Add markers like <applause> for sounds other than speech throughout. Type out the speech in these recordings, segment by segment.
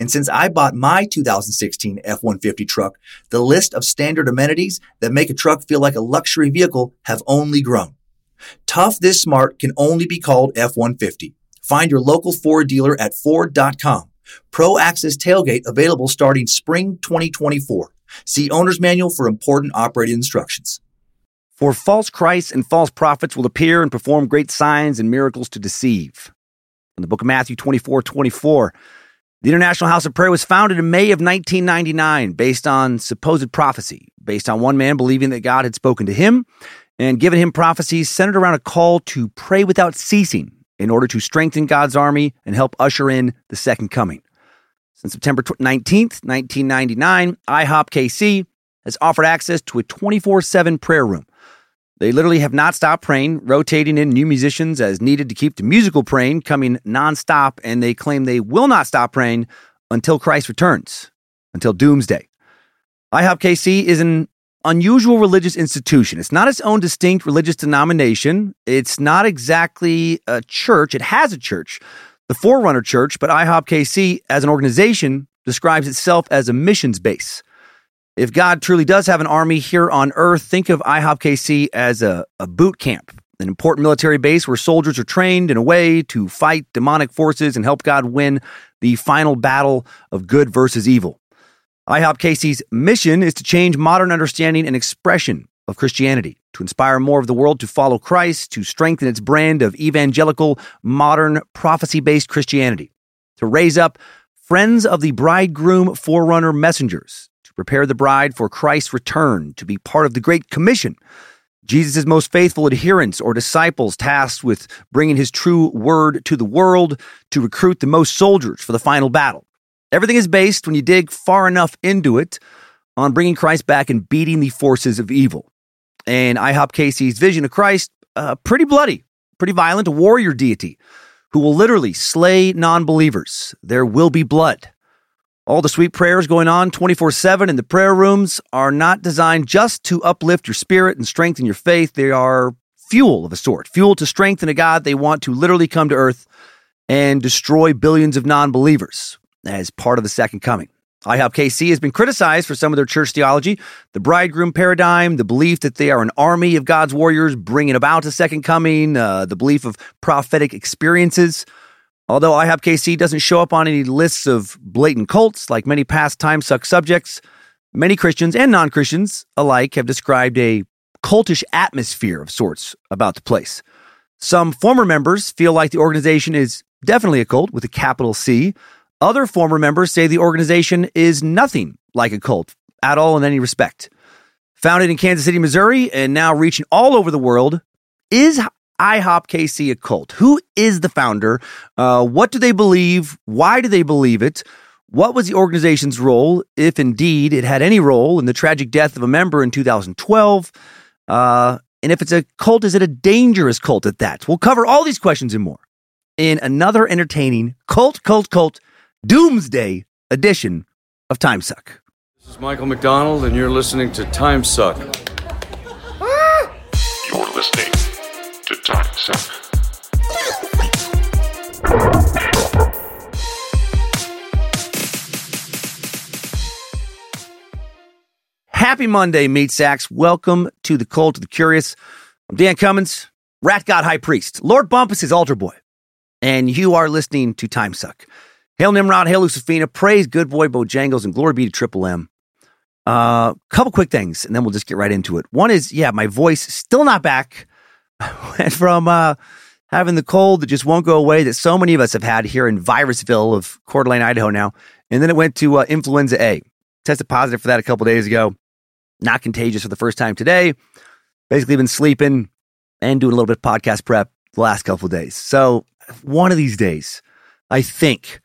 and since I bought my 2016 F-150 truck, the list of standard amenities that make a truck feel like a luxury vehicle have only grown. Tough this smart can only be called F-150. Find your local Ford dealer at Ford.com. Pro Access tailgate available starting spring 2024. See owner's manual for important operating instructions. For false Christs and false prophets will appear and perform great signs and miracles to deceive. In the book of Matthew 24, 24, the International House of Prayer was founded in May of 1999 based on supposed prophecy, based on one man believing that God had spoken to him and given him prophecies centered around a call to pray without ceasing in order to strengthen God's army and help usher in the second coming. Since September 19th, 1999, IHOP KC has offered access to a 24 7 prayer room they literally have not stopped praying, rotating in new musicians as needed to keep the musical praying coming nonstop, and they claim they will not stop praying until Christ returns, until doomsday. IHOP KC is an unusual religious institution. It's not its own distinct religious denomination. It's not exactly a church. It has a church, the Forerunner Church, but IHOP KC as an organization describes itself as a missions base. If God truly does have an army here on earth, think of IHOP KC as a, a boot camp, an important military base where soldiers are trained in a way to fight demonic forces and help God win the final battle of good versus evil. IHOP KC's mission is to change modern understanding and expression of Christianity, to inspire more of the world to follow Christ, to strengthen its brand of evangelical, modern, prophecy based Christianity, to raise up friends of the bridegroom forerunner messengers to prepare the bride for Christ's return, to be part of the Great Commission. Jesus' most faithful adherents or disciples tasked with bringing his true word to the world to recruit the most soldiers for the final battle. Everything is based, when you dig far enough into it, on bringing Christ back and beating the forces of evil. And IHOP KC's vision of Christ, uh, pretty bloody, pretty violent, a warrior deity who will literally slay non believers. There will be blood. All the sweet prayers going on 24 7 in the prayer rooms are not designed just to uplift your spirit and strengthen your faith. They are fuel of a sort, fuel to strengthen a God they want to literally come to earth and destroy billions of non believers as part of the second coming. IHOP KC has been criticized for some of their church theology, the bridegroom paradigm, the belief that they are an army of God's warriors bringing about a second coming, uh, the belief of prophetic experiences. Although IHOP KC doesn't show up on any lists of blatant cults like many past time suck subjects, many Christians and non Christians alike have described a cultish atmosphere of sorts about the place. Some former members feel like the organization is definitely a cult with a capital C. Other former members say the organization is nothing like a cult at all in any respect. Founded in Kansas City, Missouri, and now reaching all over the world, is IHOP KC a cult? Who is the founder? Uh, what do they believe? Why do they believe it? What was the organization's role, if indeed it had any role, in the tragic death of a member in 2012? Uh, and if it's a cult, is it a dangerous cult at that? We'll cover all these questions and more in another entertaining cult, cult, cult, doomsday edition of Time Suck. This is Michael McDonald, and you're listening to Time Suck. You're listening to. Happy Monday, Meat Sacks. Welcome to the Cult of the Curious. I'm Dan Cummins, Rat God High Priest. Lord Bumpus is altar boy. And you are listening to Time Suck. Hail Nimrod, hail Lucifina, praise good boy Bojangles, and glory be to Triple M. A uh, couple quick things, and then we'll just get right into it. One is, yeah, my voice still not back <laughs> from uh, having the cold that just won't go away that so many of us have had here in Virusville of Coeur d'Alene, Idaho now. And then it went to uh, influenza A. Tested positive for that a couple days ago. Not contagious for the first time today. Basically been sleeping and doing a little bit of podcast prep the last couple days. So one of these days, I think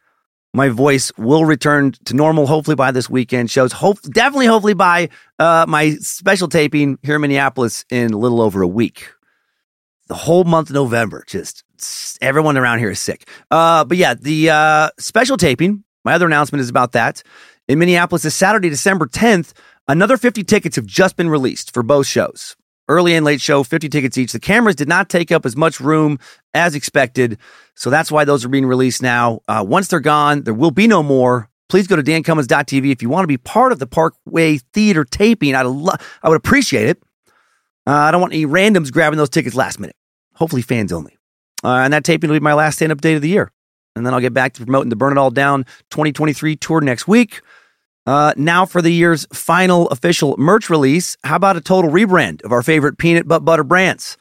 my voice will return to normal, hopefully by this weekend. Shows, hope definitely, hopefully by uh, my special taping here in Minneapolis in a little over a week. The whole month of November, just everyone around here is sick. Uh, but yeah, the uh, special taping. My other announcement is about that in Minneapolis this Saturday, December 10th. Another 50 tickets have just been released for both shows. Early and late show, 50 tickets each. The cameras did not take up as much room as expected. So that's why those are being released now. Uh, once they're gone, there will be no more. Please go to dancummins.tv if you want to be part of the Parkway Theater taping. I'd lo- I would appreciate it. Uh, I don't want any randoms grabbing those tickets last minute. Hopefully, fans only. Uh, and that taping will be my last stand up date of the year. And then I'll get back to promoting the Burn It All Down 2023 tour next week. Uh, now for the year's final official merch release. How about a total rebrand of our favorite peanut butter brands?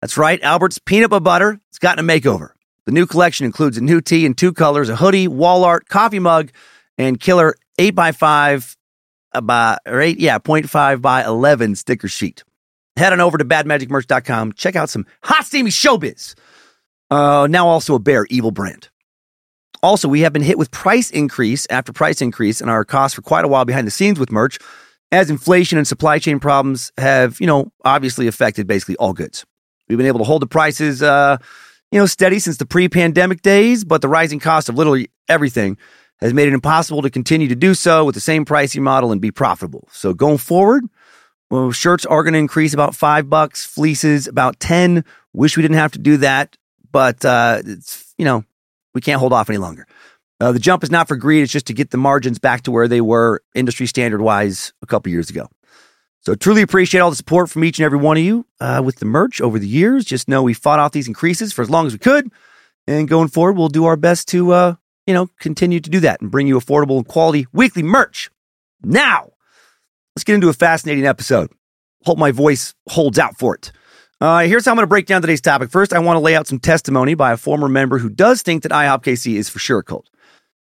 That's right, Albert's Peanut Butter. It's gotten a makeover. The new collection includes a new tee in two colors, a hoodie, wall art, coffee mug, and killer 8x5 uh, by, or 8, yeah, 0.5 by 11 sticker sheet. Head on over to badmagicmerch.com. Check out some hot, steamy showbiz. Uh, now also a Bear Evil brand. Also, we have been hit with price increase after price increase in our costs for quite a while behind the scenes with merch, as inflation and supply chain problems have, you know, obviously affected basically all goods. We've been able to hold the prices, uh, you know, steady since the pre-pandemic days, but the rising cost of literally everything has made it impossible to continue to do so with the same pricing model and be profitable. So going forward, well, shirts are going to increase about five bucks, fleeces about ten. Wish we didn't have to do that, but uh, it's you know we can't hold off any longer. Uh, the jump is not for greed; it's just to get the margins back to where they were industry standard wise a couple years ago. So truly appreciate all the support from each and every one of you uh, with the merch over the years. Just know we fought off these increases for as long as we could, and going forward, we'll do our best to uh, you know continue to do that and bring you affordable and quality weekly merch. Now, let's get into a fascinating episode. Hope my voice holds out for it. Uh, here's how I'm going to break down today's topic. First, I want to lay out some testimony by a former member who does think that IHOP KC is for sure a cult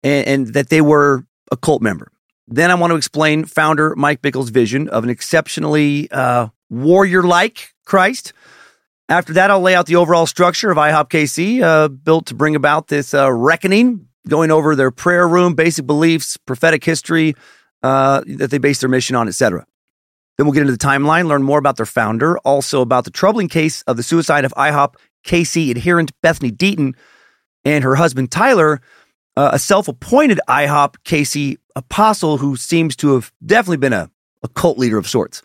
and, and that they were a cult member. Then I want to explain founder Mike Bickle's vision of an exceptionally uh, warrior like Christ. After that, I'll lay out the overall structure of IHOP KC, uh, built to bring about this uh, reckoning, going over their prayer room, basic beliefs, prophetic history uh, that they base their mission on, etc. Then we'll get into the timeline, learn more about their founder, also about the troubling case of the suicide of IHOP KC adherent Bethany Deaton and her husband Tyler, uh, a self appointed IHOP KC apostle who seems to have definitely been a, a cult leader of sorts.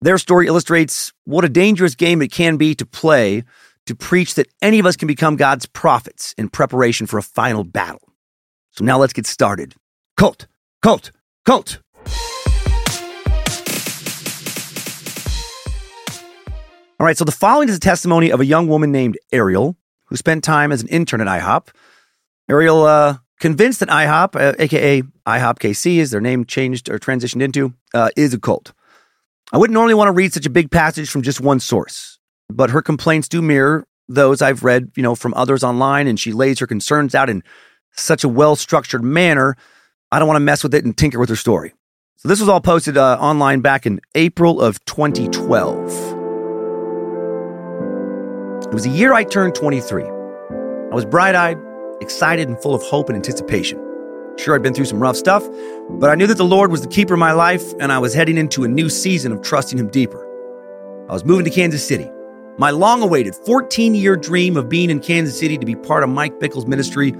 Their story illustrates what a dangerous game it can be to play to preach that any of us can become God's prophets in preparation for a final battle. So now let's get started. Cult, cult, cult. All right, so the following is a testimony of a young woman named Ariel who spent time as an intern at IHOP. Ariel, uh, convinced that IHOP, uh, aka IHOP KC, is their name changed or transitioned into, uh, is a cult. I wouldn't normally want to read such a big passage from just one source, but her complaints do mirror those I've read, you know, from others online, and she lays her concerns out in such a well-structured manner. I don't want to mess with it and tinker with her story. So this was all posted uh, online back in April of 2012. It was a year I turned 23. I was bright eyed, excited, and full of hope and anticipation. Sure, I'd been through some rough stuff, but I knew that the Lord was the keeper of my life, and I was heading into a new season of trusting Him deeper. I was moving to Kansas City. My long awaited 14 year dream of being in Kansas City to be part of Mike Bickle's ministry,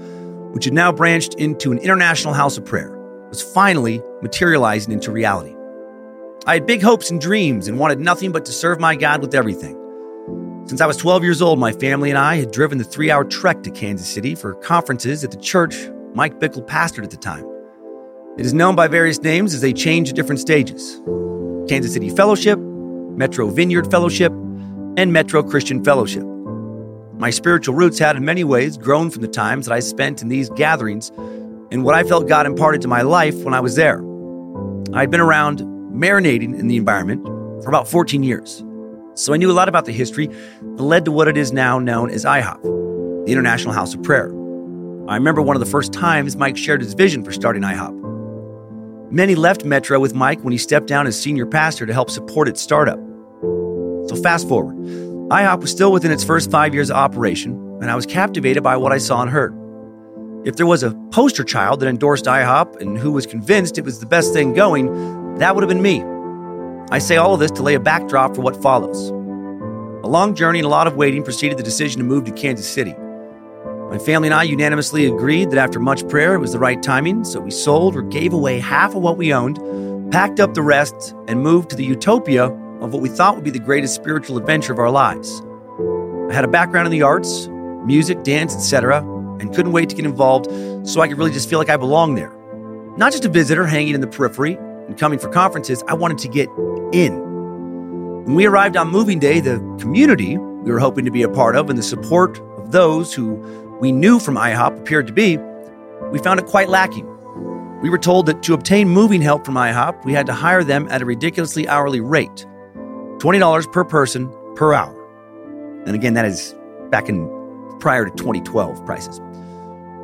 which had now branched into an international house of prayer. was finally materializing into reality. I had big hopes and dreams and wanted nothing but to serve my God with everything. Since I was 12 years old, my family and I had driven the three hour trek to Kansas City for conferences at the church Mike Bickle pastored at the time. It is known by various names as they change at different stages Kansas City Fellowship, Metro Vineyard Fellowship, and Metro Christian Fellowship. My spiritual roots had, in many ways, grown from the times that I spent in these gatherings and what I felt God imparted to my life when I was there. I had been around, marinating in the environment, for about 14 years. So I knew a lot about the history that led to what it is now known as IHOP, the International House of Prayer. I remember one of the first times Mike shared his vision for starting IHOP. Many left Metro with Mike when he stepped down as senior pastor to help support its startup. So fast forward, IHOP was still within its first five years of operation, and I was captivated by what I saw and heard. If there was a poster child that endorsed IHOP and who was convinced it was the best thing going, that would have been me. I say all of this to lay a backdrop for what follows. A long journey and a lot of waiting preceded the decision to move to Kansas City. My family and I unanimously agreed that after much prayer, it was the right timing, so we sold or gave away half of what we owned, packed up the rest, and moved to the utopia of what we thought would be the greatest spiritual adventure of our lives. I had a background in the arts, music, dance, etc., and couldn't wait to get involved so I could really just feel like I belonged there. Not just a visitor hanging in the periphery and coming for conferences, I wanted to get in. When we arrived on moving day, the community we were hoping to be a part of and the support of those who we knew from IHOP appeared to be, we found it quite lacking. We were told that to obtain moving help from IHOP, we had to hire them at a ridiculously hourly rate $20 per person per hour. And again, that is back in prior to 2012 prices,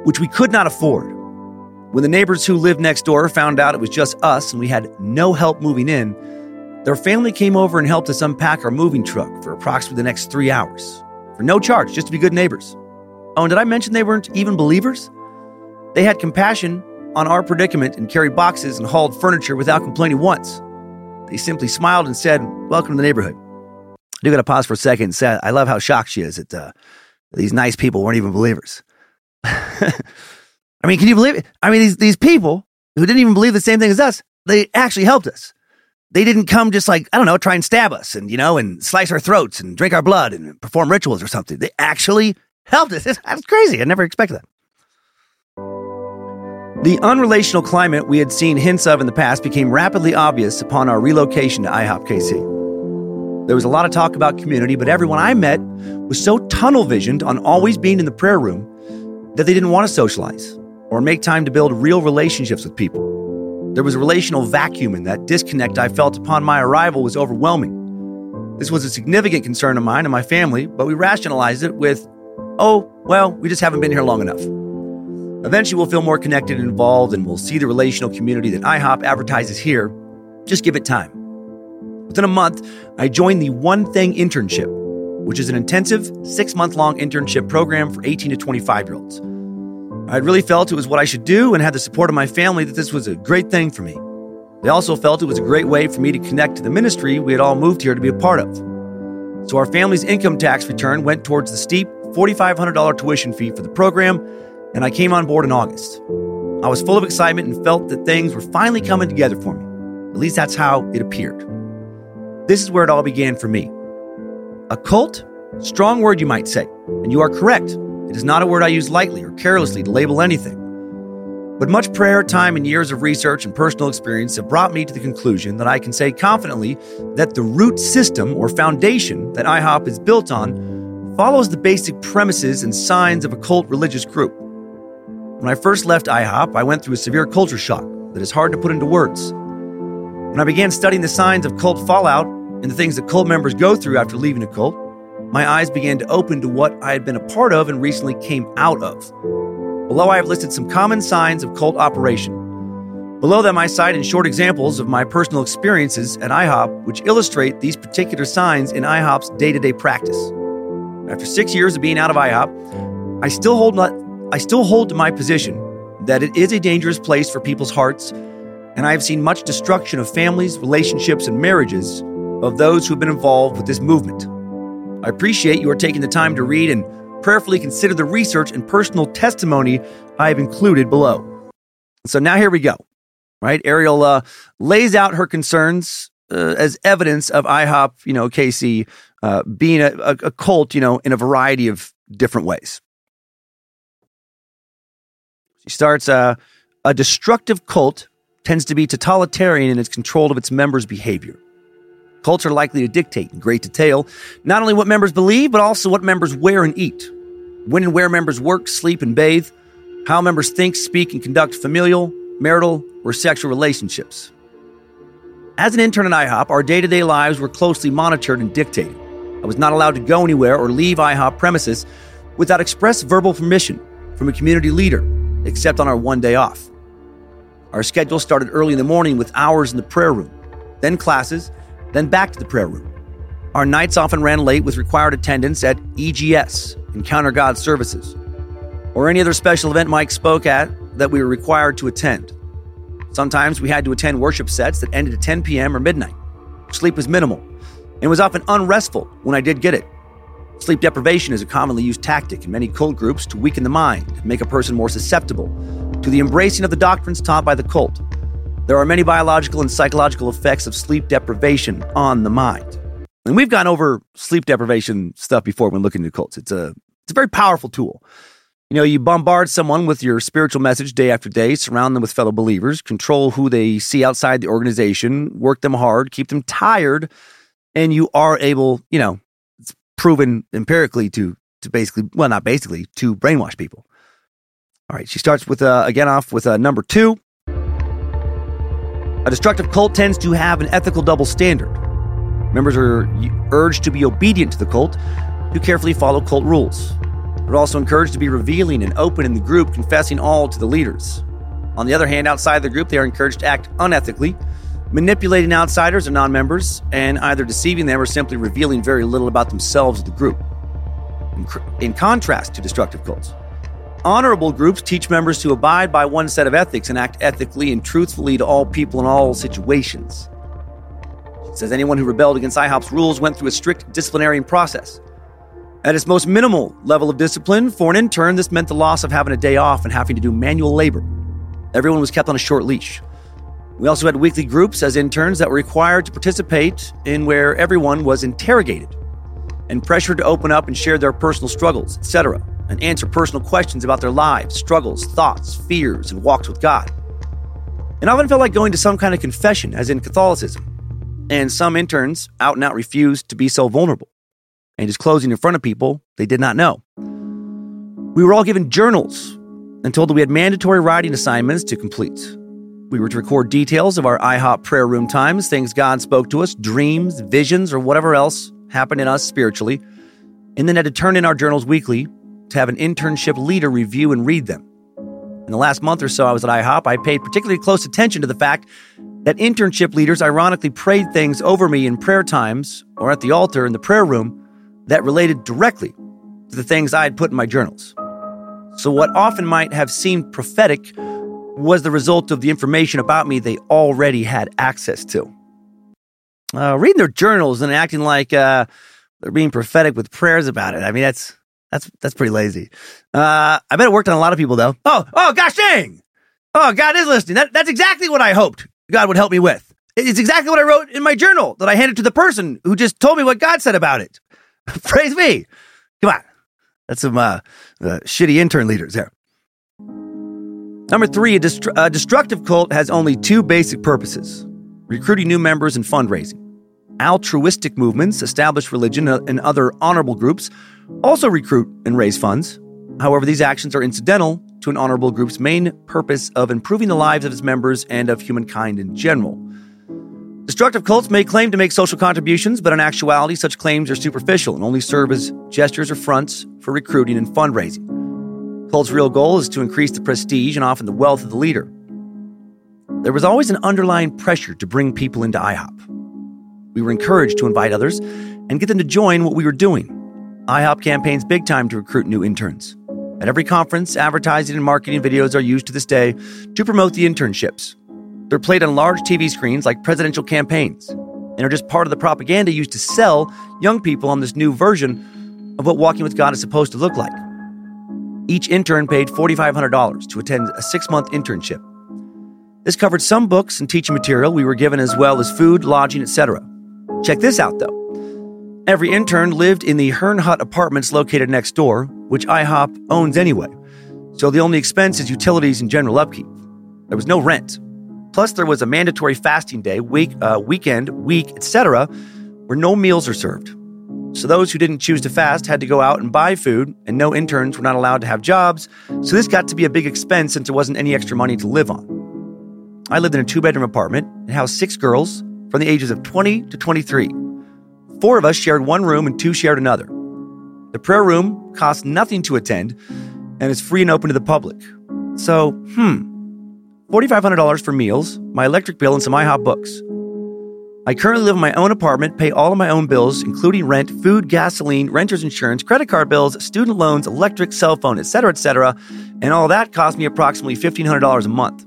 which we could not afford. When the neighbors who lived next door found out it was just us and we had no help moving in, their family came over and helped us unpack our moving truck for approximately the next three hours for no charge, just to be good neighbors. Oh, and did I mention they weren't even believers? They had compassion on our predicament and carried boxes and hauled furniture without complaining once. They simply smiled and said, Welcome to the neighborhood. I do got to pause for a second and say, I love how shocked she is that uh, these nice people weren't even believers. <laughs> I mean, can you believe it? I mean, these, these people who didn't even believe the same thing as us, they actually helped us. They didn't come just like, I don't know, try and stab us and, you know, and slice our throats and drink our blood and perform rituals or something. They actually helped us. <laughs> That's crazy. I never expected that. The unrelational climate we had seen hints of in the past became rapidly obvious upon our relocation to IHOP KC. There was a lot of talk about community, but everyone I met was so tunnel visioned on always being in the prayer room that they didn't want to socialize or make time to build real relationships with people. There was a relational vacuum, and that disconnect I felt upon my arrival was overwhelming. This was a significant concern of mine and my family, but we rationalized it with oh, well, we just haven't been here long enough. Eventually, we'll feel more connected and involved, and we'll see the relational community that IHOP advertises here. Just give it time. Within a month, I joined the One Thing Internship, which is an intensive six month long internship program for 18 to 25 year olds. I really felt it was what I should do and had the support of my family that this was a great thing for me. They also felt it was a great way for me to connect to the ministry we had all moved here to be a part of. So our family's income tax return went towards the steep $4,500 tuition fee for the program, and I came on board in August. I was full of excitement and felt that things were finally coming together for me. At least that's how it appeared. This is where it all began for me. A cult? Strong word, you might say, and you are correct. It is not a word I use lightly or carelessly to label anything. But much prayer, time, and years of research and personal experience have brought me to the conclusion that I can say confidently that the root system or foundation that IHOP is built on follows the basic premises and signs of a cult religious group. When I first left IHOP, I went through a severe culture shock that is hard to put into words. When I began studying the signs of cult fallout and the things that cult members go through after leaving a cult, my eyes began to open to what I had been a part of and recently came out of. Below, I have listed some common signs of cult operation. Below them, I cite in short examples of my personal experiences at IHOP, which illustrate these particular signs in IHOP's day to day practice. After six years of being out of IHOP, I still hold I still hold to my position that it is a dangerous place for people's hearts, and I have seen much destruction of families, relationships, and marriages of those who have been involved with this movement. I appreciate you are taking the time to read and prayerfully consider the research and personal testimony I have included below. So now here we go. right? Ariel uh, lays out her concerns uh, as evidence of IHOP, you know, KC uh, being a, a, a cult, you know, in a variety of different ways. She starts uh, a destructive cult tends to be totalitarian in its control of its members' behavior. Cults are likely to dictate in great detail not only what members believe, but also what members wear and eat, when and where members work, sleep, and bathe, how members think, speak, and conduct familial, marital, or sexual relationships. As an intern at IHOP, our day to day lives were closely monitored and dictated. I was not allowed to go anywhere or leave IHOP premises without express verbal permission from a community leader, except on our one day off. Our schedule started early in the morning with hours in the prayer room, then classes, then back to the prayer room. Our nights often ran late with required attendance at EGS, Encounter God services, or any other special event Mike spoke at that we were required to attend. Sometimes we had to attend worship sets that ended at 10 p.m. or midnight. Sleep was minimal and was often unrestful when I did get it. Sleep deprivation is a commonly used tactic in many cult groups to weaken the mind and make a person more susceptible to the embracing of the doctrines taught by the cult. There are many biological and psychological effects of sleep deprivation on the mind. And we've gone over sleep deprivation stuff before when looking at cults. It's a it's a very powerful tool. You know, you bombard someone with your spiritual message day after day, surround them with fellow believers, control who they see outside the organization, work them hard, keep them tired, and you are able, you know, proven empirically to to basically, well, not basically, to brainwash people. All right, she starts with uh, again off with uh, number two. A destructive cult tends to have an ethical double standard. Members are urged to be obedient to the cult, to carefully follow cult rules. They're also encouraged to be revealing and open in the group, confessing all to the leaders. On the other hand, outside the group, they are encouraged to act unethically, manipulating outsiders or non members, and either deceiving them or simply revealing very little about themselves or the group. In, in contrast to destructive cults, Honorable groups teach members to abide by one set of ethics and act ethically and truthfully to all people in all situations. It says anyone who rebelled against IHOP's rules went through a strict disciplinary process. At its most minimal level of discipline, for an intern, this meant the loss of having a day off and having to do manual labor. Everyone was kept on a short leash. We also had weekly groups as interns that were required to participate in where everyone was interrogated and pressured to open up and share their personal struggles, etc and answer personal questions about their lives, struggles, thoughts, fears, and walks with God. It often felt like going to some kind of confession, as in Catholicism. And some interns out and out refused to be so vulnerable and disclosing in front of people they did not know. We were all given journals and told that we had mandatory writing assignments to complete. We were to record details of our IHOP prayer room times, things God spoke to us, dreams, visions, or whatever else happened in us spiritually, and then had to turn in our journals weekly to have an internship leader review and read them. In the last month or so I was at IHOP, I paid particularly close attention to the fact that internship leaders ironically prayed things over me in prayer times or at the altar in the prayer room that related directly to the things I had put in my journals. So, what often might have seemed prophetic was the result of the information about me they already had access to. Uh, reading their journals and acting like uh, they're being prophetic with prayers about it. I mean, that's that's that's pretty lazy. Uh, I bet it worked on a lot of people though. Oh, oh, gosh dang! Oh, God is listening. That, that's exactly what I hoped God would help me with. It's exactly what I wrote in my journal that I handed to the person who just told me what God said about it. <laughs> Praise me. Come on. That's some uh, uh, shitty intern leaders there. Number three, a, dest- a destructive cult has only two basic purposes recruiting new members and fundraising. Altruistic movements, established religion, uh, and other honorable groups also recruit and raise funds. However, these actions are incidental to an honorable group's main purpose of improving the lives of its members and of humankind in general. Destructive cults may claim to make social contributions, but in actuality, such claims are superficial and only serve as gestures or fronts for recruiting and fundraising. Cults' real goal is to increase the prestige and often the wealth of the leader. There was always an underlying pressure to bring people into IHOP. We were encouraged to invite others and get them to join what we were doing. IHOP campaigns big time to recruit new interns. At every conference, advertising and marketing videos are used to this day to promote the internships. They're played on large TV screens like presidential campaigns and are just part of the propaganda used to sell young people on this new version of what walking with God is supposed to look like. Each intern paid $4,500 to attend a six month internship. This covered some books and teaching material we were given as well as food, lodging, etc. Check this out though. Every intern lived in the Herrnhut apartments located next door, which IHOP owns anyway. So the only expense is utilities and general upkeep. There was no rent. Plus, there was a mandatory fasting day, week, uh, weekend, week, etc., where no meals are served. So those who didn't choose to fast had to go out and buy food, and no interns were not allowed to have jobs. So this got to be a big expense since there wasn't any extra money to live on. I lived in a two bedroom apartment and housed six girls from the ages of 20 to 23. Four of us shared one room and two shared another. The prayer room costs nothing to attend and is free and open to the public. So, hmm, $4,500 for meals, my electric bill, and some IHOP books. I currently live in my own apartment, pay all of my own bills, including rent, food, gasoline, renter's insurance, credit card bills, student loans, electric, cell phone, etc., etc., and all that cost me approximately $1,500 a month.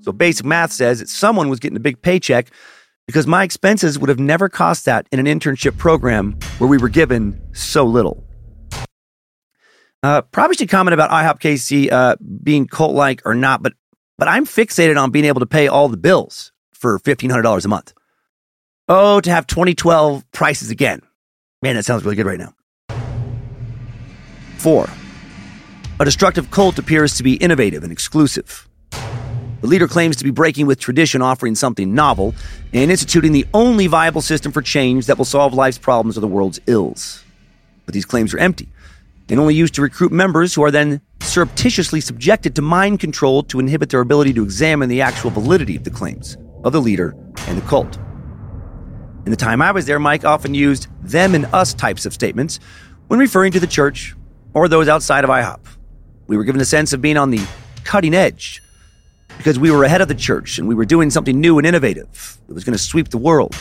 So basic math says that someone was getting a big paycheck because my expenses would have never cost that in an internship program where we were given so little. Uh, probably should comment about IHOP KC uh, being cult like or not, but but I'm fixated on being able to pay all the bills for $1,500 a month. Oh, to have 2012 prices again. Man, that sounds really good right now. Four, a destructive cult appears to be innovative and exclusive. The leader claims to be breaking with tradition, offering something novel, and instituting the only viable system for change that will solve life's problems or the world's ills. But these claims are empty and only used to recruit members who are then surreptitiously subjected to mind control to inhibit their ability to examine the actual validity of the claims of the leader and the cult. In the time I was there, Mike often used them and us types of statements when referring to the church or those outside of IHOP. We were given a sense of being on the cutting edge because we were ahead of the church and we were doing something new and innovative that was going to sweep the world.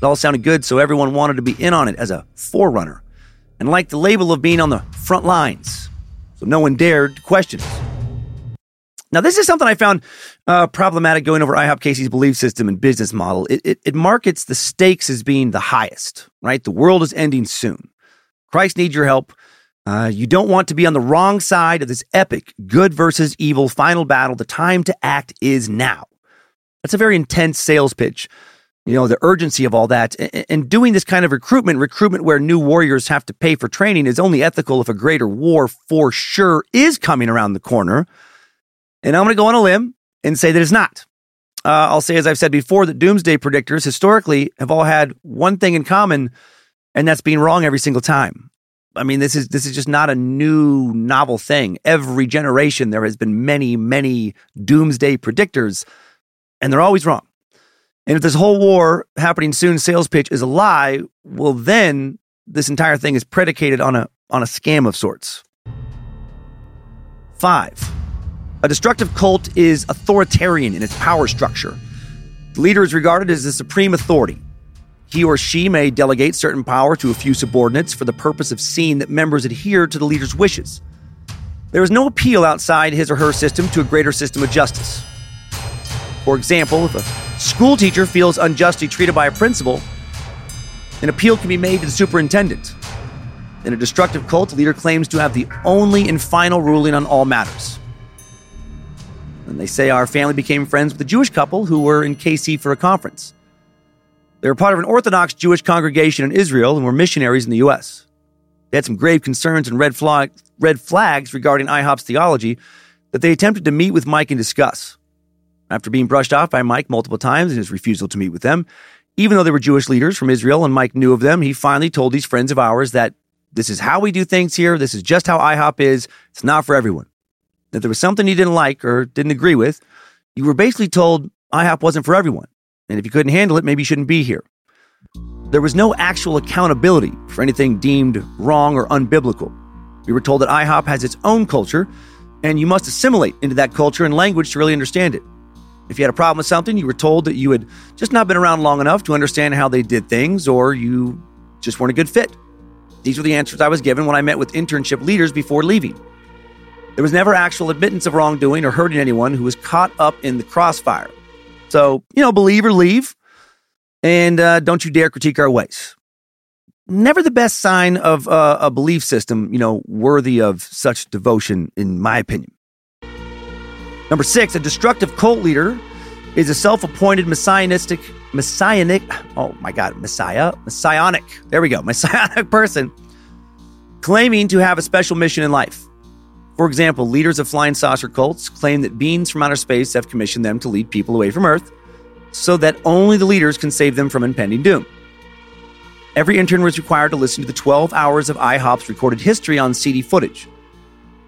It all sounded good, so everyone wanted to be in on it as a forerunner and liked the label of being on the front lines. So no one dared to question us. Now, this is something I found uh, problematic going over IHOP KC's belief system and business model. It, it, it markets the stakes as being the highest, right? The world is ending soon. Christ needs your help. Uh, you don't want to be on the wrong side of this epic good versus evil final battle. The time to act is now. That's a very intense sales pitch. You know, the urgency of all that. And doing this kind of recruitment, recruitment where new warriors have to pay for training, is only ethical if a greater war for sure is coming around the corner. And I'm going to go on a limb and say that it's not. Uh, I'll say, as I've said before, that doomsday predictors historically have all had one thing in common, and that's being wrong every single time. I mean, this is this is just not a new novel thing. Every generation there has been many, many doomsday predictors, and they're always wrong. And if this whole war happening soon sales pitch is a lie, well then this entire thing is predicated on a on a scam of sorts. 5. A destructive cult is authoritarian in its power structure. The leader is regarded as the supreme authority, he or she may delegate certain power to a few subordinates for the purpose of seeing that members adhere to the leader's wishes. There is no appeal outside his or her system to a greater system of justice. For example, if a school teacher feels unjustly treated by a principal, an appeal can be made to the superintendent. In a destructive cult, the leader claims to have the only and final ruling on all matters. And they say our family became friends with a Jewish couple who were in KC for a conference. They were part of an Orthodox Jewish congregation in Israel and were missionaries in the U.S. They had some grave concerns and red, flag, red flags regarding IHOP's theology that they attempted to meet with Mike and discuss. After being brushed off by Mike multiple times and his refusal to meet with them, even though they were Jewish leaders from Israel and Mike knew of them, he finally told these friends of ours that this is how we do things here. This is just how IHOP is. It's not for everyone. If there was something you didn't like or didn't agree with, you were basically told IHOP wasn't for everyone. And if you couldn't handle it, maybe you shouldn't be here. There was no actual accountability for anything deemed wrong or unbiblical. We were told that IHOP has its own culture, and you must assimilate into that culture and language to really understand it. If you had a problem with something, you were told that you had just not been around long enough to understand how they did things, or you just weren't a good fit. These were the answers I was given when I met with internship leaders before leaving. There was never actual admittance of wrongdoing or hurting anyone who was caught up in the crossfire. So, you know, believe or leave. And uh, don't you dare critique our ways. Never the best sign of uh, a belief system, you know, worthy of such devotion, in my opinion. Number six, a destructive cult leader is a self-appointed messianistic, messianic, oh my God, messiah, messianic, there we go, <laughs> messianic person claiming to have a special mission in life. For example, leaders of flying saucer cults claim that beings from outer space have commissioned them to lead people away from Earth so that only the leaders can save them from impending doom. Every intern was required to listen to the 12 hours of IHOP's recorded history on CD footage.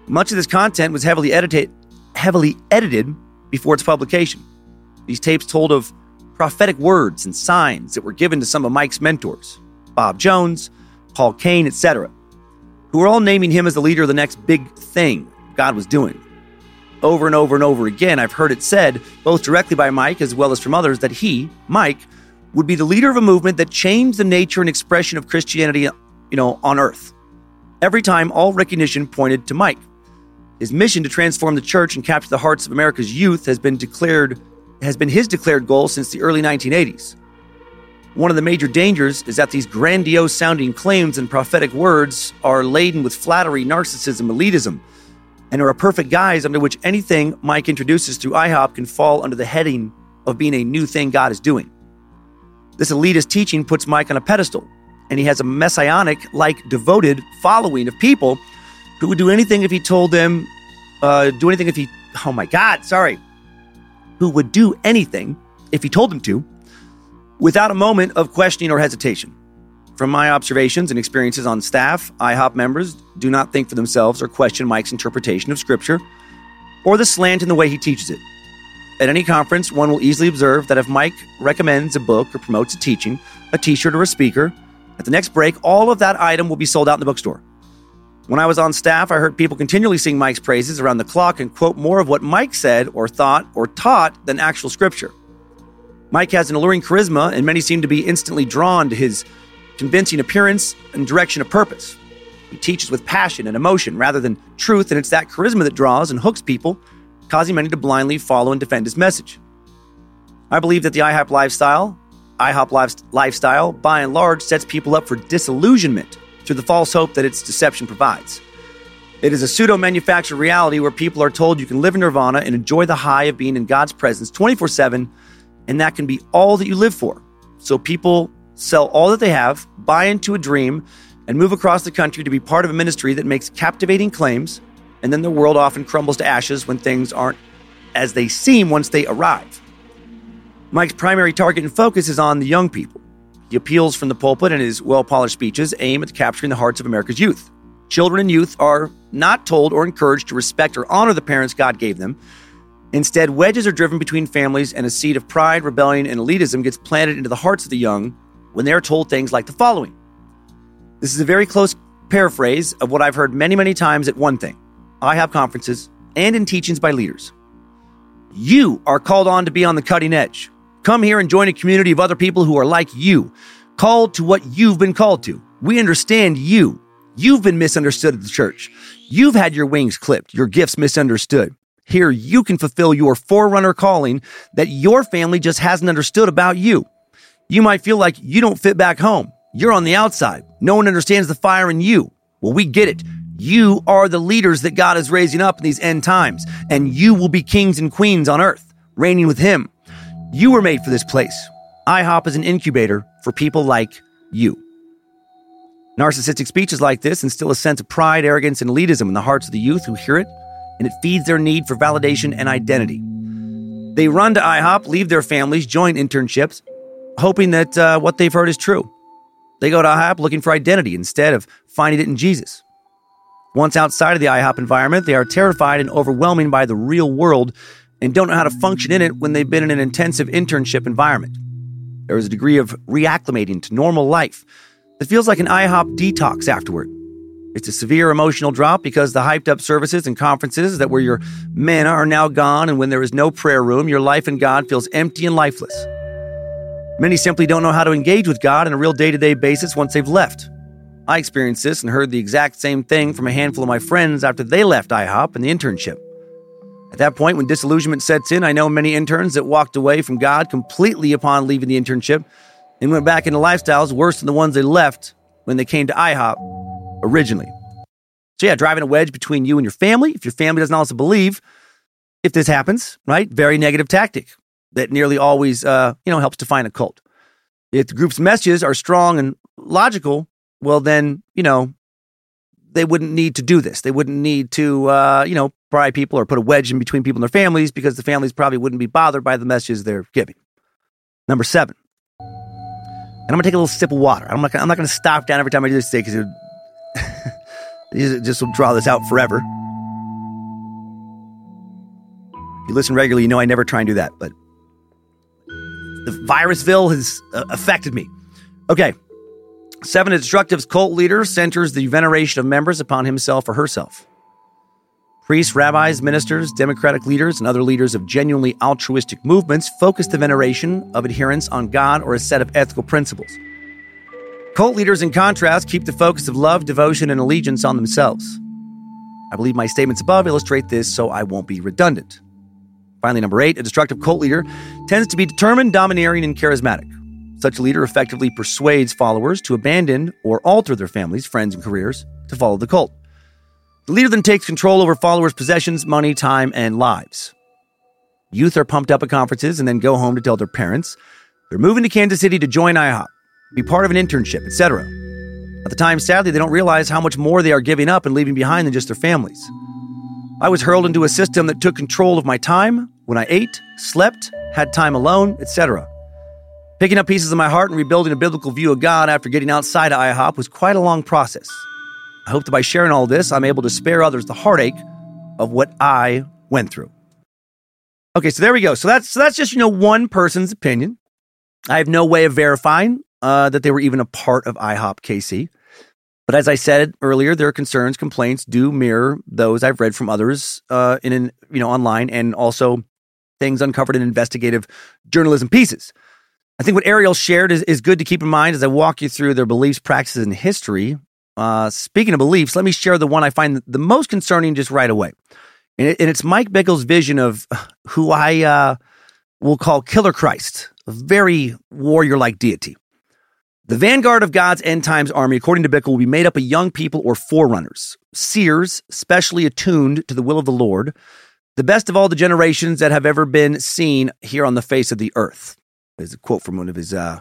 Much of this content was heavily edited, heavily edited before its publication. These tapes told of prophetic words and signs that were given to some of Mike's mentors, Bob Jones, Paul Cain, etc who were all naming him as the leader of the next big thing God was doing. Over and over and over again, I've heard it said, both directly by Mike as well as from others, that he, Mike, would be the leader of a movement that changed the nature and expression of Christianity, you know, on earth. Every time, all recognition pointed to Mike. His mission to transform the church and capture the hearts of America's youth has been declared has been his declared goal since the early 1980s. One of the major dangers is that these grandiose sounding claims and prophetic words are laden with flattery, narcissism, elitism, and are a perfect guise under which anything Mike introduces through IHOP can fall under the heading of being a new thing God is doing. This elitist teaching puts Mike on a pedestal, and he has a messianic like devoted following of people who would do anything if he told them, uh, do anything if he, oh my God, sorry, who would do anything if he told them to without a moment of questioning or hesitation. From my observations and experiences on staff, IHOP members do not think for themselves or question Mike's interpretation of Scripture or the slant in the way he teaches it. At any conference, one will easily observe that if Mike recommends a book or promotes a teaching, a t shirt, or a speaker, at the next break, all of that item will be sold out in the bookstore. When I was on staff, I heard people continually sing Mike's praises around the clock and quote more of what Mike said or thought or taught than actual scripture. Mike has an alluring charisma, and many seem to be instantly drawn to his convincing appearance and direction of purpose. He teaches with passion and emotion rather than truth, and it's that charisma that draws and hooks people, causing many to blindly follow and defend his message. I believe that the IHOP lifestyle, IHOP lifestyle, by and large, sets people up for disillusionment through the false hope that its deception provides. It is a pseudo manufactured reality where people are told you can live in nirvana and enjoy the high of being in God's presence 24 7 and that can be all that you live for. So people sell all that they have, buy into a dream, and move across the country to be part of a ministry that makes captivating claims, and then the world often crumbles to ashes when things aren't as they seem once they arrive. Mike's primary target and focus is on the young people. He appeals from the pulpit and his well polished speeches aim at capturing the hearts of America's youth. Children and youth are not told or encouraged to respect or honor the parents God gave them, Instead, wedges are driven between families, and a seed of pride, rebellion, and elitism gets planted into the hearts of the young when they are told things like the following. This is a very close paraphrase of what I've heard many, many times at one thing I have conferences and in teachings by leaders. You are called on to be on the cutting edge. Come here and join a community of other people who are like you, called to what you've been called to. We understand you. You've been misunderstood at the church. You've had your wings clipped, your gifts misunderstood. Here, you can fulfill your forerunner calling that your family just hasn't understood about you. You might feel like you don't fit back home. You're on the outside. No one understands the fire in you. Well, we get it. You are the leaders that God is raising up in these end times, and you will be kings and queens on earth, reigning with Him. You were made for this place. IHOP is an incubator for people like you. Narcissistic speeches like this instill a sense of pride, arrogance, and elitism in the hearts of the youth who hear it and it feeds their need for validation and identity. They run to IHOP, leave their families, join internships, hoping that uh, what they've heard is true. They go to IHOP looking for identity instead of finding it in Jesus. Once outside of the IHOP environment, they are terrified and overwhelming by the real world and don't know how to function in it when they've been in an intensive internship environment. There is a degree of reacclimating to normal life that feels like an IHOP detox afterward. It's a severe emotional drop because the hyped up services and conferences that were your manna are now gone, and when there is no prayer room, your life in God feels empty and lifeless. Many simply don't know how to engage with God on a real day to day basis once they've left. I experienced this and heard the exact same thing from a handful of my friends after they left IHOP and the internship. At that point, when disillusionment sets in, I know many interns that walked away from God completely upon leaving the internship and went back into lifestyles worse than the ones they left when they came to IHOP originally. So, yeah, driving a wedge between you and your family. If your family doesn't also believe, if this happens, right? Very negative tactic. that nearly always, uh, you know, helps define a cult. If the group's messages are strong and logical, well, then, you know, they wouldn't need to do this. They wouldn't need to, uh, you know, pry people or put a wedge in between people and their families because the families probably wouldn't be bothered by the messages they're giving. Number seven. And I'm gonna take a little sip of water. I'm not. Gonna, I'm not gonna stop down every time I do this today because it, it <laughs> just will draw this out forever. If you listen regularly, you know I never try and do that, but the virusville has uh, affected me. Okay. Seven, a destructive cult leader centers the veneration of members upon himself or herself. Priests, rabbis, ministers, democratic leaders, and other leaders of genuinely altruistic movements focus the veneration of adherents on God or a set of ethical principles. Cult leaders, in contrast, keep the focus of love, devotion, and allegiance on themselves. I believe my statements above illustrate this, so I won't be redundant. Finally, number eight, a destructive cult leader tends to be determined, domineering, and charismatic. Such a leader effectively persuades followers to abandon or alter their families, friends, and careers to follow the cult. The leader then takes control over followers' possessions, money, time, and lives. Youth are pumped up at conferences and then go home to tell their parents they're moving to Kansas City to join IHOP, be part of an internship, etc. At the time, sadly, they don't realize how much more they are giving up and leaving behind than just their families. I was hurled into a system that took control of my time when I ate, slept, had time alone, etc. Picking up pieces of my heart and rebuilding a biblical view of God after getting outside of IHOP was quite a long process. I hope that by sharing all this, I'm able to spare others the heartache of what I went through. Okay, so there we go. So that's so that's just you know one person's opinion. I have no way of verifying uh, that they were even a part of IHOP KC. But as I said earlier, their concerns, complaints do mirror those I've read from others uh, in an, you know online and also things uncovered in investigative journalism pieces. I think what Ariel shared is, is good to keep in mind as I walk you through their beliefs, practices, and history uh, speaking of beliefs, let me share the one I find the most concerning just right away. And, it, and it's Mike Bickle's vision of who I uh, will call Killer Christ, a very warrior like deity. The vanguard of God's end times army, according to Bickle, will be made up of young people or forerunners, seers, specially attuned to the will of the Lord, the best of all the generations that have ever been seen here on the face of the earth. There's a quote from one of his uh,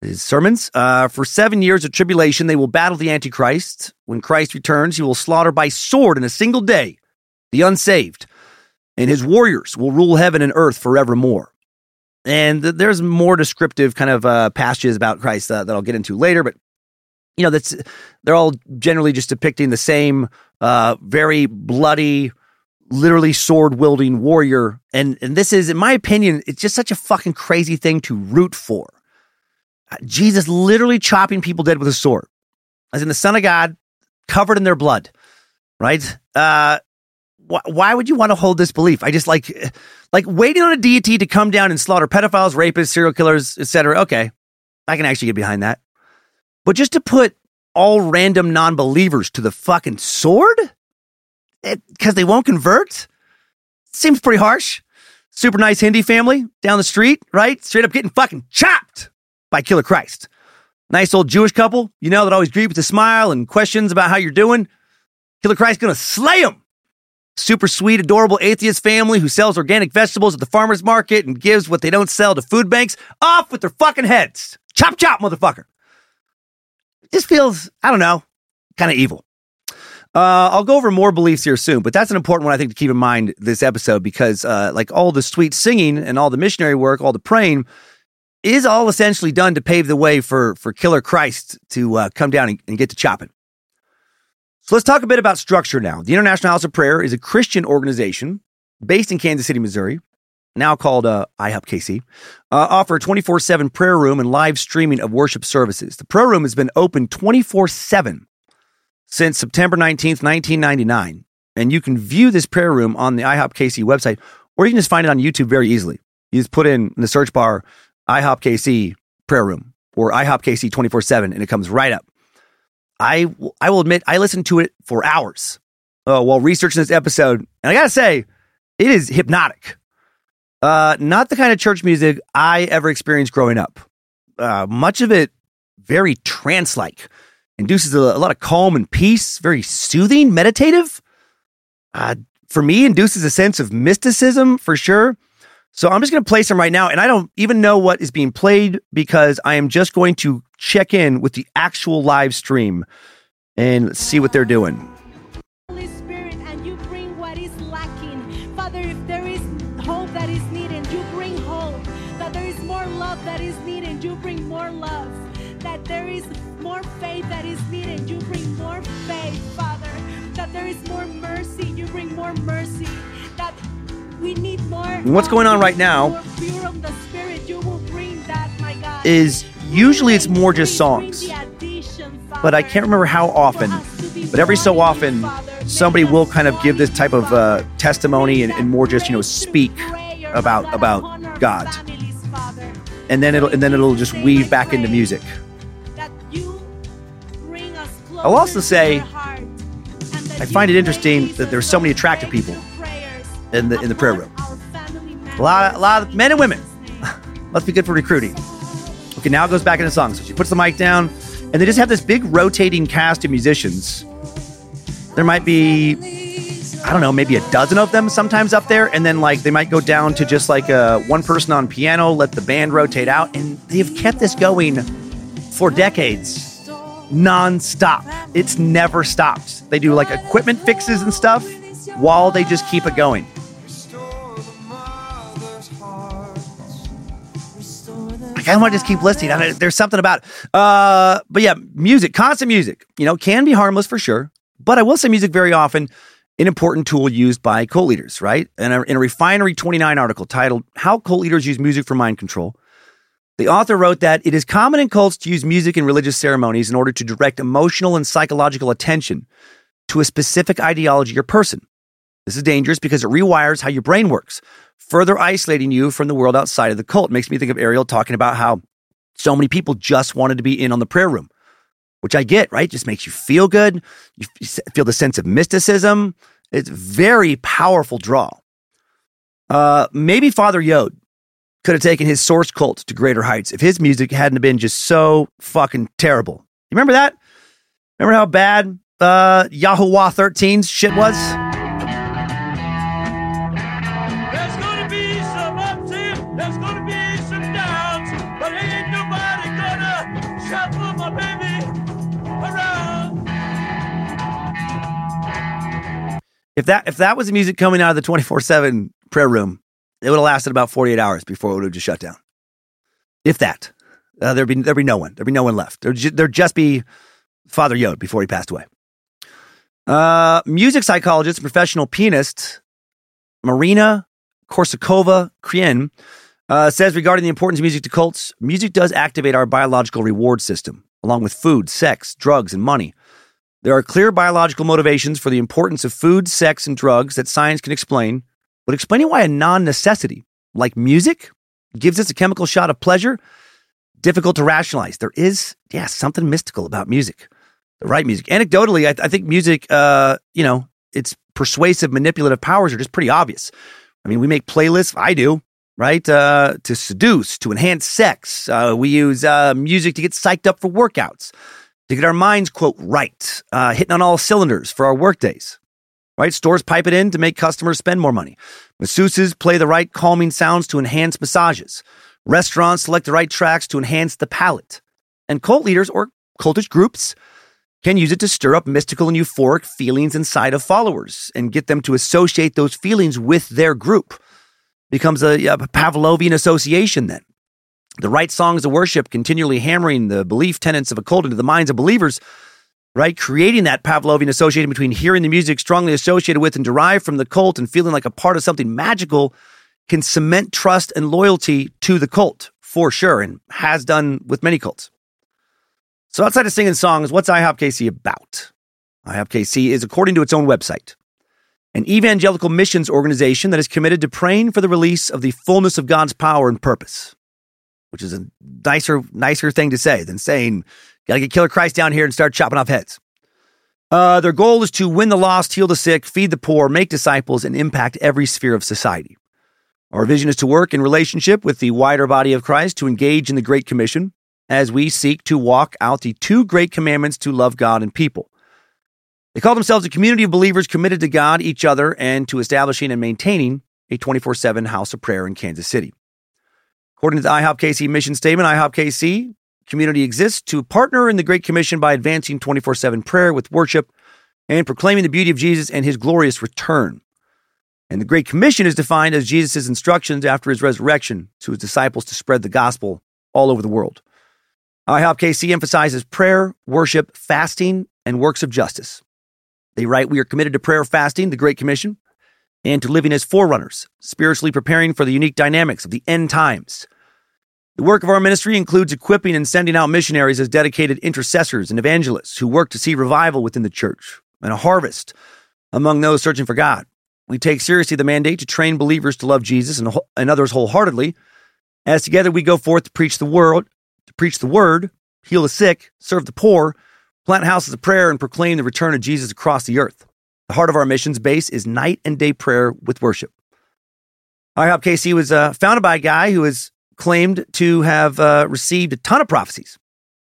his sermons. Uh, for seven years of tribulation, they will battle the Antichrist. When Christ returns, he will slaughter by sword in a single day the unsaved, and his warriors will rule heaven and earth forevermore. And th- there's more descriptive kind of uh, passages about Christ uh, that I'll get into later, but you know that's they're all generally just depicting the same uh, very bloody, literally sword wielding warrior. And and this is, in my opinion, it's just such a fucking crazy thing to root for. Jesus literally chopping people dead with a sword, as in the Son of God covered in their blood, right? Uh, why would you want to hold this belief? I just like, like waiting on a deity to come down and slaughter pedophiles, rapists, serial killers, etc. Okay, I can actually get behind that, but just to put all random non-believers to the fucking sword eh, because they won't convert seems pretty harsh. Super nice Hindi family down the street, right? Straight up getting fucking chopped by Killer Christ. Nice old Jewish couple, you know, that always greet with a smile and questions about how you're doing. Killer Christ gonna slay them. Super sweet, adorable atheist family who sells organic vegetables at the farmer's market and gives what they don't sell to food banks. Off with their fucking heads. Chop, chop, motherfucker. Just feels, I don't know, kind of evil. Uh, I'll go over more beliefs here soon, but that's an important one I think to keep in mind this episode because, uh, like all the sweet singing and all the missionary work, all the praying, is all essentially done to pave the way for, for Killer Christ to uh, come down and, and get to chopping. So let's talk a bit about structure now. The International House of Prayer is a Christian organization based in Kansas City, Missouri, now called uh, uh, offer a 24 7 prayer room and live streaming of worship services. The prayer room has been open 24 7 since September 19th, 1999. And you can view this prayer room on the IHOP KC website, or you can just find it on YouTube very easily. You just put in, in the search bar IHOP KC prayer room or IHOP KC 24 7, and it comes right up. I, I will admit, I listened to it for hours uh, while researching this episode. And I got to say, it is hypnotic. Uh, not the kind of church music I ever experienced growing up. Uh, much of it very trance like, induces a, a, lot of calm and peace, very soothing, meditative. Uh, for me, induces a sense of mysticism for sure. So I'm just going to play some right now. And I don't even know what is being played because I am just going to check in with the actual live stream and see what they're doing. Holy Spirit, and you bring what is lacking. Father, if there is hope that is needed, you bring hope. That there is more love that is needed, you bring more love. That there is more faith that is needed, you bring more faith, Father. That there is more mercy, you bring more mercy. That we need more. What's going on right now more pure of the Spirit, you will bring that, my God. Is usually it's more just songs. But I can't remember how often. But every so often, somebody will kind of give this type of uh, testimony and, and more just you know speak about about God, and then it'll and then it'll just weave back into music. I'll also say, I find it interesting that there's so many attractive people in the in the prayer room. A lot, a lot of men and women. <laughs> Must be good for recruiting. Okay, now it goes back into song. So she puts the mic down, and they just have this big rotating cast of musicians. There might be, I don't know, maybe a dozen of them sometimes up there, and then like they might go down to just like uh, one person on piano, let the band rotate out, and they've kept this going for decades, non-stop. It's never stopped. They do like equipment fixes and stuff while they just keep it going. I want to just keep listening. I there's something about, it. uh, but yeah, music, constant music, you know, can be harmless for sure. But I will say, music very often an important tool used by cult leaders, right? And in a, in a Refinery 29 article titled "How Cult Leaders Use Music for Mind Control," the author wrote that it is common in cults to use music in religious ceremonies in order to direct emotional and psychological attention to a specific ideology or person. This is dangerous because it rewires how your brain works, further isolating you from the world outside of the cult. Makes me think of Ariel talking about how so many people just wanted to be in on the prayer room, which I get, right? Just makes you feel good. You feel the sense of mysticism. It's very powerful draw. Uh, maybe Father Yod could have taken his source cult to greater heights if his music hadn't been just so fucking terrible. You remember that? Remember how bad uh, Ya Ho Wha 13's shit was? If that if that was the music coming out of the 24/7 prayer room, it would have lasted about 48 hours before it would have just shut down. If that. Uh, there'd be there'd be no one. There'd be no one left. There'd, ju- there'd just be Father Yod before he passed away. Uh, music psychologist, professional pianist Marina Korsakova Kreyn uh, says regarding the importance of music to cults, music does activate our biological reward system, along with food, sex, drugs, and money. There are clear biological motivations for the importance of food, sex, and drugs that science can explain, but explaining why a non necessity, like music, gives us a chemical shot of pleasure, difficult to rationalize. There is, yeah, something mystical about music, the right music. Anecdotally, I, I think music, uh, you know, its persuasive, manipulative powers are just pretty obvious. I mean, we make playlists, I do, right? Uh, to seduce, to enhance sex. Uh, we use uh, music to get psyched up for workouts to get our minds, quote, right, uh, hitting on all cylinders for our workdays, right? Stores pipe it in to make customers spend more money. Masseuses play the right calming sounds to enhance massages. Restaurants select the right tracks to enhance the palate. And cult leaders or cultish groups can use it to stir up mystical and euphoric feelings inside of followers and get them to associate those feelings with their group. Becomes a, a Pavlovian association then the right songs of worship, continually hammering the belief tenets of a cult into the minds of believers, right? Creating that Pavlovian association between hearing the music strongly associated with and derived from the cult and feeling like a part of something magical can cement trust and loyalty to the cult for sure and has done with many cults. So outside of singing songs, what's IHOP KC about? IHOP KC is, according to its own website, an evangelical missions organization that is committed to praying for the release of the fullness of God's power and purpose which is a nicer, nicer thing to say than saying, gotta get Killer Christ down here and start chopping off heads. Uh, their goal is to win the lost, heal the sick, feed the poor, make disciples, and impact every sphere of society. Our vision is to work in relationship with the wider body of Christ to engage in the Great Commission as we seek to walk out the two great commandments to love God and people. They call themselves a community of believers committed to God, each other, and to establishing and maintaining a 24 7 house of prayer in Kansas City. According to the IHOP KC mission statement, IHOP KC community exists to partner in the Great Commission by advancing 24 7 prayer with worship and proclaiming the beauty of Jesus and his glorious return. And the Great Commission is defined as Jesus' instructions after his resurrection to his disciples to spread the gospel all over the world. IHOP KC emphasizes prayer, worship, fasting, and works of justice. They write, We are committed to prayer, fasting, the Great Commission, and to living as forerunners, spiritually preparing for the unique dynamics of the end times. The work of our ministry includes equipping and sending out missionaries as dedicated intercessors and evangelists who work to see revival within the church and a harvest among those searching for God. We take seriously the mandate to train believers to love Jesus and, and others wholeheartedly, as together we go forth to preach the world, to preach the word, heal the sick, serve the poor, plant houses of prayer, and proclaim the return of Jesus across the earth. The heart of our missions base is night and day prayer with worship. IHOP KC was uh, founded by a guy who is claimed to have uh, received a ton of prophecies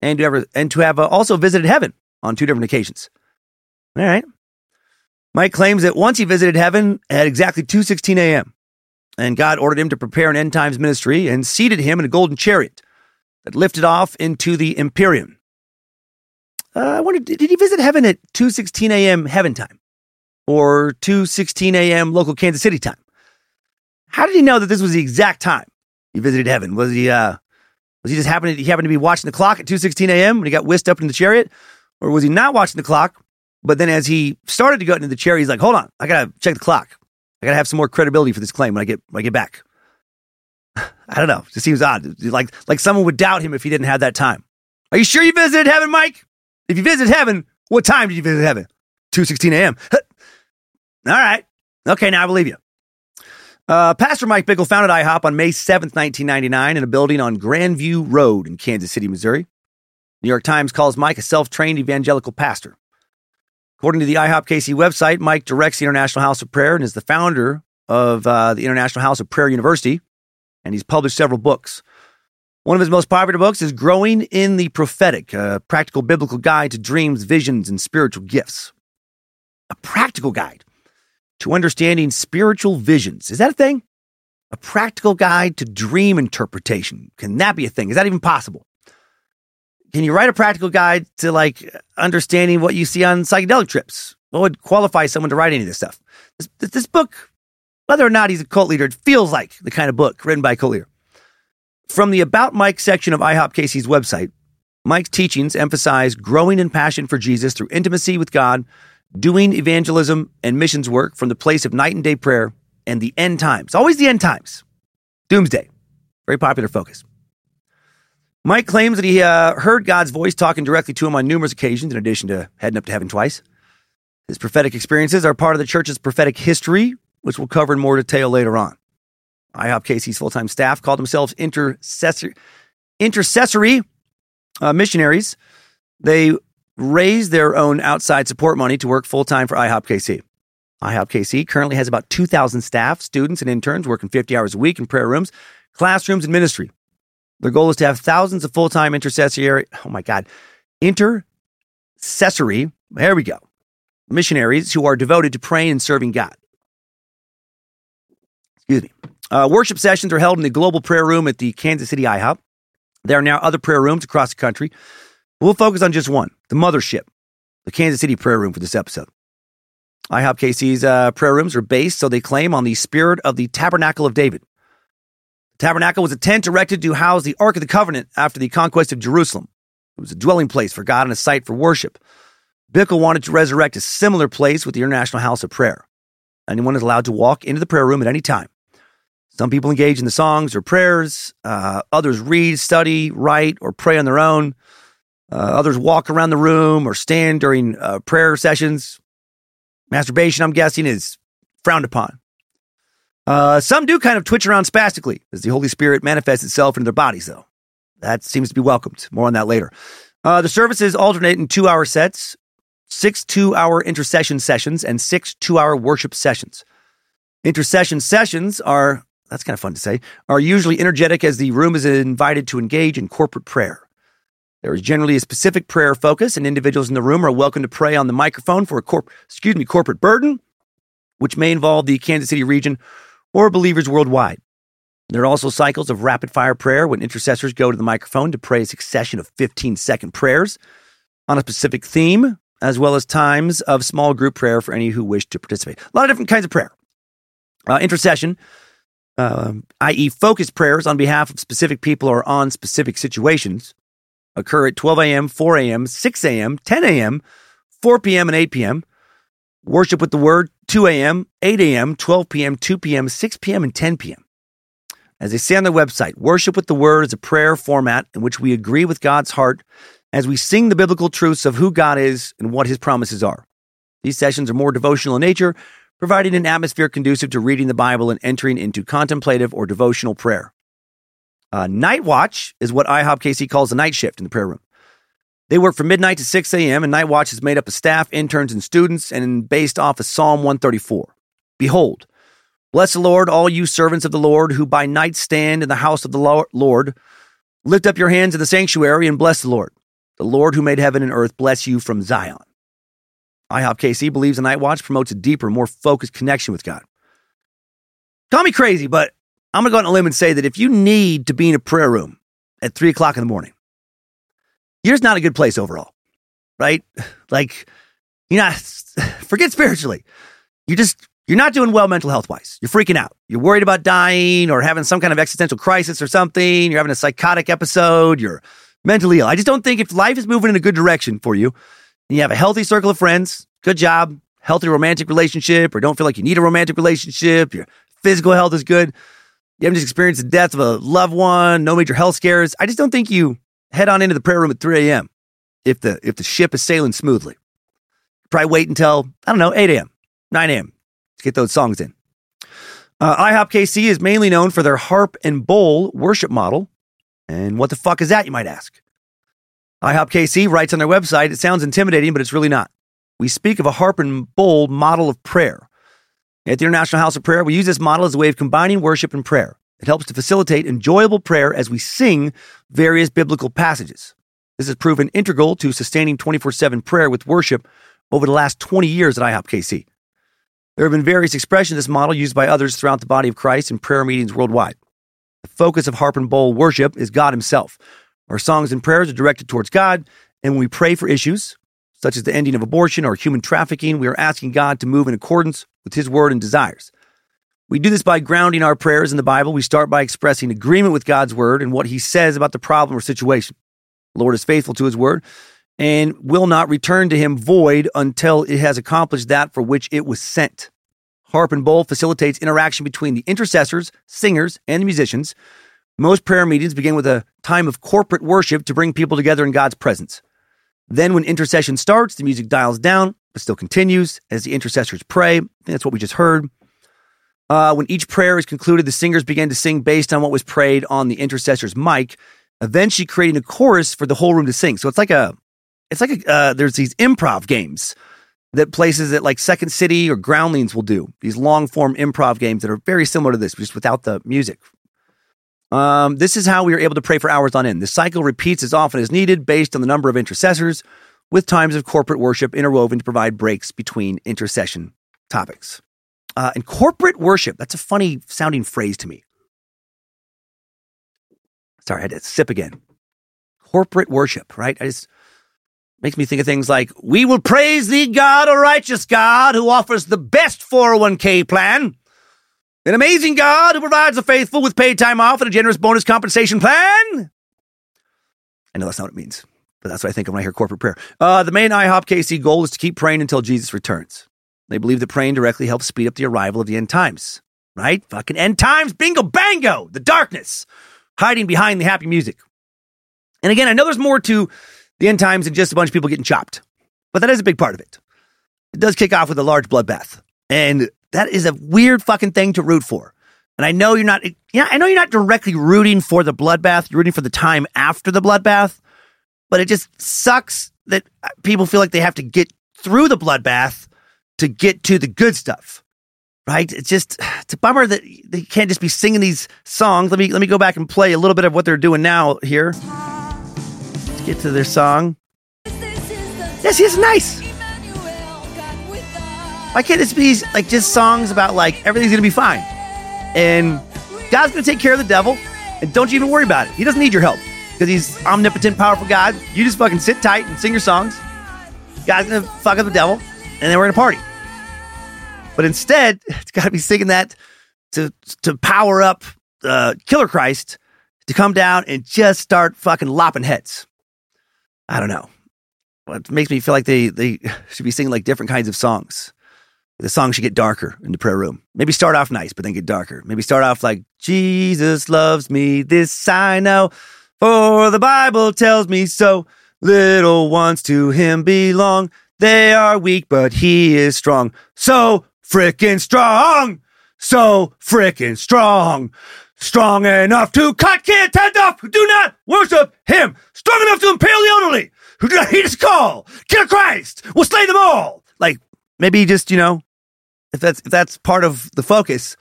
and to, and to have uh, also visited heaven on two different occasions. All right. Mike claims that once he visited heaven at exactly 2:16 a.m., and God ordered him to prepare an end times ministry and seated him in a golden chariot that lifted off into the Empyrean. Uh, I wonder, did he visit heaven at 2:16 a.m. heaven time, or 2:16 a.m. local Kansas City time? How did he know that this was the exact time he visited heaven? Was he uh, was he just happening? He happened to be watching the clock at 2:16 a.m. when he got whisked up in the chariot, or was he not watching the clock? But then as he started to go into the chariot, he's like, "Hold on, I gotta check the clock. I gotta have some more credibility for this claim when I get when I get back." <sighs> I don't know. It just seems odd. Like like someone would doubt him if he didn't have that time. Are you sure you visited heaven, Mike? If you visited heaven, what time did you visit heaven? 2.16 a.m. <laughs> All right. Okay, now I believe you. Uh, Pastor Mike Bickle founded IHOP on May 7th, 1999 in a building on Grandview Road in Kansas City, Missouri. New York Times calls Mike a self-trained evangelical pastor. According to the IHOP KC website, Mike directs the International House of Prayer and is the founder of uh, the International House of Prayer University, and he's published several books. One of his most popular books is Growing in the Prophetic, a practical biblical guide to dreams, visions, and spiritual gifts. A practical guide to understanding spiritual visions. Is that a thing? A practical guide to dream interpretation. Can that be a thing? Is that even possible? Can you write a practical guide to like understanding what you see on psychedelic trips? What would qualify someone to write any of this stuff? This, this book, whether or not he's a cult leader, it feels like the kind of book written by a cult leader. From the About Mike section of IHOP KC's website, Mike's teachings emphasize growing in passion for Jesus through intimacy with God, doing evangelism and missions work from the place of night and day prayer and the end times. Always the end times. Doomsday. Very popular focus. Mike claims that he uh, heard God's voice talking directly to him on numerous occasions, in addition to heading up to heaven twice. His prophetic experiences are part of the church's prophetic history, which we'll cover in more detail later on. IHOP KC's full time staff called themselves intercessor, intercessory uh, missionaries. They raised their own outside support money to work full time for IHOP KC. IHOP KC currently has about 2,000 staff, students, and interns working 50 hours a week in prayer rooms, classrooms, and ministry. Their goal is to have thousands of full time intercessory, oh my God, intercessory, there we go, missionaries who are devoted to praying and serving God. Excuse me. Uh, worship sessions are held in the Global Prayer Room at the Kansas City IHOP. There are now other prayer rooms across the country. We'll focus on just one the mothership, the Kansas City Prayer Room for this episode. IHOP KC's uh, prayer rooms are based, so they claim, on the spirit of the Tabernacle of David. The tabernacle was a tent erected to house the Ark of the Covenant after the conquest of Jerusalem. It was a dwelling place for God and a site for worship. Bickle wanted to resurrect a similar place with the International House of Prayer. Anyone is allowed to walk into the prayer room at any time. Some people engage in the songs or prayers. Uh, others read, study, write, or pray on their own. Uh, others walk around the room or stand during uh, prayer sessions. Masturbation, I'm guessing, is frowned upon. Uh, some do kind of twitch around spastically as the Holy Spirit manifests itself into their bodies, though. That seems to be welcomed. More on that later. Uh, the services alternate in two hour sets, six two hour intercession sessions, and six two hour worship sessions. Intercession sessions are that's kind of fun to say, are usually energetic as the room is invited to engage in corporate prayer. There is generally a specific prayer focus, and individuals in the room are welcome to pray on the microphone for a corp- excuse me, corporate burden, which may involve the Kansas City region or believers worldwide. There are also cycles of rapid fire prayer when intercessors go to the microphone to pray a succession of 15 second prayers on a specific theme, as well as times of small group prayer for any who wish to participate. A lot of different kinds of prayer. Uh, intercession, uh, i.e., focused prayers on behalf of specific people or on specific situations, occur at 12 a.m., 4 a.m., 6 a.m., 10 a.m., 4 p.m., and 8 p.m. Worship with the Word, 2 a.m., 8 a.m., 12 p.m., 2 p.m., 6 p.m., and 10 p.m. As they say on their website, worship with the Word is a prayer format in which we agree with God's heart as we sing the biblical truths of who God is and what His promises are. These sessions are more devotional in nature, providing an atmosphere conducive to reading the Bible and entering into contemplative or devotional prayer. Uh, night watch is what IHOP KC calls the night shift in the prayer room. They work from midnight to 6 a.m., and Night Watch is made up of staff, interns, and students, and based off of Psalm 134. Behold, bless the Lord, all you servants of the Lord, who by night stand in the house of the Lord. Lift up your hands in the sanctuary and bless the Lord. The Lord who made heaven and earth bless you from Zion. IHOP KC believes the Night Watch promotes a deeper, more focused connection with God. Call me crazy, but I'm going to go on a limb and say that if you need to be in a prayer room at 3 o'clock in the morning, you're just not a good place overall, right? <sighs> Like, you're not, <sighs> forget spiritually. You're just, you're not doing well mental health wise. You're freaking out. You're worried about dying or having some kind of existential crisis or something. You're having a psychotic episode. You're mentally ill. I just don't think if life is moving in a good direction for you and you have a healthy circle of friends, good job, healthy romantic relationship, or don't feel like you need a romantic relationship, your physical health is good, you haven't just experienced the death of a loved one, no major health scares. I just don't think you head on into the prayer room at 3 a.m. if the if the ship is sailing smoothly. Probably wait until I don't know 8 a.m., 9 a.m. to get those songs in. Uh, IHOP KC is mainly known for their harp and bowl worship model. And what the fuck is that, you might ask? IHOP KC writes on their website, it sounds intimidating, but it's really not. We speak of a harp and bowl model of prayer. At the International House of Prayer, we use this model as a way of combining worship and prayer. It helps to facilitate enjoyable prayer as we sing various biblical passages. This has proven integral to sustaining 24 7 prayer with worship over the last 20 years at IHOP KC. There have been various expressions of this model used by others throughout the body of Christ in prayer meetings worldwide. The focus of harp and bowl worship is God Himself. Our songs and prayers are directed towards God, and when we pray for issues, such as the ending of abortion or human trafficking, we are asking God to move in accordance with His word and desires. We do this by grounding our prayers in the Bible. We start by expressing agreement with God's word and what he says about the problem or situation. The Lord is faithful to his word and will not return to him void until it has accomplished that for which it was sent. Harp and bowl facilitates interaction between the intercessors, singers, and the musicians. Most prayer meetings begin with a time of corporate worship to bring people together in God's presence. Then, when intercession starts, the music dials down, but still continues as the intercessors pray. That's what we just heard. Uh, when each prayer is concluded, the singers began to sing based on what was prayed on the intercessor's mic, eventually creating a chorus for the whole room to sing. So it's like a, it's like a, uh, there's these improv games that places that like Second City or Groundlings will do. These long form improv games that are very similar to this, just without the music. Um, this is how we are able to pray for hours on end. The cycle repeats as often as needed based on the number of intercessors, with times of corporate worship interwoven to provide breaks between intercession topics. Uh, and corporate worship, that's a funny sounding phrase to me. Sorry, I had to sip again. Corporate worship, right? I just makes me think of things like, We will praise thee, God, a righteous God who offers the best 401k plan. An amazing God who provides the faithful with paid time off and a generous bonus compensation plan. I know that's not what it means, but that's what I think of when I hear corporate prayer. Uh, the main IHOP KC goal is to keep praying until Jesus returns. They believe that praying directly helps speed up the arrival of the end times, right? Fucking end times, bingo, bango, the darkness hiding behind the happy music. And again, I know there's more to the end times than just a bunch of people getting chopped, but that is a big part of it. It does kick off with a large bloodbath, and that is a weird fucking thing to root for. And I know you're not, yeah, I know you're not directly rooting for the bloodbath. You're rooting for the time after the bloodbath, but it just sucks that uh, people feel like they have to get through the bloodbath to get to the good stuff. Right? It's just <sighs> it's a bummer that they can't just be singing these songs. Let me let me go back and play a little bit of what they're doing now here. Let's get to their song. Yes, it's nice. Why can't this be like just songs about like everything's gonna be fine? And God's to take care of the devil. And don't you even worry about it. He doesn't need your help because he's omnipotent, powerful God. You just fucking sit tight and sing your songs. God's to fuck up the devil. And then we're to party. But instead, <laughs> it's got to be singing that to, to power up uh, Killer Christ to come down and just start fucking lopping heads. I don't know. It makes me feel like they, they <laughs> should be singing like different kinds of songs. The song should get darker in the prayer room. Maybe start off nice, but then get darker. Maybe start off like, Jesus loves me, this I know, for the Bible tells me so. Little ones to him belong. They are weak, but he is strong. So frickin' strong. So frickin' strong. Strong enough to cut kids heads off who do not worship him. Strong enough to impale the elderly who do not heed his call. Kill Christ We'll slay them all. Like maybe just you know, if that's if that's part of the focus,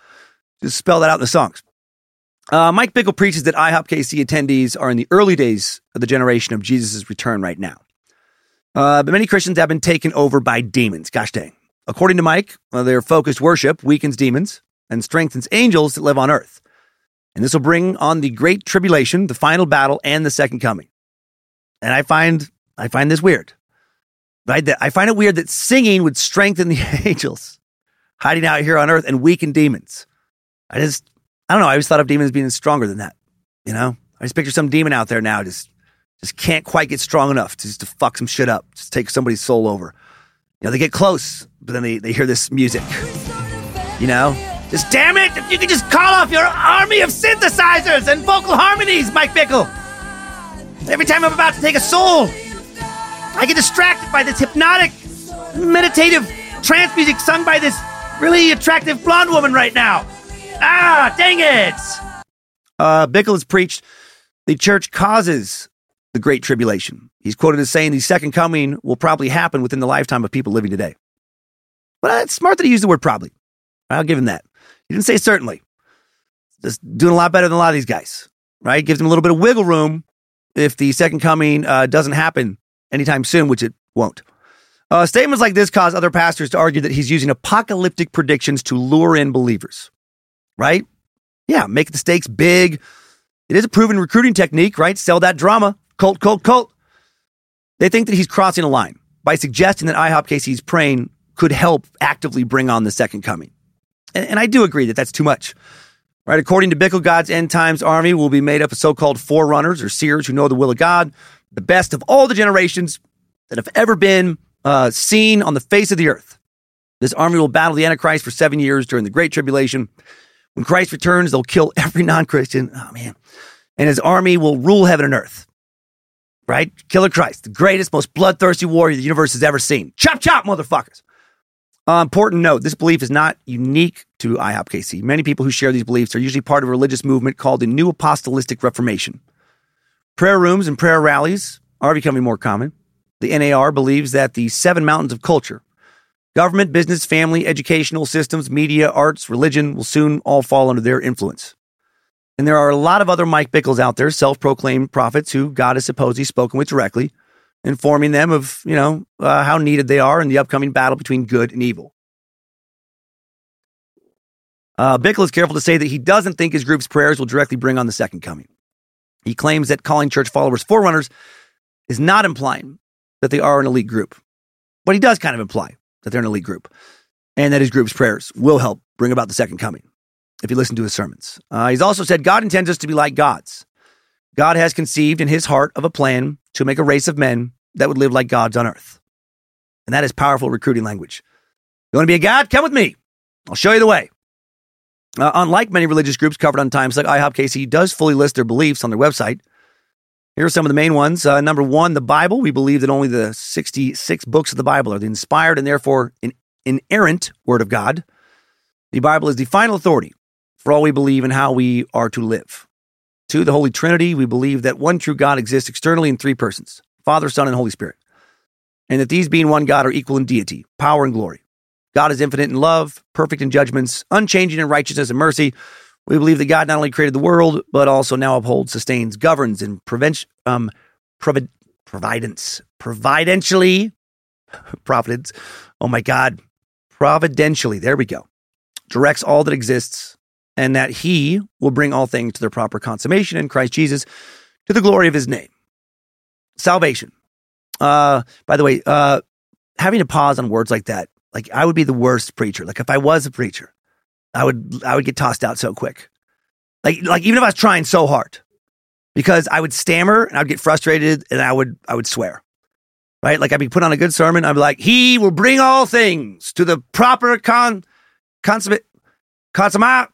just spell that out in the songs. Uh, Mike Bickle preaches that IHOP KC attendees are in the early days of the generation of Jesus' return right now. Uh, but many Christians have been taken over by demons. Gosh dang. According to Mike, uh, their focused worship weakens demons and strengthens angels that live on earth. And this will bring on the great tribulation, the final battle, and the second coming. And I find I find this weird. Right? I find it weird that singing would strengthen the <laughs> angels hiding out here on earth and weaken demons. I just I don't know. I always thought of demons being stronger than that. You know, I just picture some demon out there now, just just can't quite get strong enough to just to fuck some shit up, just take somebody's soul over. You know, they get close, but then they, they hear this music. You know, just damn it! If you could just call off your army of synthesizers and vocal harmonies, Mike Bickle. Every time I'm about to take a soul, I get distracted by this hypnotic, meditative trance music sung by this really attractive blonde woman right now. Ah, dang it! Uh, Bickle has preached the church causes the Great Tribulation. He's quoted as saying the second coming will probably happen within the lifetime of people living today. But uh, it's smart that he used the word probably. I'll give him that. He didn't say certainly. Just doing a lot better than a lot of these guys, right? Gives him a little bit of wiggle room if the second coming uh, doesn't happen anytime soon, which it won't. Uh, statements like this cause other pastors to argue that he's using apocalyptic predictions to lure in believers right? Yeah, make the stakes big. It is a proven recruiting technique, right? Sell that drama. Cult, cult, cult. They think that he's crossing a line by suggesting that IHOP KC's praying could help actively bring on the second coming. And, and I do agree that that's too much. Right? According to Bickle, God's end times army will be made up of so called forerunners or seers who know the will of God, the best of all the generations that have ever been uh, seen on the face of the earth. This army will battle the Antichrist for seven years during the Great Tribulation when Christ returns, they'll kill every non Christian. Oh, man. And his army will rule heaven and earth. Right? Killer Christ, the greatest, most bloodthirsty warrior the universe has ever seen. Chop, chop, motherfuckers. Uh, important note this belief is not unique to IHOPKC. Many people who share these beliefs are usually part of a religious movement called the New Apostolic Reformation. Prayer rooms and prayer rallies are becoming more common. The NAR believes that the seven mountains of culture Government, business, family, educational systems, media, arts, religion will soon all fall under their influence. And there are a lot of other Mike Bickles out there, self proclaimed prophets who God has supposedly spoken with directly, informing them of, you know, uh, how needed they are in the upcoming battle between good and evil. Uh, Bickle is careful to say that he doesn't think his group's prayers will directly bring on the second coming. He claims that calling church followers forerunners is not implying that they are an elite group, but he does kind of imply that they're an elite group, and that his group's prayers will help bring about the second coming. If you listen to his sermons, uh, he's also said God intends us to be like gods. God has conceived in his heart of a plan to make a race of men that would live like gods on earth. And that is powerful recruiting language. You want to be a god? Come with me. I'll show you the way. Uh, unlike many religious groups covered on Times like IHOP KC does fully list their beliefs on their website. Here are some of the main ones. Uh, number one, the Bible. We believe that only the 66 books of the Bible are the inspired and therefore in, inerrant Word of God. The Bible is the final authority for all we believe and how we are to live. Two, the Holy Trinity. We believe that one true God exists externally in three persons Father, Son, and Holy Spirit. And that these being one God are equal in deity, power, and glory. God is infinite in love, perfect in judgments, unchanging in righteousness and mercy, we believe that God not only created the world, but also now upholds, sustains, governs, and prevents, um, provid- providence, providentially, <laughs> providence. Oh my God, providentially. There we go. Directs all that exists and that he will bring all things to their proper consummation in Christ Jesus to the glory of his name. Salvation. Uh, by the way, uh, having to pause on words like that, like I would be the worst preacher. Like if I was a preacher, I would I would get tossed out so quick. Like like even if I was trying so hard, because I would stammer and I'd get frustrated and I would I would swear. Right? Like I'd be put on a good sermon, I'd be like, He will bring all things to the proper con consummate consummate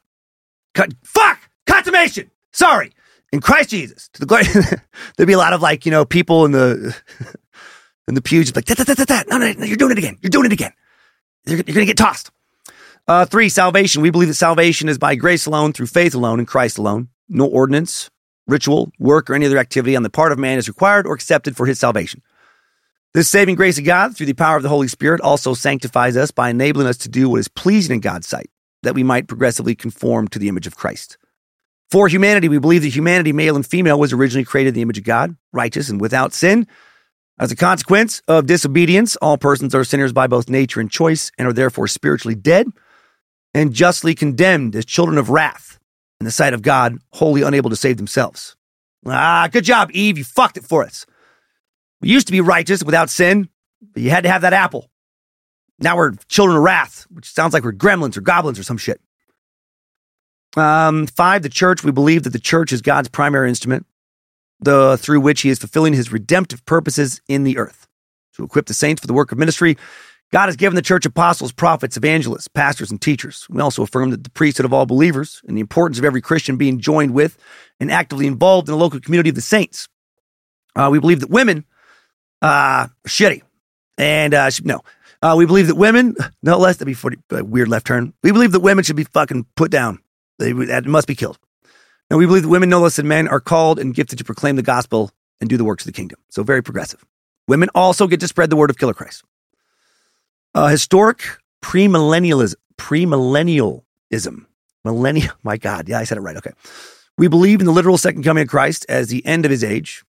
con, fuck consummation. Sorry. In Christ Jesus. To the glory <laughs> there'd be a lot of like, you know, people in the <laughs> in the pews like that, that, that, that, that. No, no, no, you're doing it again. You're doing it again. You're, you're gonna get tossed. Uh, three, salvation. We believe that salvation is by grace alone, through faith alone, in Christ alone. No ordinance, ritual, work, or any other activity on the part of man is required or accepted for his salvation. This saving grace of God, through the power of the Holy Spirit, also sanctifies us by enabling us to do what is pleasing in God's sight, that we might progressively conform to the image of Christ. For humanity, we believe that humanity, male and female, was originally created in the image of God, righteous and without sin. As a consequence of disobedience, all persons are sinners by both nature and choice and are therefore spiritually dead and justly condemned as children of wrath in the sight of God, wholly unable to save themselves. Ah, good job, Eve. You fucked it for us. We used to be righteous without sin, but you had to have that apple. Now we're children of wrath, which sounds like we're gremlins or goblins or some shit. Um, five, the church. We believe that the church is God's primary instrument, the through which He is fulfilling His redemptive purposes in the earth to equip the saints for the work of ministry. God has given the church apostles, prophets, evangelists, pastors, and teachers. We also affirm that the priesthood of all believers and the importance of every Christian being joined with and actively involved in the local community of the saints. Uh, we believe that women, uh, shitty. And, uh, no, uh, we believe that women, <laughs> no less, that'd be 40, uh, weird left turn. We believe that women should be fucking put down. They that must be killed. And we believe that women, no less than men, are called and gifted to proclaim the gospel and do the works of the kingdom. So very progressive. Women also get to spread the word of Killer Christ. Uh, historic premillennialism, premillennialism, millennial. <laughs> My God, yeah, I said it right. Okay, we believe in the literal second coming of Christ as the end of His age,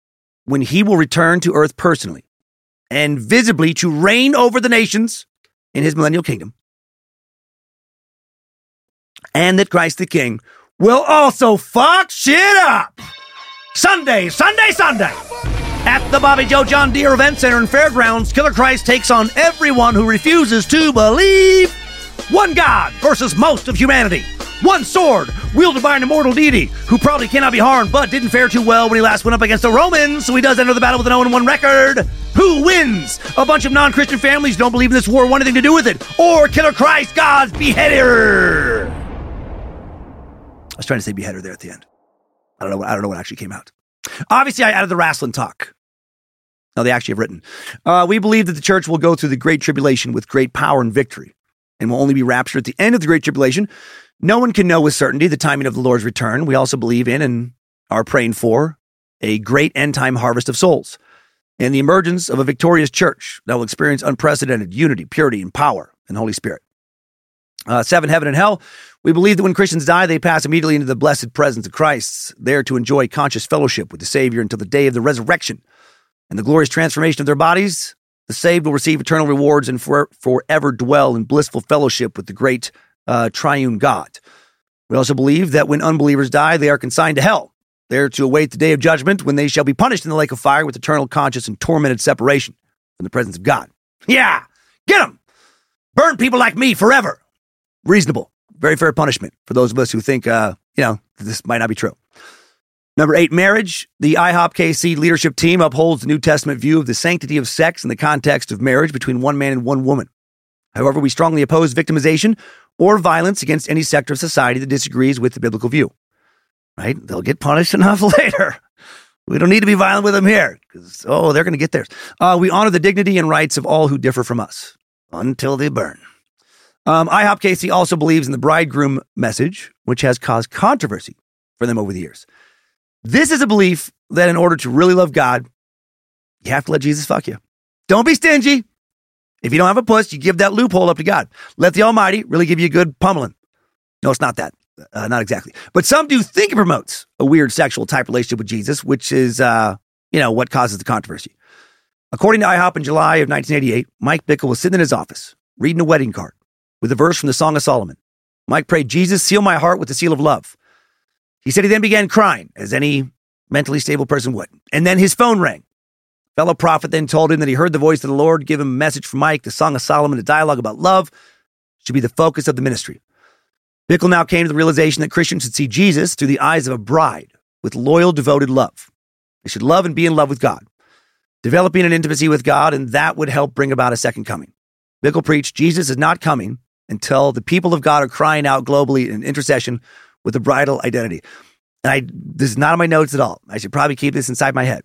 when He will return to earth personally and visibly to reign over the nations in His millennial kingdom, and that Christ the King will also fuck shit up. Sunday, Sunday, Sunday. At the Bobby Joe John Deere Event Center and Fairgrounds, Killer Christ takes on everyone who refuses to believe. One God versus most of humanity. One sword wielded by an immortal deity who probably cannot be harmed but didn't fare too well when he last went up against the Romans, so he does enter the battle with an 0 1 record. Who wins? A bunch of non Christian families don't believe in this war, want anything to do with it. Or Killer Christ, God's beheader. I was trying to say beheader there at the end. I don't know. I don't know what actually came out. Obviously, I added the wrestling talk. No, they actually have written. Uh, we believe that the church will go through the great tribulation with great power and victory, and will only be raptured at the end of the great tribulation. No one can know with certainty the timing of the Lord's return. We also believe in and are praying for a great end time harvest of souls and the emergence of a victorious church that will experience unprecedented unity, purity, and power and Holy Spirit. Uh, seven, heaven and hell. We believe that when Christians die, they pass immediately into the blessed presence of Christ, there to enjoy conscious fellowship with the Savior until the day of the resurrection and the glorious transformation of their bodies. The saved will receive eternal rewards and for, forever dwell in blissful fellowship with the great uh, triune God. We also believe that when unbelievers die, they are consigned to hell, there to await the day of judgment when they shall be punished in the lake of fire with eternal conscious and tormented separation from the presence of God. Yeah, get them! Burn people like me forever. Reasonable, very fair punishment for those of us who think, uh, you know, this might not be true. Number eight, marriage. The IHOP KC leadership team upholds the New Testament view of the sanctity of sex in the context of marriage between one man and one woman. However, we strongly oppose victimization or violence against any sector of society that disagrees with the biblical view. Right? They'll get punished enough <laughs> later. We don't need to be violent with them here because, oh, they're going to get theirs. Uh, we honor the dignity and rights of all who differ from us until they burn. Um, IHOP KC also believes in the bridegroom message, which has caused controversy for them over the years. This is a belief that in order to really love God, you have to let Jesus fuck you. Don't be stingy. If you don't have a puss, you give that loophole up to God. Let the Almighty really give you a good pummeling. No, it's not that. Uh, not exactly. But some do think it promotes a weird sexual type relationship with Jesus, which is, uh, you know, what causes the controversy. According to IHOP in July of 1988, Mike Bickle was sitting in his office reading a wedding card with a verse from the Song of Solomon. Mike prayed, Jesus, seal my heart with the seal of love. He said he then began crying, as any mentally stable person would. And then his phone rang. Fellow prophet then told him that he heard the voice of the Lord give him a message from Mike, the Song of Solomon, a dialogue about love should be the focus of the ministry. Bickle now came to the realization that Christians should see Jesus through the eyes of a bride with loyal, devoted love. They should love and be in love with God, developing an intimacy with God, and that would help bring about a second coming. Bickle preached Jesus is not coming until the people of God are crying out globally in intercession with a bridal identity. And I this is not on my notes at all. I should probably keep this inside my head.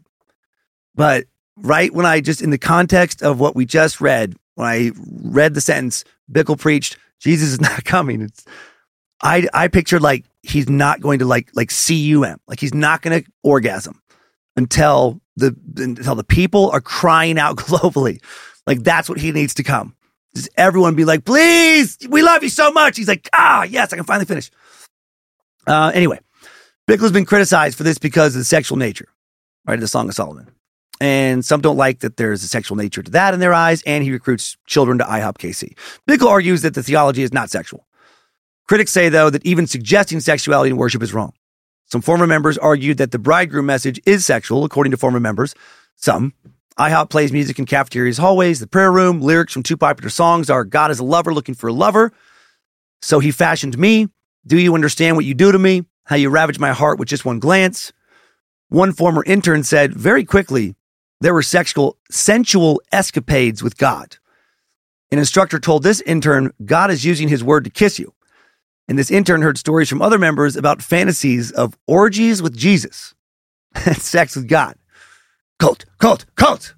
But right when I just in the context of what we just read, when I read the sentence, Bickle preached, Jesus is <laughs> not coming. It's I I pictured like he's not going to like like cum like he's not going to orgasm until the until the people are crying out <laughs> globally. Like that's what he needs to come. Just everyone be like, please, we love you so much. He's like, ah, yes, I can finally finish. Uh, anyway, Bickle's been criticized for this because of the sexual nature, right? Of the Song of Solomon. And some don't like that there's a sexual nature to that in their eyes, and he recruits children to IHOP KC. Bickle argues that the theology is not sexual. Critics say, though, that even suggesting sexuality in worship is wrong. Some former members argued that the bridegroom message is sexual, according to former members. Some. IHOP plays music in cafeterias, hallways, the prayer room. Lyrics from two popular songs are God is a lover looking for a lover. So he fashioned me. Do you understand what you do to me? How you ravage my heart with just one glance? One former intern said very quickly there were sexual, sensual escapades with God. An instructor told this intern, God is using his word to kiss you. And this intern heard stories from other members about fantasies of orgies with Jesus and <laughs> sex with God. Cult, cult, cult.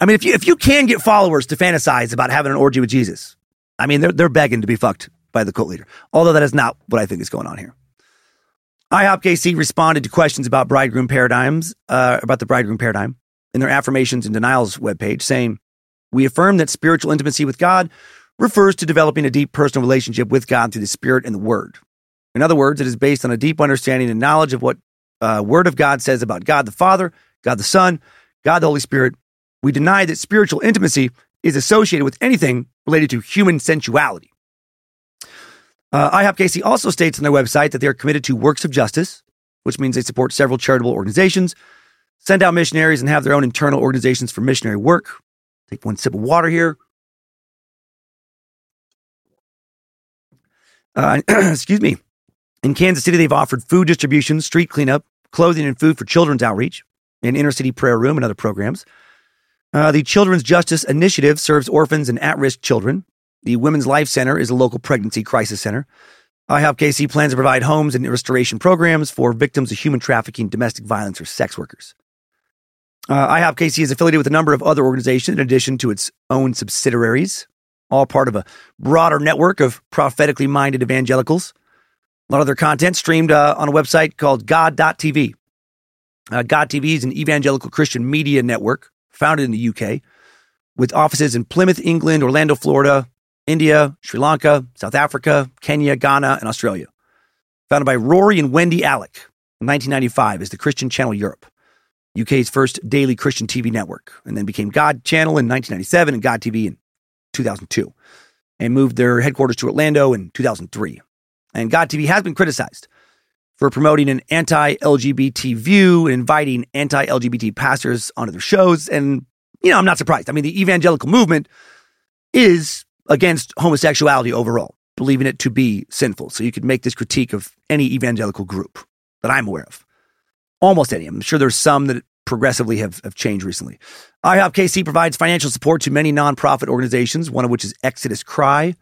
I mean, if you if you can get followers to fantasize about having an orgy with Jesus, I mean, they're they're begging to be fucked by the cult leader. Although that is not what I think is going on here. IHOP KC responded to questions about bridegroom paradigms, uh, about the bridegroom paradigm in their affirmations and denials webpage, saying, We affirm that spiritual intimacy with God refers to developing a deep personal relationship with God through the Spirit and the Word. In other words, it is based on a deep understanding and knowledge of what uh, Word of God says about God the Father, God the Son, God the Holy Spirit. We deny that spiritual intimacy is associated with anything related to human sensuality. Uh, IHOP KC also states on their website that they are committed to works of justice, which means they support several charitable organizations, send out missionaries, and have their own internal organizations for missionary work. Take one sip of water here. Uh, <clears throat> excuse me. In Kansas City, they've offered food distribution, street cleanup, clothing, and food for children's outreach, and inner city prayer room and other programs. Uh, the Children's Justice Initiative serves orphans and at risk children. The Women's Life Center is a local pregnancy crisis center. IHOP KC plans to provide homes and restoration programs for victims of human trafficking, domestic violence, or sex workers. Uh, is affiliated with a number of other organizations in addition to its own subsidiaries, all part of a broader network of prophetically minded evangelicals. A lot of their content streamed uh, on a website called God.tv. Uh, God TV is an evangelical Christian media network founded in the UK with offices in Plymouth, England, Orlando, Florida, India, Sri Lanka, South Africa, Kenya, Ghana, and Australia. Founded by Rory and Wendy Alec in 1995 as the Christian Channel Europe, UK's first daily Christian TV network, and then became God Channel in 1997 and God TV in 2002, and moved their headquarters to Orlando in 2003. And God TV has been criticized for promoting an anti LGBT view and inviting anti LGBT pastors onto their shows. And, you know, I'm not surprised. I mean, the evangelical movement is against homosexuality overall, believing it to be sinful. So you could make this critique of any evangelical group that I'm aware of. Almost any. I'm sure there's some that progressively have, have changed recently. IHOP KC provides financial support to many nonprofit organizations, one of which is Exodus Cry.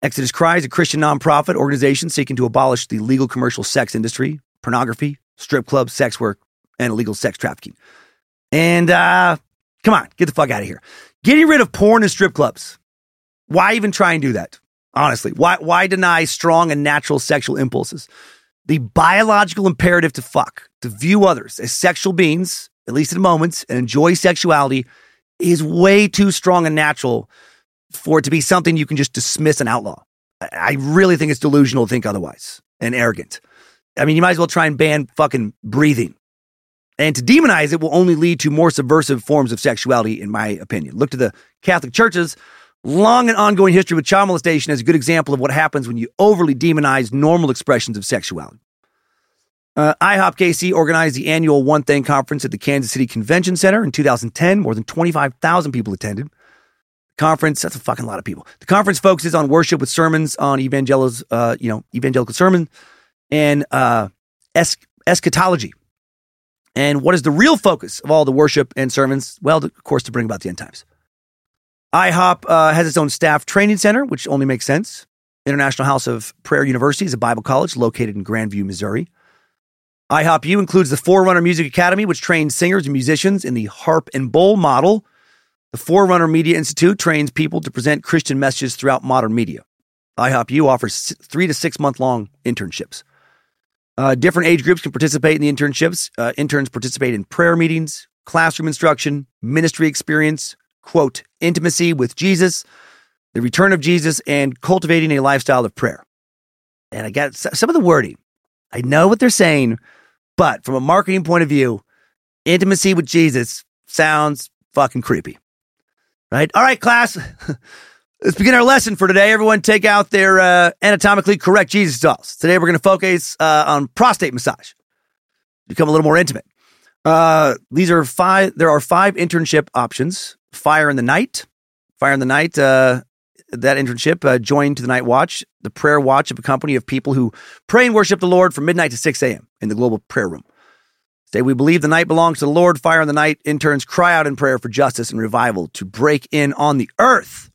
Exodus Cry is a Christian nonprofit organization seeking to abolish the legal commercial sex industry, pornography, strip clubs, sex work, and illegal sex trafficking. And uh, come on, get the fuck out of here. Getting rid of porn and strip clubs. Why even try and do that? Honestly, why why deny strong and natural sexual impulses? The biological imperative to fuck, to view others as sexual beings, at least in moments, and enjoy sexuality is way too strong and natural for it to be something you can just dismiss and outlaw. I really think it's delusional to think otherwise and arrogant. I mean, you might as well try and ban fucking breathing. And to demonize it will only lead to more subversive forms of sexuality, in my opinion. Look to the Catholic churches long and ongoing history with child molestation is a good example of what happens when you overly demonize normal expressions of sexuality. Uh, IHOP KC organized the annual One Thing conference at the Kansas City Convention Center in 2010. More than 25,000 people attended. Conference, that's a fucking lot of people. The conference focuses on worship with sermons on evangelos, uh, you know, evangelical sermon and uh, es- eschatology. And what is the real focus of all the worship and sermons? Well, of course, to bring about the end times. IHOP uh, has its own staff training center, which only makes sense. International House of Prayer University is a Bible college located in Grandview, Missouri. IHOP U includes the Forerunner Music Academy, which trains singers and musicians in the harp and bowl model. The Forerunner Media Institute trains people to present Christian messages throughout modern media. IHOPU offers three to six month long internships. Uh, different age groups can participate in the internships. Uh, interns participate in prayer meetings, classroom instruction, ministry experience, quote, intimacy with Jesus, the return of Jesus, and cultivating a lifestyle of prayer. And I got some of the wording. I know what they're saying, but from a marketing point of view, intimacy with Jesus sounds fucking creepy. Right? All right, class. <laughs> Let's begin our lesson for today. Everyone take out their uh, anatomically correct Jesus dolls. Today we're going to focus uh, on prostate massage. Become a little more intimate. Uh, these are five. There are five internship options. Fire in the night. Fire in the night. Uh, that internship uh, joined to the night watch, the prayer watch of a company of people who pray and worship the Lord from midnight to 6 a.m. in the global prayer room. Say, we believe the night belongs to the Lord. Fire in the night. Interns cry out in prayer for justice and revival to break in on the earth.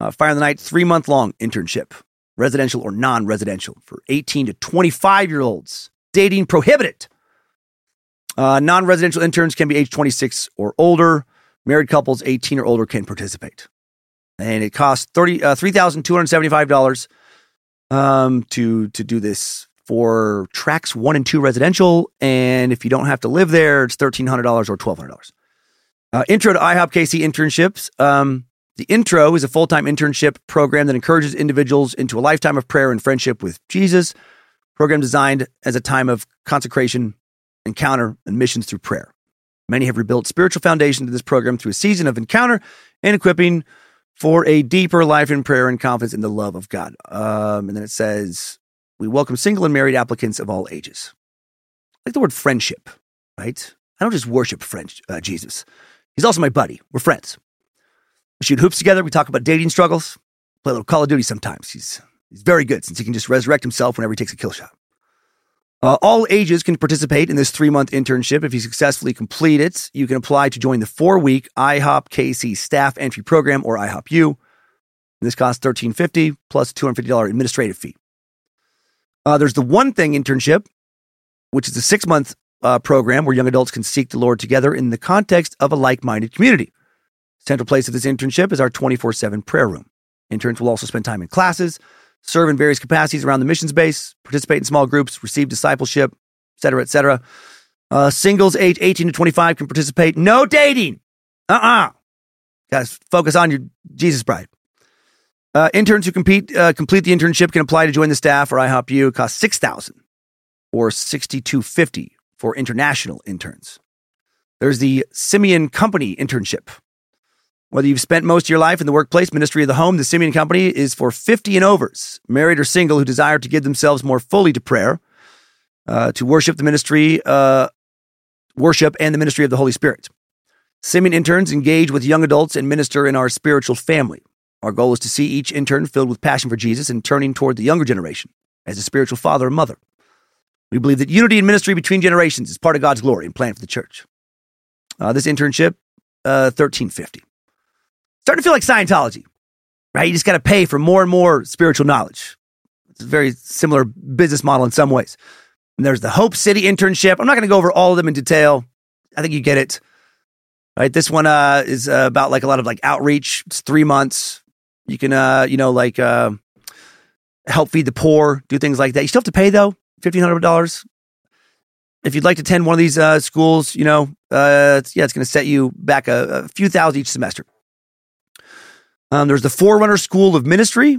Uh, Fire in the Night, three month long internship, residential or non residential for 18 to 25 year olds. Dating prohibited. Uh, non residential interns can be age 26 or older. Married couples 18 or older can participate. And it costs 30, uh, $3,275 um, to, to do this for tracks one and two residential. And if you don't have to live there, it's $1,300 or $1,200. Uh, intro to IHOP KC internships. Um, the Intro is a full time internship program that encourages individuals into a lifetime of prayer and friendship with Jesus. Program designed as a time of consecration, encounter, and missions through prayer. Many have rebuilt spiritual foundation to this program through a season of encounter and equipping for a deeper life in prayer and confidence in the love of God. Um, and then it says, We welcome single and married applicants of all ages. I like the word friendship, right? I don't just worship friend, uh, Jesus. He's also my buddy. We're friends. We shoot hoops together. We talk about dating struggles. Play a little Call of Duty sometimes. He's he's very good since he can just resurrect himself whenever he takes a kill shot. Uh, all ages can participate in this three month internship. If you successfully complete it, you can apply to join the four week IHOP KC staff entry program or IHOP U. This costs thirteen fifty plus two hundred fifty dollar administrative fee. Uh, there's the one thing internship, which is a six month uh, program where young adults can seek the Lord together in the context of a like minded community. Central place of this internship is our 24 7 prayer room. Interns will also spend time in classes, serve in various capacities around the missions base, participate in small groups, receive discipleship, etc., etc. Uh, singles age 18 to 25 can participate. No dating. Uh uh-uh. uh. Guys, focus on your Jesus bride. Uh, interns who compete, uh, complete the internship can apply to join the staff or IHOP U. It costs 6000 or 6250 for international interns. There's the Simeon Company internship. Whether you've spent most of your life in the workplace, ministry of the home, the Simeon Company is for 50 and overs, married or single, who desire to give themselves more fully to prayer, uh, to worship the ministry, uh, worship and the ministry of the Holy Spirit. Simeon interns engage with young adults and minister in our spiritual family. Our goal is to see each intern filled with passion for Jesus and turning toward the younger generation as a spiritual father or mother. We believe that unity in ministry between generations is part of God's glory and plan for the church. Uh, this internship, uh, 1350 starting to feel like Scientology, right? You just got to pay for more and more spiritual knowledge. It's a very similar business model in some ways. And there's the Hope City internship. I'm not going to go over all of them in detail. I think you get it. Right. This one uh, is uh, about like a lot of like outreach. It's three months. You can, uh, you know, like uh, help feed the poor, do things like that. You still have to pay though, fifteen hundred dollars. If you'd like to attend one of these uh, schools, you know, uh, it's, yeah, it's going to set you back a, a few thousand each semester. Um, there's the Forerunner School of Ministry.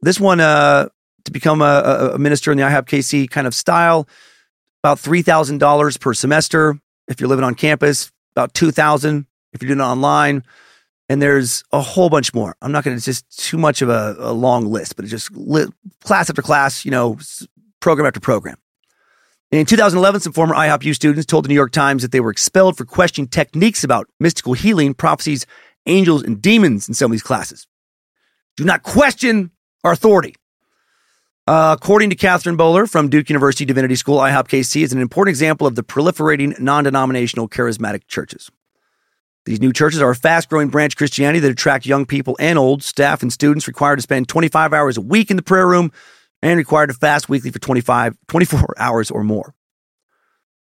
This one, uh, to become a, a minister in the IHOP KC kind of style, about $3,000 per semester. If you're living on campus, about 2000 if you're doing it online. And there's a whole bunch more. I'm not going to, just too much of a, a long list, but it's just li- class after class, you know, program after program. In 2011, some former IHOPU students told the New York Times that they were expelled for questioning techniques about mystical healing, prophecies, angels, and demons in some of these classes. Do not question our authority. Uh, according to Catherine Bowler from Duke University Divinity School, IHOP KC is an important example of the proliferating non denominational charismatic churches. These new churches are a fast growing branch of Christianity that attract young people and old, staff and students required to spend 25 hours a week in the prayer room and required to fast weekly for 25, <laughs> 24 hours or more.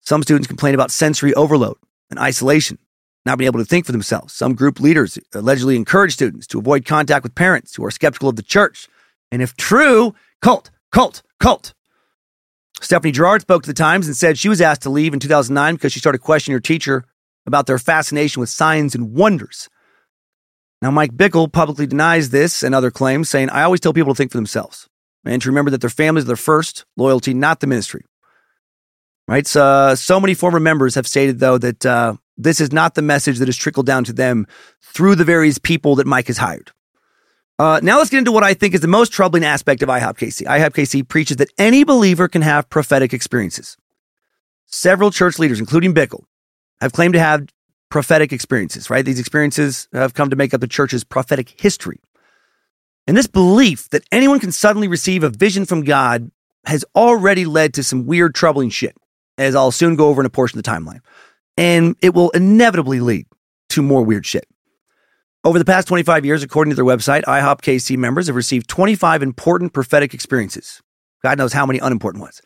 Some students complain about sensory overload and isolation, not being able to think for themselves. Some group leaders allegedly encourage students to avoid contact with parents who are skeptical of the church. And if true, cult, cult, cult. Stephanie Gerard spoke to the Times and said she was asked to leave in 2009 because she started questioning her teacher about their fascination with signs and wonders. Now, Mike Bickle publicly denies this and other claims, saying, I always tell people to think for themselves and to remember that their families are their first loyalty, not the ministry. Right? So, so many former members have stated, though, that uh, this is not the message that has trickled down to them through the various people that Mike has hired. Uh, now let's get into what I think is the most troubling aspect of IHOPKC. IHOPKC preaches that any believer can have prophetic experiences. Several church leaders, including Bickle, have claimed to have prophetic experiences, right? These experiences have come to make up the church's prophetic history. And this belief that anyone can suddenly receive a vision from God has already led to some weird, troubling shit, as I'll soon go over in a portion of the timeline. And it will inevitably lead to more weird shit. Over the past 25 years, according to their website, IHOP KC members have received 25 important prophetic experiences. God knows how many unimportant ones.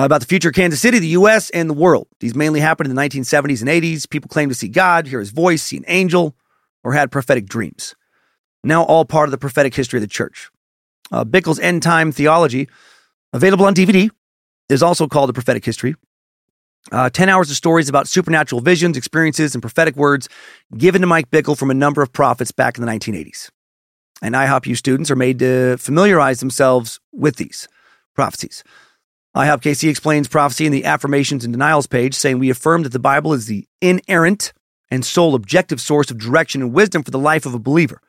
Uh, about the future of Kansas City, the U.S., and the world. These mainly happened in the 1970s and 80s. People claimed to see God, hear his voice, see an angel, or had prophetic dreams. Now, all part of the prophetic history of the church. Uh, Bickle's End Time Theology, available on DVD, is also called the prophetic history. Uh, 10 hours of stories about supernatural visions, experiences, and prophetic words given to Mike Bickle from a number of prophets back in the 1980s. And IHOPU students are made to familiarize themselves with these prophecies. IHOP KC explains prophecy in the affirmations and denials page, saying, We affirm that the Bible is the inerrant and sole objective source of direction and wisdom for the life of a believer.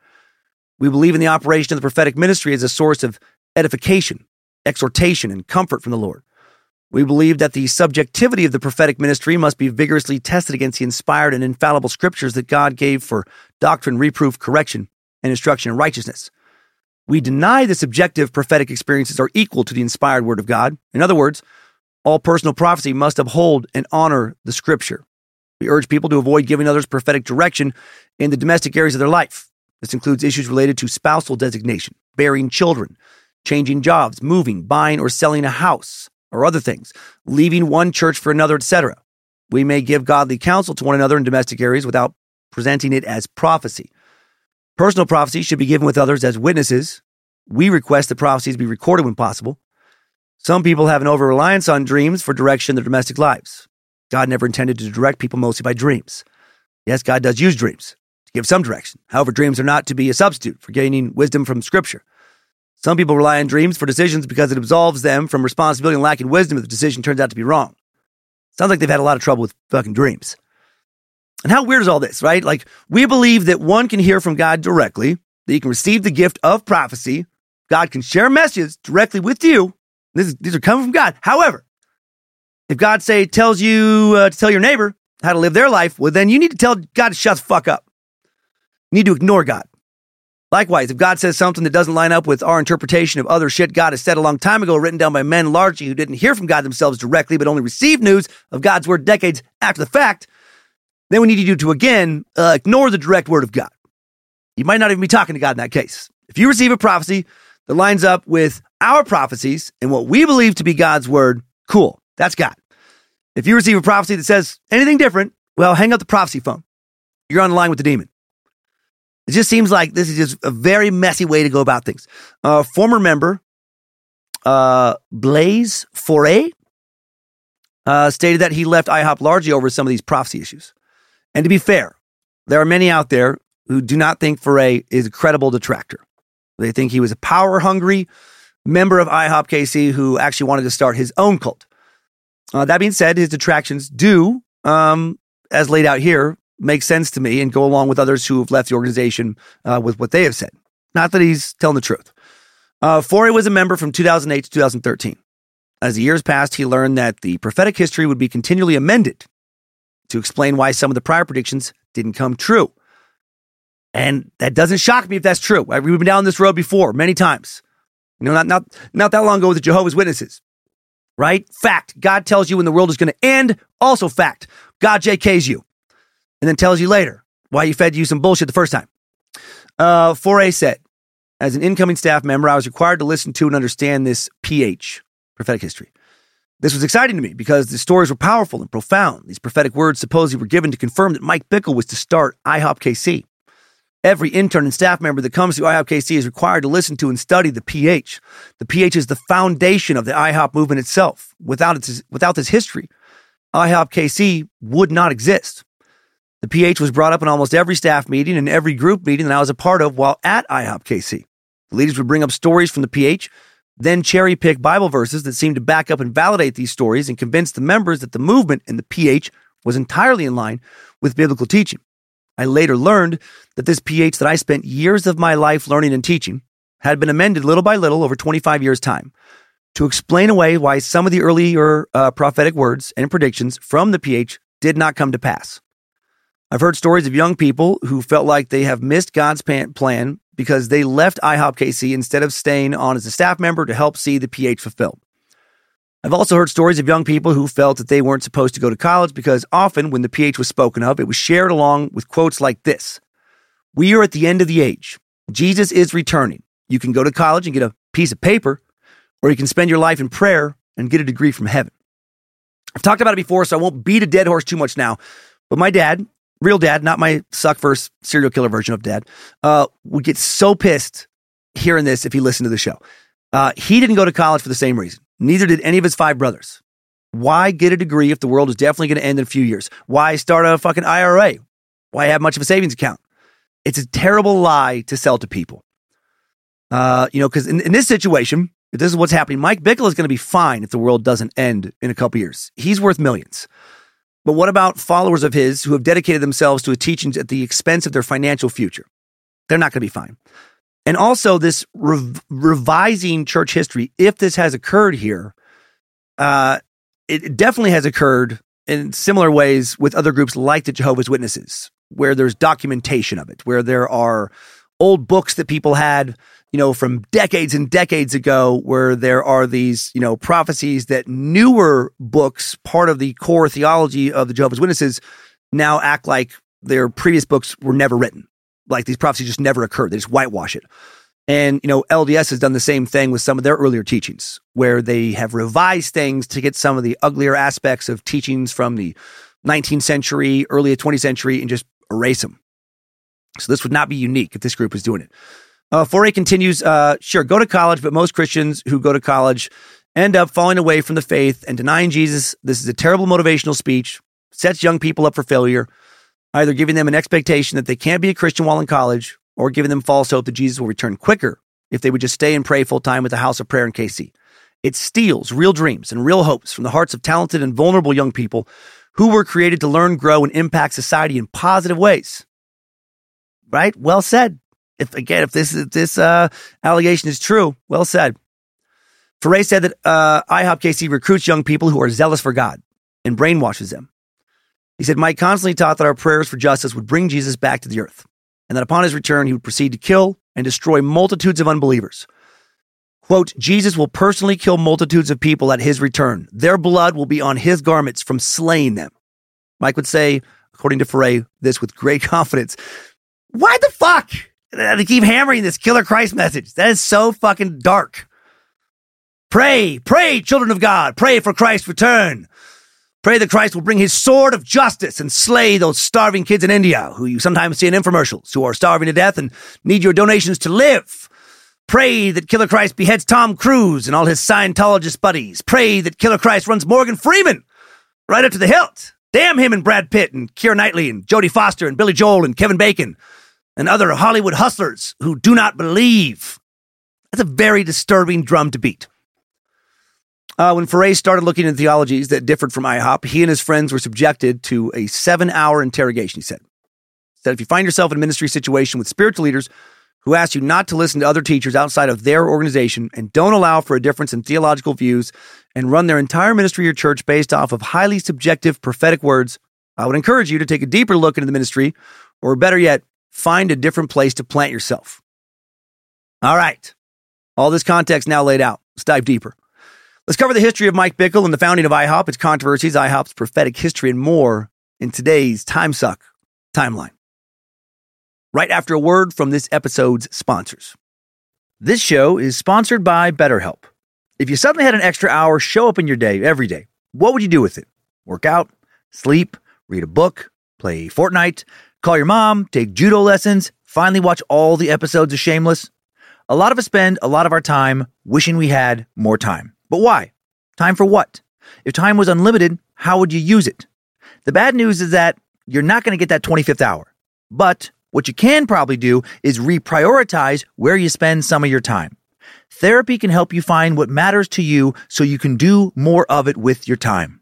We believe in the operation of the prophetic ministry as a source of edification, exhortation, and comfort from the Lord. We believe that the subjectivity of the prophetic ministry must be vigorously tested against the inspired and infallible scriptures that God gave for doctrine, reproof, correction, and instruction in righteousness. We deny the subjective prophetic experiences are equal to the inspired word of God. In other words, all personal prophecy must uphold and honor the scripture. We urge people to avoid giving others prophetic direction in the domestic areas of their life. This includes issues related to spousal designation, bearing children, changing jobs, moving, buying or selling a house, or other things, leaving one church for another, etc. We may give godly counsel to one another in domestic areas without presenting it as prophecy. Personal prophecy should be given with others as witnesses. We request that prophecies be recorded when possible. Some people have an over reliance on dreams for direction in their domestic lives. God never intended to direct people mostly by dreams. Yes, God does use dreams to give some direction. However, dreams are not to be a substitute for gaining wisdom from Scripture. Some people rely on dreams for decisions because it absolves them from responsibility and lacking wisdom if the decision turns out to be wrong. Sounds like they've had a lot of trouble with fucking dreams. And how weird is all this, right? Like, we believe that one can hear from God directly, that you can receive the gift of prophecy. God can share messages directly with you. Is, these are coming from God. However, if God say tells you uh, to tell your neighbor how to live their life, well, then you need to tell God to shut the fuck up. You need to ignore God. Likewise, if God says something that doesn't line up with our interpretation of other shit God has said a long time ago, written down by men largely who didn't hear from God themselves directly, but only received news of God's word decades after the fact, then we need you to again uh, ignore the direct word of God. You might not even be talking to God in that case. If you receive a prophecy that lines up with our prophecies and what we believe to be God's word, cool. That's God. If you receive a prophecy that says anything different, well, hang up the prophecy phone. You're on the line with the demon. It just seems like this is just a very messy way to go about things. Uh, former member uh, Blaise Foret uh, stated that he left IHOP largely over some of these prophecy issues. And to be fair, there are many out there who do not think Foret is a credible detractor. They think he was a power hungry member of IHOP KC who actually wanted to start his own cult. Uh, that being said, his detractions do, um, as laid out here, make sense to me and go along with others who have left the organization uh, with what they have said. Not that he's telling the truth. Uh, Foret was a member from 2008 to 2013. As the years passed, he learned that the prophetic history would be continually amended to explain why some of the prior predictions didn't come true. And that doesn't shock me if that's true. We've been down this road before many times. You know, not, not, not that long ago with the Jehovah's Witnesses, right? Fact. God tells you when the world is going to end. Also fact. God JKs you and then tells you later why he fed you some bullshit the first time. Uh, A said, as an incoming staff member, I was required to listen to and understand this PH, prophetic history. This was exciting to me because the stories were powerful and profound. These prophetic words supposedly were given to confirm that Mike Bickle was to start IHOP KC. Every intern and staff member that comes to IHOP KC is required to listen to and study the PH. The PH is the foundation of the IHOP movement itself. Without, its, without this history, IHOP KC would not exist. The PH was brought up in almost every staff meeting and every group meeting that I was a part of while at IHOP KC. The leaders would bring up stories from the PH, then cherry pick Bible verses that seemed to back up and validate these stories and convince the members that the movement and the PH was entirely in line with biblical teaching. I later learned that this PH that I spent years of my life learning and teaching had been amended little by little over 25 years' time to explain away why some of the earlier uh, prophetic words and predictions from the PH did not come to pass. I've heard stories of young people who felt like they have missed God's plan because they left IHOP KC instead of staying on as a staff member to help see the PH fulfilled. I've also heard stories of young people who felt that they weren't supposed to go to college because often when the PH was spoken of, it was shared along with quotes like this We are at the end of the age. Jesus is returning. You can go to college and get a piece of paper, or you can spend your life in prayer and get a degree from heaven. I've talked about it before, so I won't beat a dead horse too much now. But my dad, real dad, not my suck verse serial killer version of dad, uh, would get so pissed hearing this if he listened to the show. Uh, he didn't go to college for the same reason. Neither did any of his five brothers. Why get a degree if the world is definitely going to end in a few years? Why start a fucking IRA? Why have much of a savings account? It's a terrible lie to sell to people. Uh, you know, because in, in this situation, if this is what's happening, Mike Bickle is going to be fine if the world doesn't end in a couple years. He's worth millions. But what about followers of his who have dedicated themselves to a teachings at the expense of their financial future? They're not going to be fine. And also, this rev- revising church history, if this has occurred here, uh, it definitely has occurred in similar ways with other groups like the Jehovah's Witnesses, where there's documentation of it, where there are old books that people had you know, from decades and decades ago, where there are these, you know, prophecies that newer books, part of the core theology of the Jehovah's Witnesses, now act like their previous books were never written. Like these prophecies just never occurred. They just whitewash it. And, you know, LDS has done the same thing with some of their earlier teachings, where they have revised things to get some of the uglier aspects of teachings from the 19th century, early 20th century, and just erase them. So this would not be unique if this group is doing it. Uh, Foret continues, uh, sure, go to college, but most Christians who go to college end up falling away from the faith and denying Jesus. This is a terrible motivational speech, sets young people up for failure, either giving them an expectation that they can't be a Christian while in college or giving them false hope that Jesus will return quicker if they would just stay and pray full time with the House of Prayer in KC. It steals real dreams and real hopes from the hearts of talented and vulnerable young people who were created to learn, grow, and impact society in positive ways. Right? Well said if again, if this if this uh, allegation is true, well said. Foret said that uh, IHOP KC recruits young people who are zealous for God and brainwashes them. He said Mike constantly taught that our prayers for justice would bring Jesus back to the earth, and that upon his return he would proceed to kill and destroy multitudes of unbelievers. Quote, Jesus will personally kill multitudes of people at his return. Their blood will be on his garments from slaying them. Mike would say, according to Foret, this with great <laughs> confidence. Why the fuck? They keep hammering this killer Christ message. That is so fucking dark. Pray, pray, children of God. Pray for Christ's return. Pray that Christ will bring his sword of justice and slay those starving kids in India who you sometimes see in infomercials who are starving to death and need your donations to live. Pray that Killer Christ beheads Tom Cruise and all his Scientologist buddies. Pray that Killer Christ runs Morgan Freeman right up to the hilt. Damn him and Brad Pitt and Keira Knightley and Jodie Foster and Billy Joel and Kevin Bacon and other Hollywood hustlers who do not believe. That's a very disturbing drum to beat. Uh, when Foret started looking into theologies that differed from IHOP, he and his friends were subjected to a seven hour interrogation, he said. that if you find yourself in a ministry situation with spiritual leaders who ask you not to listen to other teachers outside of their organization and don't allow for a difference in theological views and run their entire ministry or church based off of highly subjective prophetic words, I would encourage you to take a deeper look into the ministry, or better yet, find a different place to plant yourself. All right. All this context now laid out. Let's dive deeper. Let's cover the history of Mike Bickle and the founding of IHOP, its controversies, IHOP's prophetic history, and more in today's Time Suck timeline. Right after a word from this episode's sponsors. This show is sponsored by BetterHelp. If you suddenly had an extra hour show up in your day every day, what would you do with it? Work out, sleep, read a book, play Fortnite, call your mom, take judo lessons, finally watch all the episodes of Shameless? A lot of us spend a lot of our time wishing we had more time. But why? Time for what? If time was unlimited, how would you use it? The bad news is that you're not going to get that 25th hour. But what you can probably do is reprioritize where you spend some of your time. Therapy can help you find what matters to you so you can do more of it with your time.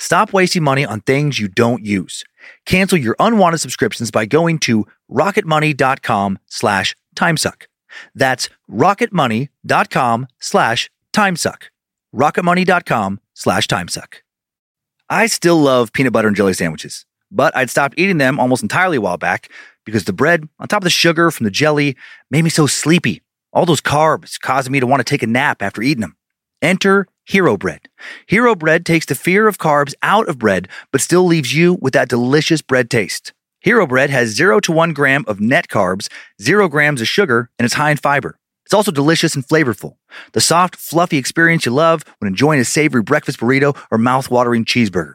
Stop wasting money on things you don't use. Cancel your unwanted subscriptions by going to rocketmoney.com slash timesuck. That's rocketmoney.com slash timesuck. rocketmoney.com slash timesuck. I still love peanut butter and jelly sandwiches, but I'd stopped eating them almost entirely a while back because the bread, on top of the sugar from the jelly, made me so sleepy. All those carbs causing me to want to take a nap after eating them. Enter Hero Bread. Hero Bread takes the fear of carbs out of bread, but still leaves you with that delicious bread taste. Hero Bread has 0 to 1 gram of net carbs, 0 grams of sugar, and it's high in fiber. It's also delicious and flavorful. The soft, fluffy experience you love when enjoying a savory breakfast burrito or mouth-watering cheeseburger.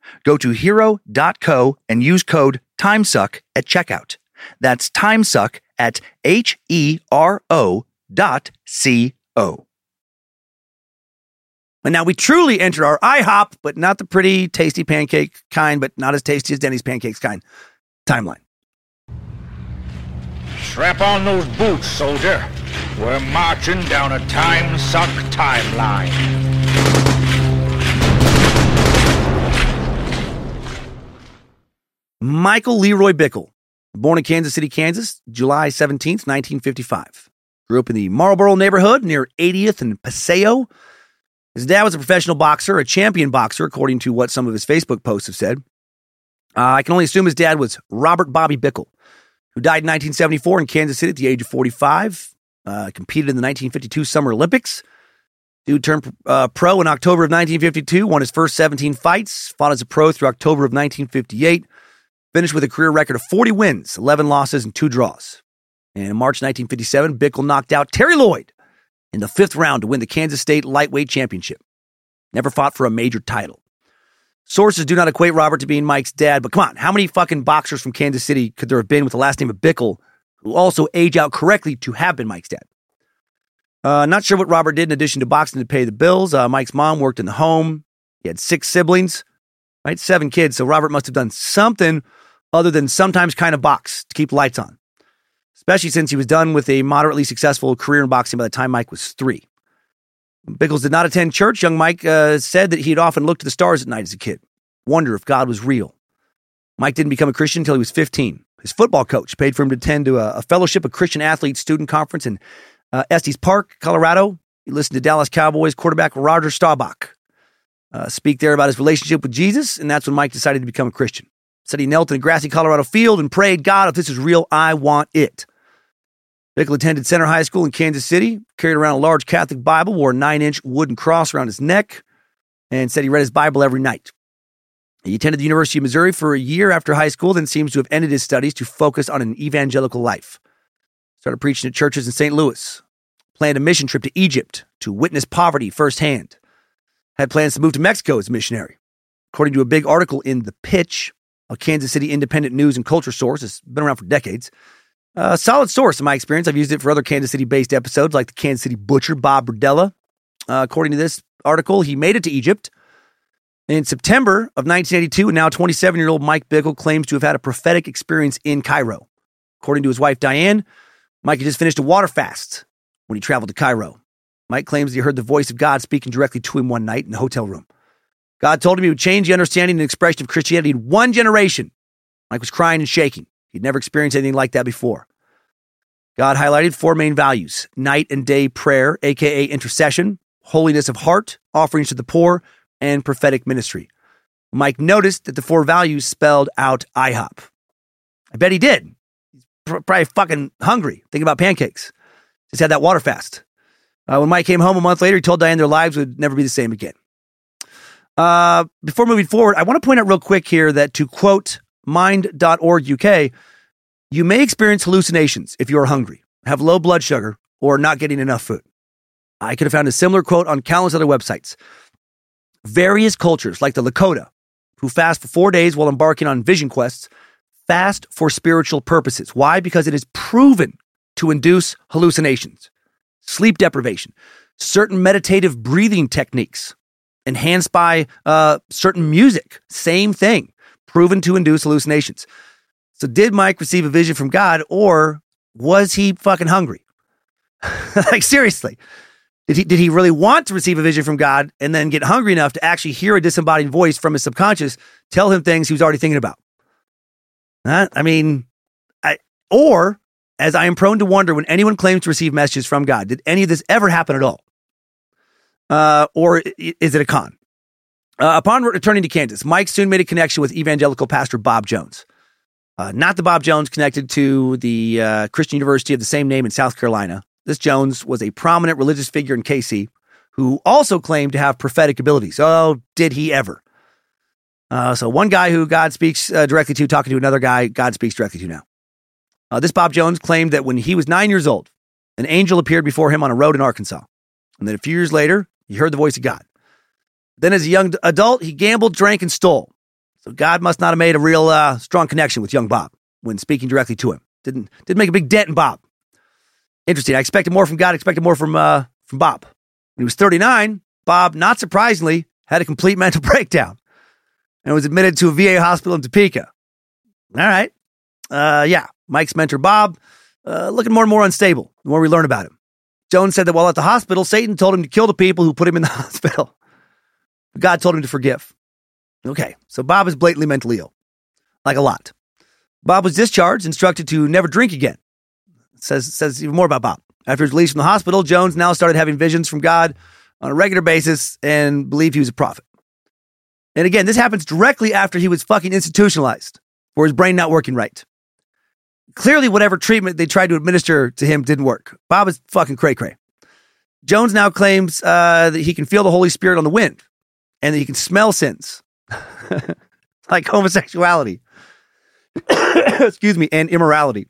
Go to hero.co and use code TIMESUCK at checkout. That's TIMESUCK at H E R O dot C O. And now we truly enter our IHOP, but not the pretty, tasty pancake kind, but not as tasty as Denny's pancakes kind timeline. Strap on those boots, soldier. We're marching down a time suck timeline. Michael Leroy Bickle, born in Kansas City, Kansas, July 17th, 1955. Grew up in the Marlboro neighborhood near 80th and Paseo. His dad was a professional boxer, a champion boxer, according to what some of his Facebook posts have said. Uh, I can only assume his dad was Robert Bobby Bickle, who died in 1974 in Kansas City at the age of 45. Uh, competed in the 1952 Summer Olympics. Dude turned uh, pro in October of 1952, won his first 17 fights, fought as a pro through October of 1958, finished with a career record of 40 wins, 11 losses, and two draws. And in March 1957, Bickle knocked out Terry Lloyd in the fifth round to win the Kansas State Lightweight Championship. Never fought for a major title. Sources do not equate Robert to being Mike's dad, but come on, how many fucking boxers from Kansas City could there have been with the last name of Bickle who also age out correctly to have been Mike's dad? Uh, not sure what Robert did in addition to boxing to pay the bills. Uh, Mike's mom worked in the home. He had six siblings, right? Seven kids. So Robert must have done something other than sometimes kind of box to keep lights on, especially since he was done with a moderately successful career in boxing by the time Mike was three. Bickles did not attend church. Young Mike uh, said that he had often looked to the stars at night as a kid, wonder if God was real. Mike didn't become a Christian until he was 15. His football coach paid for him to attend to a, a fellowship of Christian athletes student conference in uh, Estes Park, Colorado. He listened to Dallas Cowboys quarterback Roger Staubach uh, speak there about his relationship with Jesus, and that's when Mike decided to become a Christian. Said he knelt in a grassy Colorado field and prayed, God, if this is real, I want it. Bickle attended Center High School in Kansas City, carried around a large Catholic Bible, wore a nine inch wooden cross around his neck, and said he read his Bible every night. He attended the University of Missouri for a year after high school, then seems to have ended his studies to focus on an evangelical life. Started preaching at churches in St. Louis, planned a mission trip to Egypt to witness poverty firsthand, had plans to move to Mexico as a missionary. According to a big article in The Pitch, a Kansas City independent news and culture source, it's been around for decades. A solid source in my experience. I've used it for other Kansas City based episodes like the Kansas City Butcher, Bob Berdella. Uh, according to this article, he made it to Egypt. In September of 1982, and now 27 year old Mike Bickle claims to have had a prophetic experience in Cairo. According to his wife, Diane, Mike had just finished a water fast when he traveled to Cairo. Mike claims he heard the voice of God speaking directly to him one night in the hotel room. God told him he would change the understanding and expression of Christianity in one generation. Mike was crying and shaking. He'd never experienced anything like that before. God highlighted four main values night and day prayer, aka intercession, holiness of heart, offerings to the poor, and prophetic ministry. Mike noticed that the four values spelled out IHOP. I bet he did. He's probably fucking hungry, thinking about pancakes. Just had that water fast. Uh, when Mike came home a month later, he told Diane their lives would never be the same again. Uh, before moving forward, I want to point out real quick here that to quote mind.org UK, you may experience hallucinations if you are hungry, have low blood sugar, or not getting enough food. I could have found a similar quote on countless other websites. Various cultures, like the Lakota, who fast for four days while embarking on vision quests, fast for spiritual purposes. Why? Because it is proven to induce hallucinations, sleep deprivation, certain meditative breathing techniques, enhanced by uh, certain music. Same thing, proven to induce hallucinations. So, did Mike receive a vision from God, or was he fucking hungry? <laughs> like seriously, did he did he really want to receive a vision from God and then get hungry enough to actually hear a disembodied voice from his subconscious tell him things he was already thinking about? Huh? I mean, I or as I am prone to wonder when anyone claims to receive messages from God, did any of this ever happen at all? Uh, or is it a con? Uh, upon returning to Kansas, Mike soon made a connection with evangelical pastor Bob Jones. Uh, not the Bob Jones connected to the uh, Christian University of the same name in South Carolina. This Jones was a prominent religious figure in KC who also claimed to have prophetic abilities. Oh, did he ever? Uh, so one guy who God speaks uh, directly to, talking to another guy God speaks directly to now. Uh, this Bob Jones claimed that when he was nine years old, an angel appeared before him on a road in Arkansas. And then a few years later, he heard the voice of God. Then, as a young adult, he gambled, drank, and stole. So God must not have made a real uh, strong connection with young Bob when speaking directly to him. Didn't didn't make a big dent in Bob. Interesting. I expected more from God. Expected more from uh, from Bob. When he was 39, Bob, not surprisingly, had a complete mental <laughs> breakdown and was admitted to a VA hospital in Topeka. All right. Uh, yeah, Mike's mentor Bob, uh, looking more and more unstable the more we learn about him. Jones said that while at the hospital, Satan told him to kill the people who put him in the <laughs> hospital. God told him to forgive. Okay, so Bob is blatantly mentally ill, like a lot. Bob was discharged, instructed to never drink again. Says says even more about Bob. After his release from the hospital, Jones now started having visions from God on a regular basis and believed he was a prophet. And again, this happens directly after he was fucking institutionalized for his brain not working right. Clearly, whatever treatment they tried to administer to him didn't work. Bob is fucking cray cray. Jones now claims uh, that he can feel the Holy Spirit on the wind and that he can smell sins <laughs> like homosexuality, <coughs> excuse me, and immorality.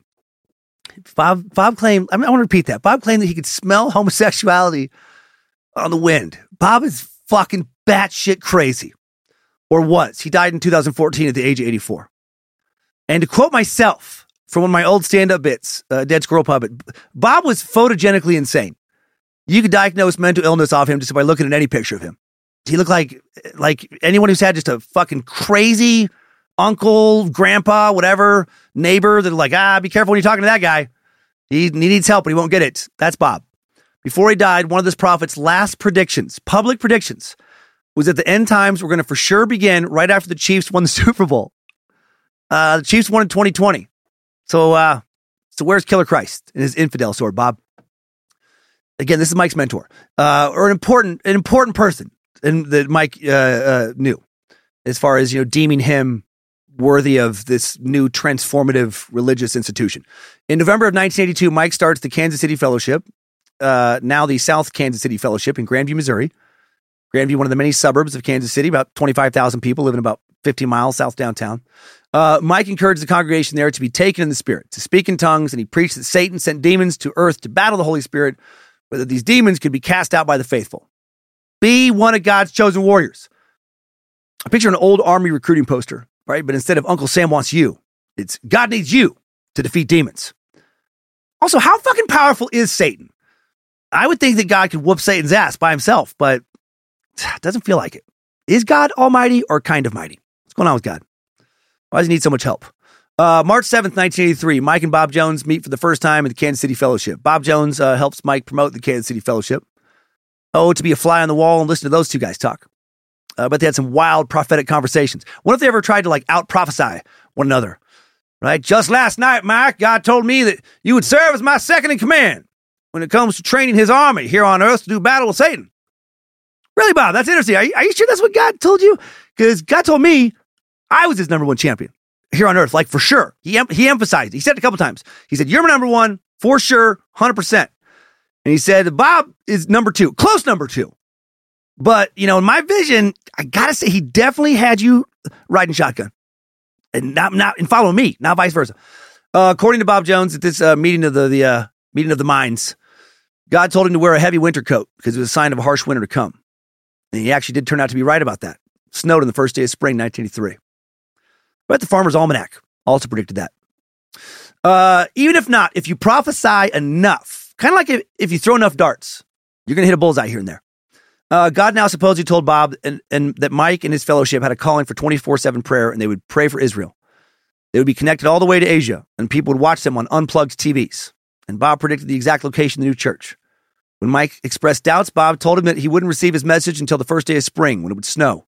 Bob, Bob claimed, I, mean, I want to repeat that. Bob claimed that he could smell homosexuality on the wind. Bob is fucking batshit crazy, or was. He died in 2014 at the age of 84. And to quote myself from one of my old stand up bits, uh, Dead Squirrel Puppet, Bob was photogenically insane. You could diagnose mental illness off him just by looking at any picture of him. He looked like like anyone who's had just a fucking crazy uncle, grandpa, whatever neighbor that like ah, be careful when you're talking to that guy. He, he needs help, but he won't get it. That's Bob. Before he died, one of this prophet's last predictions, public predictions, was that the end times were going to for sure begin right after the Chiefs won the <laughs> Super Bowl. Uh, the Chiefs won in 2020. So, uh, so where's Killer Christ and his infidel sword, Bob? Again, this is Mike's mentor, uh, or an important, an important person, that Mike uh, uh, knew, as far as you know, deeming him worthy of this new transformative religious institution. In November of 1982, Mike starts the Kansas City Fellowship, uh, now the South Kansas City Fellowship in Grandview, Missouri. Grandview, one of the many suburbs of Kansas City, about 25,000 people living about 50 miles south downtown. Uh, Mike encouraged the congregation there to be taken in the Spirit, to speak in tongues, and he preached that Satan sent demons to earth to battle the Holy Spirit, but that these demons could be cast out by the faithful. Be one of God's chosen warriors. I picture an old army recruiting poster right? But instead of Uncle Sam wants you, it's God needs you to defeat demons. Also, how fucking powerful is Satan? I would think that God could whoop Satan's ass by himself, but <sighs> it doesn't feel like it. Is God almighty or kind of mighty? What's going on with God? Why does he need so much help? Uh, March 7th, 1983, Mike and Bob Jones meet for the first time at the Kansas City Fellowship. Bob Jones uh, helps Mike promote the Kansas City Fellowship. Oh, to be a fly on the wall and listen to those two guys talk. Uh, but they had some wild prophetic conversations. What if they ever tried to like out prophesy one another? Right? Just last night, Mike, God told me that you would serve as my second in command when it comes to training his army here on earth to do battle with Satan. Really, Bob? That's interesting. Are you, are you sure that's what God told you? Because God told me I was his number one champion here on earth, like for sure. He, em- he emphasized, he said it a couple times. He said, You're number one for sure, 100%. And he said, Bob is number two, close number two. But, you know, in my vision, I gotta say, he definitely had you riding shotgun and not, not, and follow me, not vice versa. Uh, according to Bob Jones at this uh, meeting of the, the uh, meeting of the minds, God told him to wear a heavy winter coat because it was a sign of a harsh winter to come. And he actually did turn out to be right about that. snowed on the first day of spring, 1983. But the Farmer's Almanac also predicted that. Uh, even if not, if you prophesy enough, kind of like if, if you throw enough darts, you're going to hit a bullseye here and there. Uh, God now supposedly told Bob and, and that Mike and his fellowship had a calling for 24 7 prayer and they would pray for Israel. They would be connected all the way to Asia and people would watch them on unplugged TVs. And Bob predicted the exact location of the new church. When Mike expressed doubts, Bob told him that he wouldn't receive his message until the first day of spring when it would snow.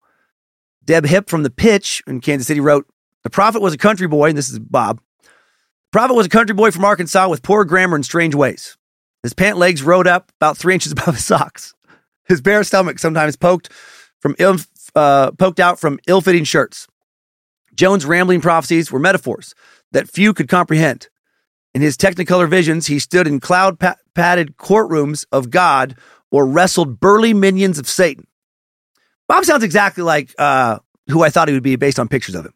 Deb Hipp from The Pitch in Kansas City wrote, The prophet was a country boy, and this is Bob. The prophet was a country boy from Arkansas with poor grammar and strange ways. His pant legs rode up about three <laughs> inches above his socks his bare stomach sometimes poked from Ill, uh, poked out from ill-fitting shirts. Jones' rambling prophecies were metaphors that few could comprehend. In his technicolor visions, he stood in cloud padded courtrooms of God or wrestled burly minions of Satan. Bob sounds exactly like uh, who I thought he would be based on pictures of him.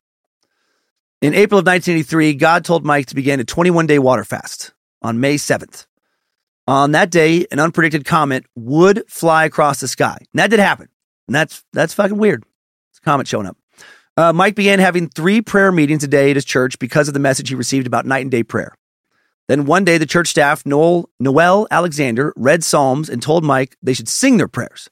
In April of 1983, God told Mike to begin a 21 day water fast on May 7th. On that day, an unpredicted comet would fly across the sky. And that did happen. And that's that's fucking weird. It's a comet showing up. Uh, Mike began having three prayer meetings a day at his church because of the message he received about night and day prayer. Then one day, the church staff, Noel, Noel Alexander, read Psalms and told Mike they should sing their prayers.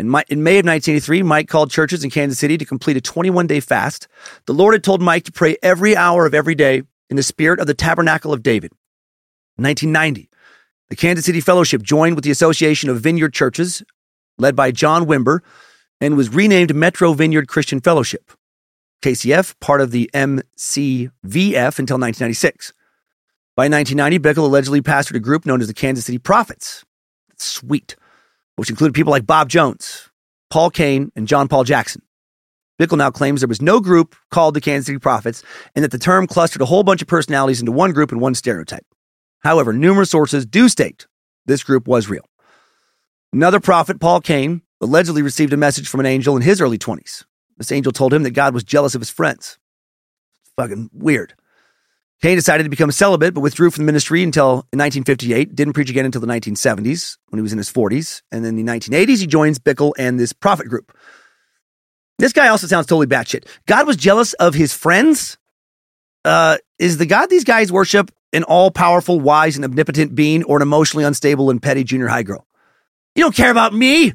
In, May of 1983, Mike called churches in Kansas City to complete a 21 day fast. The Lord had told Mike to pray every hour of every day in the spirit of the tabernacle of David. In 1990, the Kansas City Fellowship joined with the Association of Vineyard Churches, led by John Wimber, and was renamed Metro Vineyard Christian Fellowship. KCF, part of the MCVF until 1996. By 1990, Bickle allegedly pastored a group known as the Kansas City Prophets. Sweet. Which included people like Bob Jones, Paul Cain, and John Paul Jackson. Bickle now claims there was no group called the Kansas City Prophets and that the term clustered a whole bunch of personalities into one group and one stereotype. However, numerous sources do state this group was real. Another prophet, Paul Cain, allegedly received a message from an angel in his early 20s. This angel told him that God was jealous of his friends. It's fucking weird. Cain decided to become celibate, but withdrew from the ministry until 1958. Didn't preach again until the 1970s when he was in his 40s. And then in the 1980s, he joins Bickle and this prophet group. This guy also sounds totally batshit. God was jealous of his friends. Uh, is the God these guys worship an all powerful, wise, and omnipotent being or an emotionally unstable and petty junior high girl? You don't care about me.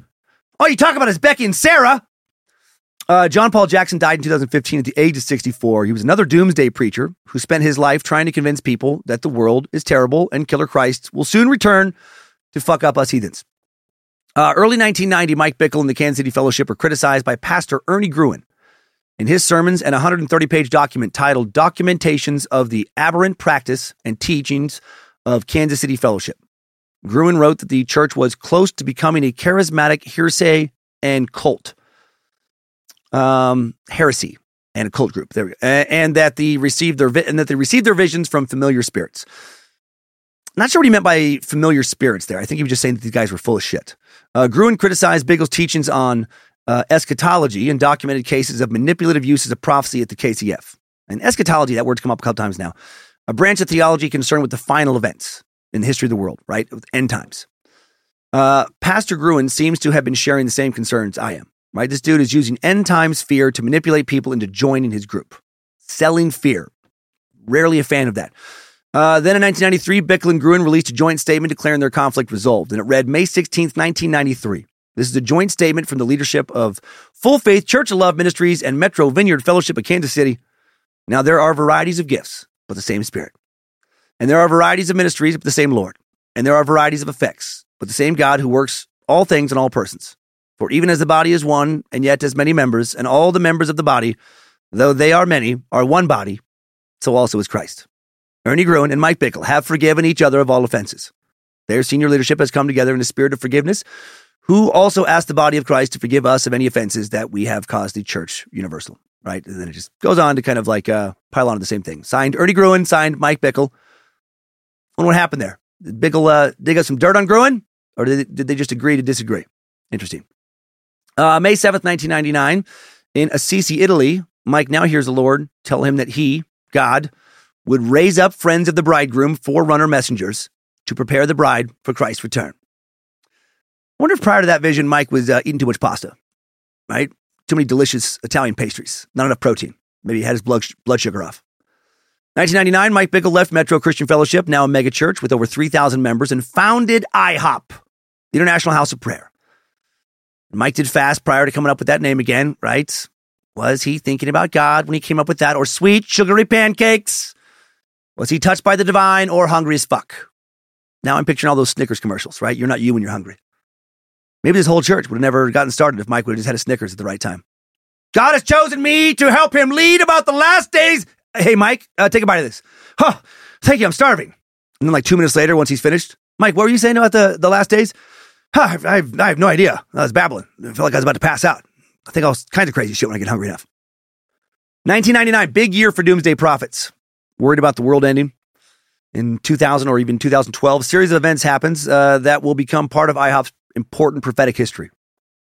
All you talk about is Becky and Sarah. Uh, John Paul Jackson died in 2015 at the age of 64. He was another doomsday preacher who spent his life trying to convince people that the world is terrible and Killer Christ will soon return to fuck up us heathens. Uh, early 1990, Mike Bickle and the Kansas City Fellowship were criticized by Pastor Ernie Gruen in his sermons and a 130 page document titled Documentations of the Aberrant Practice and Teachings of Kansas City Fellowship. Gruen wrote that the church was close to becoming a charismatic hearsay and cult um, heresy and a cult group. There, and that they received their and that they received their visions from familiar spirits. Not sure what he meant by familiar spirits there. I think he was just saying that these guys were full of shit. Uh, Gruen criticized Bickle's teachings on uh, eschatology and documented cases of manipulative uses of prophecy at the KCF. And eschatology, that word's come up a couple times now. A branch of theology concerned with the final events in the history of the world, right? With end times. Uh, Pastor Gruen seems to have been sharing the same concerns I am right? This dude is using end times fear to manipulate people into joining his group, selling fear. Rarely a fan of that. Uh, then in 1993, Bickle and Gruen released a joint statement declaring their conflict resolved, and it read May 16th, 1993. This is a joint statement from the leadership of Full Faith Church of Love Ministries and Metro Vineyard Fellowship of Kansas City. Now, there are varieties of gifts, but the same Spirit. And there are varieties of ministries, but the same Lord. And there are varieties of effects, but the same God who works all things in all persons. For even as the body is one, and yet as many members, and all the members of the body, though they are many, are one body, so also is Christ. Ernie Gruen and Mike Bickle have forgiven each other of all offenses. Their senior leadership has come together in a spirit of forgiveness, who also asked the body of Christ to forgive us of any offenses that we have caused the church universal. Right? And then it just goes on to kind of like uh, pile on to the same thing. Signed Ernie Gruen, signed Mike Bickle. Wonder what happened there. Did Bickle uh, dig up some dirt on Gruen, or did they, did they just agree to disagree? Interesting. Uh, May 7th, 1999, in Assisi, Italy, Mike now hears the Lord tell him that he, God, would raise up friends of the bridegroom, forerunner messengers, to prepare the bride for Christ's return. I wonder if prior to that vision, Mike was uh, eating too much pasta, right? Too many delicious Italian pastries, not enough protein. Maybe he had his blood, blood sugar off. 1999, Mike Bickle left Metro Christian Fellowship, now a mega church with over 3,000 members, and founded IHOP, the International House of Prayer. Mike did fast prior to coming up with that name again, right? Was he thinking about God when he came up with that, or sweet, sugary pancakes? Was he touched by the divine or hungry as fuck? Now I'm picturing all those Snickers commercials, right? You're not you when you're hungry. Maybe this whole church would have never gotten started if Mike would have just had a Snickers at the right time. God has chosen me to help him lead about the last days. Hey, Mike, uh, take a bite of this. Huh, thank you, I'm starving. And then, like two minutes later, once he's finished, Mike, what were you saying about the, the last days? Huh, I, have, I have no idea. I was babbling. I felt like I was about to pass out. I think I was kind of crazy shit when I get hungry enough. 1999, big year for doomsday prophets. Worried about the world ending in 2000 or even 2012. A series of events happens uh, that will become part of IHOP's important prophetic history.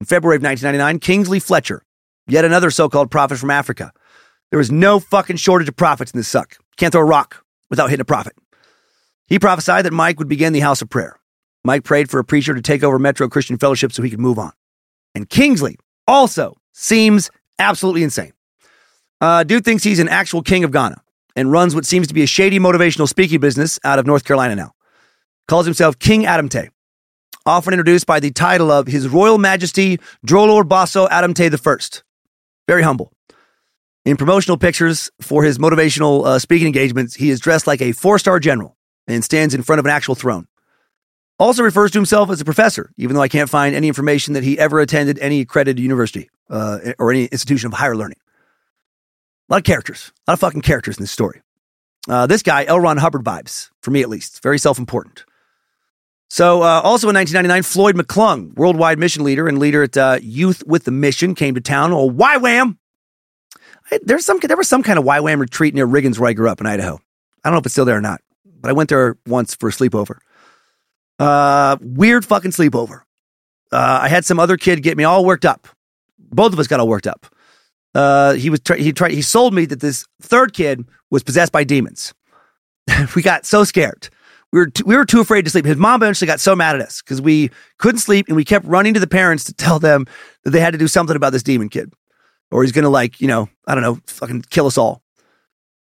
In February of 1999, Kingsley Fletcher, yet another so called prophet from Africa. There was no fucking shortage of prophets in this suck. Can't throw a rock without hitting a prophet. He prophesied that Mike would begin the house of prayer. Mike prayed for a preacher to take over Metro Christian Fellowship so he could move on. And Kingsley also seems absolutely insane. Uh, dude thinks he's an actual king of Ghana and runs what seems to be a shady motivational speaking business out of North Carolina now. Calls himself King Adamte, often introduced by the title of His Royal Majesty Drolor Basso Adamte I. Very humble. In promotional pictures for his motivational uh, speaking engagements, he is dressed like a four star general and stands in front of an actual throne. Also refers to himself as a professor, even though I can't find any information that he ever attended any accredited university uh, or any institution of higher learning. A lot of characters, a lot of fucking characters in this story. Uh, this guy, L. Ron Hubbard vibes, for me at least, very self important. So, uh, also in 1999, Floyd McClung, worldwide mission leader and leader at uh, Youth with the Mission, came to town. Oh, YWAM! There's some, there was some kind of YWAM retreat near Riggins where I grew up in Idaho. I don't know if it's still there or not, but I went there once for a sleepover. Uh, weird fucking sleepover. Uh, I had some other kid get me all worked up. Both of us got all worked up. Uh, he was he tried he sold me that this third kid was possessed by demons. <laughs> we got so scared. We were too, we were too afraid to sleep. His mom eventually got so mad at us because we couldn't sleep and we kept running to the parents to tell them that they had to do something about this demon kid, or he's gonna like you know I don't know fucking kill us all.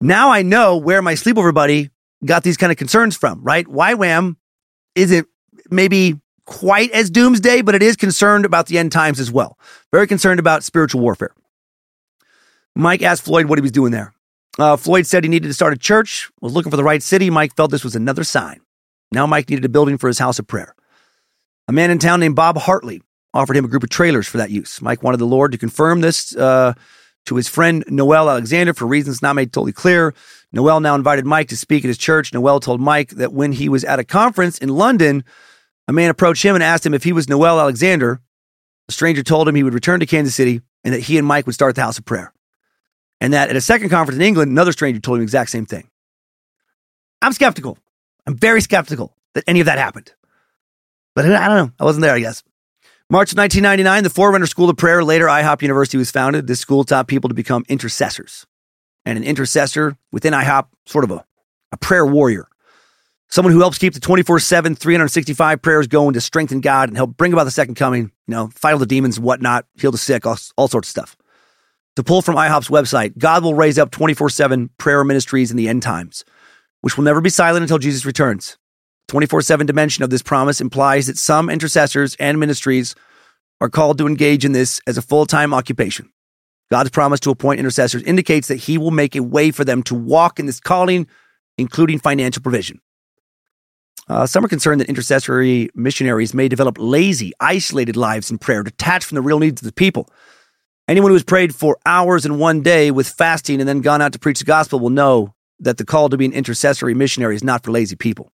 Now I know where my sleepover buddy got these kind of concerns from. Right? YWAM isn't maybe quite as doomsday, but it is concerned about the end times as well. Very concerned about spiritual warfare. Mike asked Floyd what he was doing there. Uh, Floyd said he needed to start a church, was looking for the right city. Mike felt this was another sign. Now Mike needed a building for his house of prayer. A man in town named Bob Hartley offered him a group of trailers for that use. Mike wanted the Lord to confirm this uh, to his friend Noel Alexander for reasons not made totally clear. Noel now invited Mike to speak at his church. Noel told Mike that when he was at a conference in London, a man approached him and asked him if he was Noel Alexander. The stranger told him he would return to Kansas City and that he and Mike would start the house of prayer. And that at a second conference in England, another stranger told him the exact same thing. I'm skeptical. I'm very skeptical that any of that happened. But I don't know. I wasn't there, I guess. March of 1999, the Forerunner School of Prayer, later IHOP University, was founded. This school taught people to become intercessors. And an intercessor within IHOP, sort of a, a prayer warrior. Someone who helps keep the 24 7, 365 prayers going to strengthen God and help bring about the second coming, you know, fight all the demons whatnot, heal the sick, all, all sorts of stuff. To pull from IHOP's website, God will raise up 24 7 prayer ministries in the end times, which will never be silent until Jesus returns. 24 7 dimension of this promise implies that some intercessors and ministries are called to engage in this as a full time occupation. God's promise to appoint intercessors indicates that He will make a way for them to walk in this calling, including financial provision. Uh, some are concerned that intercessory missionaries may develop lazy, isolated lives in prayer, detached from the real needs of the people. Anyone who has prayed for hours in one day with fasting and then gone out to preach the gospel will know that the call to be an intercessory missionary is not for lazy people.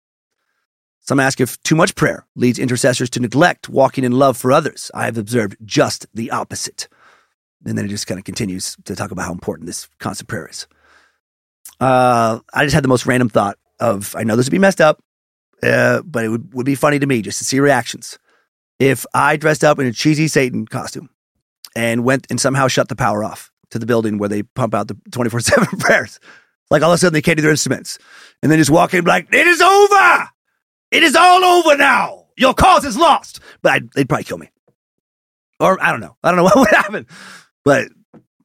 Some ask if too much prayer leads intercessors to neglect walking in love for others. I have observed just the opposite. And then it just kind of continues to talk about how important this constant prayer is. Uh, I just had the most random thought of I know this would be messed up, uh, but it would, would be funny to me just to see reactions. If I dressed up in a cheesy Satan costume and went and somehow shut the power off to the building where they pump out the 24 7 <laughs> prayers. Like all of a sudden they can't do their instruments. And then just walk in like, it is over. It is all over now. Your cause is lost. But I'd, they'd probably kill me. Or I don't know. I don't know <laughs> what would happen. But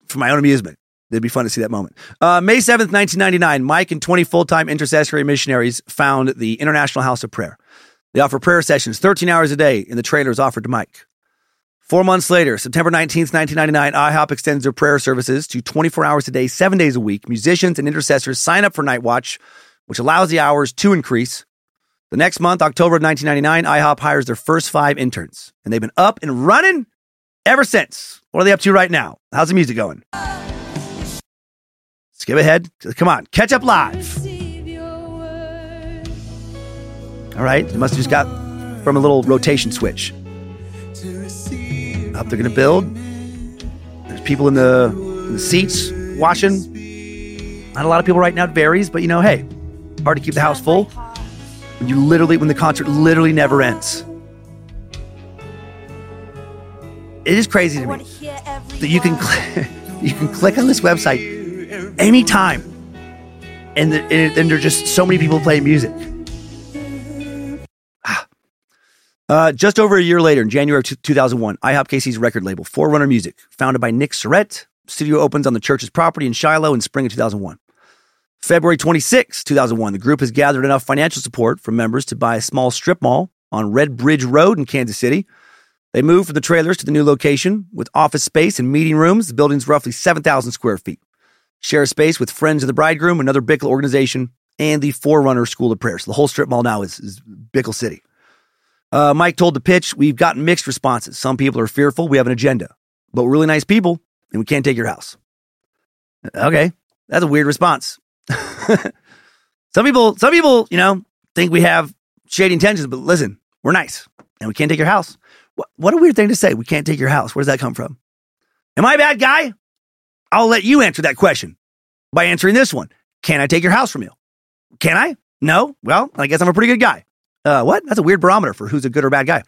for my own amusement, it'd be fun to see that moment. Uh, May 7th, 1999, Mike and 20 full time intercessory missionaries found the International House of Prayer. They offer prayer sessions 13 hours a day, and the trailers offered to Mike. Four months later, September 19th, 1999, IHOP extends their prayer services to 24 hours a day, seven days a week. Musicians and intercessors sign up for Night Watch, which allows the hours to increase. The next month, October of 1999, IHOP hires their first five interns, and they've been up and running ever since. What are they up to right now? How's the music going? Skip ahead. Come on, catch up live. All right, they must have just got from a little rotation switch up they're going to build. There's people in the, in the seats watching. Not a lot of people right now. It varies, but you know, hey, hard to keep the house full. You literally, when the concert literally never ends. it is crazy to me that you can cl- <laughs> you can click on this website anytime, and, the, and, and there are just so many people playing music. Ah. Uh, just over a year later, in January of 2001, IHOP KC's record label, Forerunner Music, founded by Nick Surrett, studio opens on the church's property in Shiloh in spring of 2001. February 26, 2001, the group has gathered enough financial support from members to buy a small strip mall on Red Bridge Road in Kansas City. They moved from the trailers to the new location with office space and meeting rooms. The building's roughly 7,000 square feet. Share a space with Friends of the Bridegroom, another Bickle organization, and the Forerunner School of Prayer. So the whole strip mall now is, is Bickle City. Uh, Mike told the pitch, We've gotten mixed responses. Some people are fearful. We have an agenda, but we're really nice people, and we can't take your house. Okay, that's a weird response. <laughs> some people, some people, you know, think we have shady intentions, but listen, we're nice and we can't take your house. What, what a weird thing to say. We can't take your house. Where does that come from? Am I a bad guy? I'll let you answer that question by answering this one. Can I take your house from you? Can I? No? Well, I guess I'm a pretty good guy. Uh, what? That's a weird barometer for who's a good or bad guy.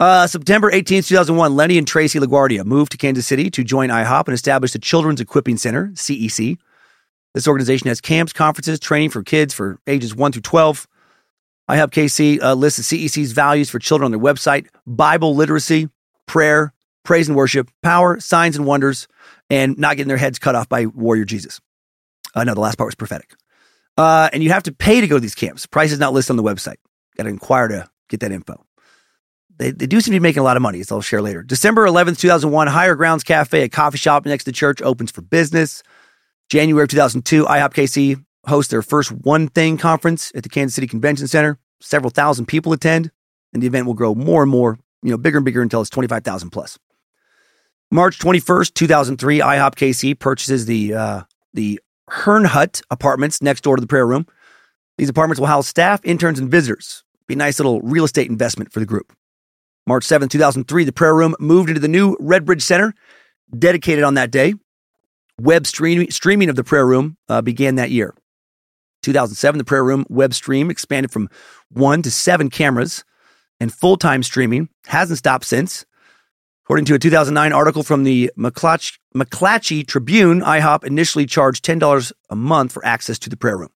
Uh, September 18th, 2001, Lenny and Tracy LaGuardia moved to Kansas City to join IHOP and establish the Children's Equipping Center, CEC. This organization has camps, conferences, training for kids for ages 1 through 12. IHOP KC uh, lists the CEC's values for children on their website Bible literacy, prayer, praise and worship, power, signs and wonders, and not getting their heads cut off by warrior Jesus. Uh, no, the last part was prophetic. Uh, and you have to pay to go to these camps. Price is not listed on the website. Got to inquire to get that info. They, they do seem to be making a lot of money, as I'll share later. December 11th, 2001, Higher Grounds Cafe, a coffee shop next to church, opens for business. January of 2002, IHOP KC hosts their first One Thing conference at the Kansas City Convention Center. Several thousand people attend, and the event will grow more and more, you know, bigger and bigger until it's 25,000 plus. March 21st, 2003, IHOP KC purchases the uh, the Herrnhut apartments next door to the prayer room. These apartments will house staff, interns, and visitors. Be a nice little real estate investment for the group. March 7, 2003, the prayer room moved into the new Redbridge Center, dedicated on that day. Web stream, streaming of the prayer room uh, began that year. 2007, the prayer room web stream expanded from one to seven cameras, and full time streaming hasn't stopped since. According to a 2009 article from the McClatchy, McClatchy Tribune, IHOP initially charged $10 a month for access to the prayer room.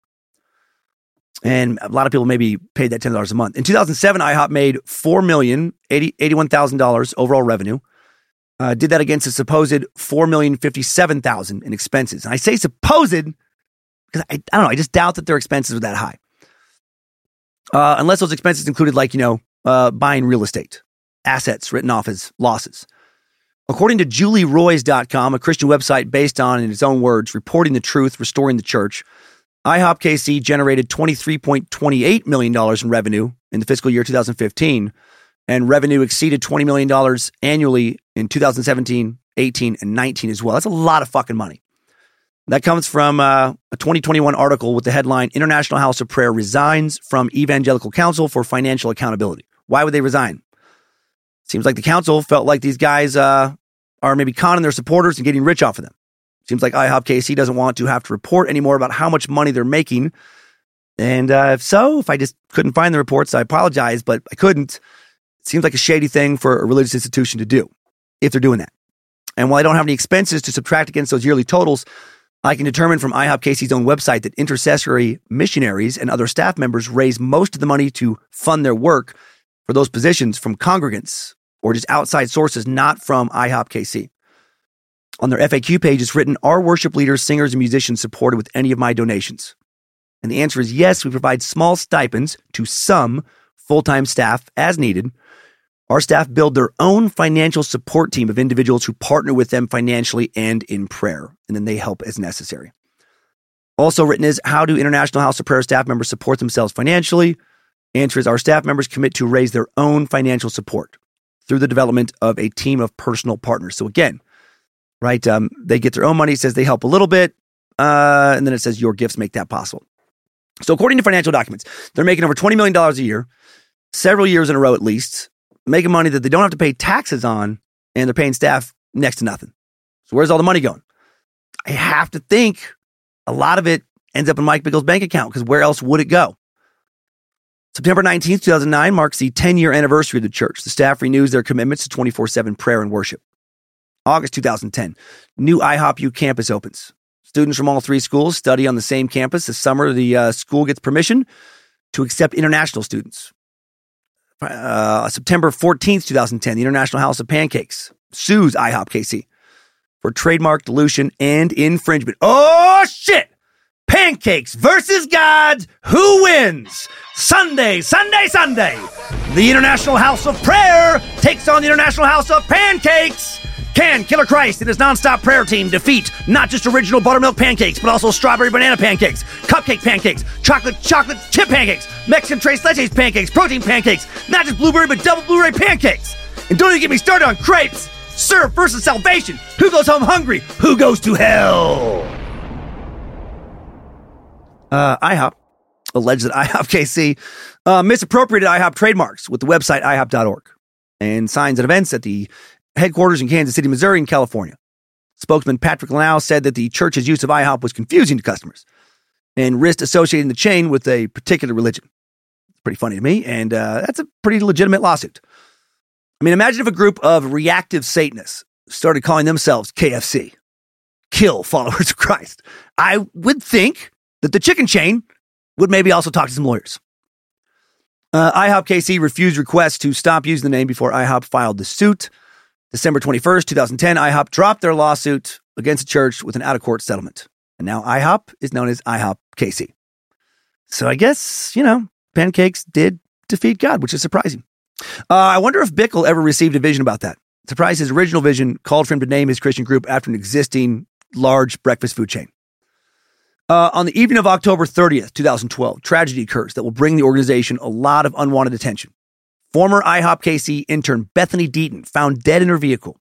And a lot of people maybe paid that $10 a month. In 2007, IHOP made $4,081,000 overall revenue. Uh, did that against a supposed 4,057,000 in expenses. And I say supposed because I, I don't know, I just doubt that their expenses were that high. Uh, unless those expenses included, like, you know, uh, buying real estate, assets written off as losses. According to JulieRoys.com, a Christian website based on, in its own words, reporting the truth, restoring the church, IHOP KC generated $23.28 million in revenue in the fiscal year 2015, and revenue exceeded $20 million annually in 2017, 18, and 19 as well. That's a lot of fucking money. That comes from uh, a 2021 article with the headline International House of Prayer resigns from Evangelical Council for financial accountability. Why would they resign? Seems like the council felt like these guys uh, are maybe conning their supporters and getting rich off of them. Seems like IHOP KC doesn't want to have to report anymore about how much money they're making. And uh, if so, if I just couldn't find the reports, I apologize, but I couldn't. Seems like a shady thing for a religious institution to do if they're doing that. And while I don't have any expenses to subtract against those yearly totals, I can determine from IHOP KC's own website that intercessory missionaries and other staff members raise most of the money to fund their work for those positions from congregants or just outside sources, not from IHOP KC. On their FAQ page, it's written, Are worship leaders, singers, and musicians supported with any of my donations? And the answer is yes, we provide small stipends to some full time staff as needed. Our staff build their own financial support team of individuals who partner with them financially and in prayer, and then they help as necessary. Also written is How do International House of Prayer staff members support themselves financially? Answer is Our staff members commit to raise their own financial support through the development of a team of personal partners. So again, right? Um, they get their own money. It says they help a little bit, uh, and then it says your gifts make that possible. So according to financial documents, they're making over twenty million dollars a year, several years in a row at least, making money that they don't have to pay taxes on, and they're paying staff next to nothing. So where's all the money going? I have to think a lot of it ends up in Mike Bickle's bank account because where else would it go? September 19th, 2009 marks the 10 year anniversary of the church. The staff renews their commitments to 24 7 prayer and worship. August 2010, new IHOP U campus opens. Students from all three schools study on the same campus. This summer, the uh, school gets permission to accept international students. Uh, September 14th, 2010, the International House of Pancakes sues IHOP KC for trademark dilution and infringement. Oh, shit! Pancakes versus gods. Who wins? Sunday, Sunday, Sunday. The International House of Prayer takes on the International House of Pancakes. Can Killer Christ and his nonstop prayer team defeat not just original buttermilk pancakes, but also strawberry banana pancakes, cupcake pancakes, chocolate chocolate chip pancakes, Mexican tres leches pancakes, protein pancakes, not just blueberry but double blueberry pancakes? And don't even get me started on crepes. Serve versus salvation. Who goes home hungry? Who goes to hell? Uh, IHOP alleged that IHOP KC uh, misappropriated IHOP trademarks with the website IHOP.org and signs and events at the headquarters in Kansas City, Missouri, and California. Spokesman Patrick Lenow said that the church's use of IHOP was confusing to customers and risked associating the chain with a particular religion. It's pretty funny to me, and uh, that's a pretty legitimate lawsuit. I mean, imagine if a group of reactive Satanists started calling themselves KFC, kill followers of Christ. I would think that the chicken chain would maybe also talk to some lawyers. Uh, IHOP KC refused requests to stop using the name before IHOP filed the suit. December 21st, 2010, IHOP dropped their lawsuit against the church with an out of court settlement. And now IHOP is known as IHOP KC. So I guess, you know, pancakes did defeat God, which is surprising. Uh, I wonder if Bickle ever received a vision about that. Surprised his original vision called for him to name his Christian group after an existing large breakfast food chain. Uh, on the evening of October 30th, 2012, tragedy occurs that will bring the organization a lot of unwanted attention. Former IHOP KC intern Bethany Deaton found dead in her vehicle.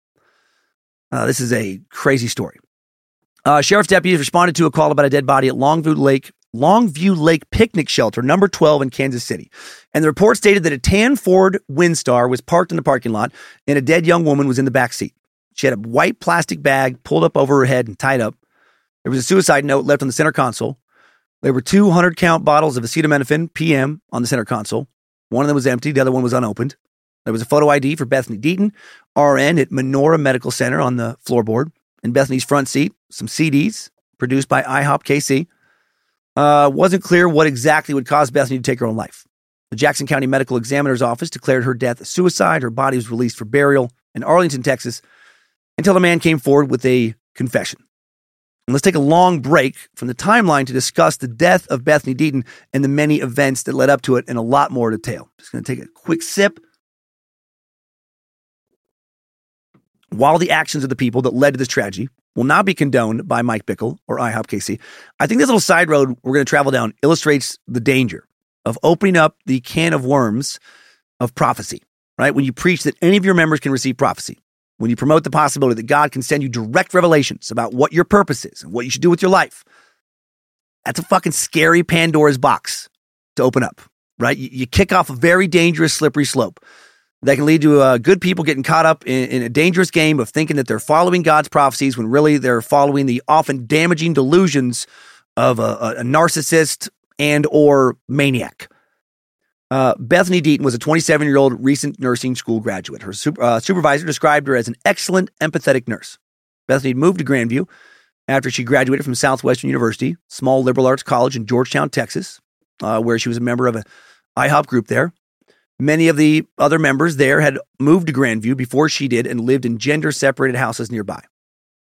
Uh, this is a crazy story. Uh, sheriff's deputies responded to a call about a dead body at Longview Lake, Longview Lake Picnic Shelter, number 12 in Kansas City. And the report stated that a tan Ford Windstar was parked in the parking lot and a dead young woman was in the back seat. She had a white plastic bag pulled up over her head and tied up. There was a suicide note left on the center console. There were 200 count bottles of acetaminophen PM on the center console. One of them was empty, the other one was unopened. There was a photo ID for Bethany Deaton, RN at Menorah Medical Center on the floorboard. In Bethany's front seat, some CDs produced by IHOP KC. Uh, wasn't clear what exactly would cause Bethany to take her own life. The Jackson County Medical Examiner's Office declared her death a suicide. Her body was released for burial in Arlington, Texas, until a man came forward with a confession. Let's take a long break from the timeline to discuss the death of Bethany Deaton and the many events that led up to it in a lot more detail. Just going to take a quick sip. While the actions of the people that led to this tragedy will not be condoned by Mike Bickle or IHOP KC, I think this little side road we're going to travel down illustrates the danger of opening up the can of worms of prophecy, right? When you preach that any of your members can receive prophecy, when you promote the possibility that God can send you direct revelations about what your purpose is and what you should do with your life, that's a fucking scary Pandora's box to open up, right? You, you kick off a very dangerous, slippery slope that can lead to uh, good people getting caught up in, in, a dangerous game of thinking that they're following God's prophecies when really they're following the often damaging delusions of a, a narcissist and or maniac. Uh, Bethany Deaton was a 27 year old recent nursing school graduate. Her super, uh, supervisor described her as an excellent, empathetic nurse. Bethany moved to Grandview after she graduated from Southwestern University, small liberal arts college in Georgetown, Texas, uh, where she was a member of an IHOP group there. Many of the other members there had moved to Grandview before she did and lived in gender separated houses nearby.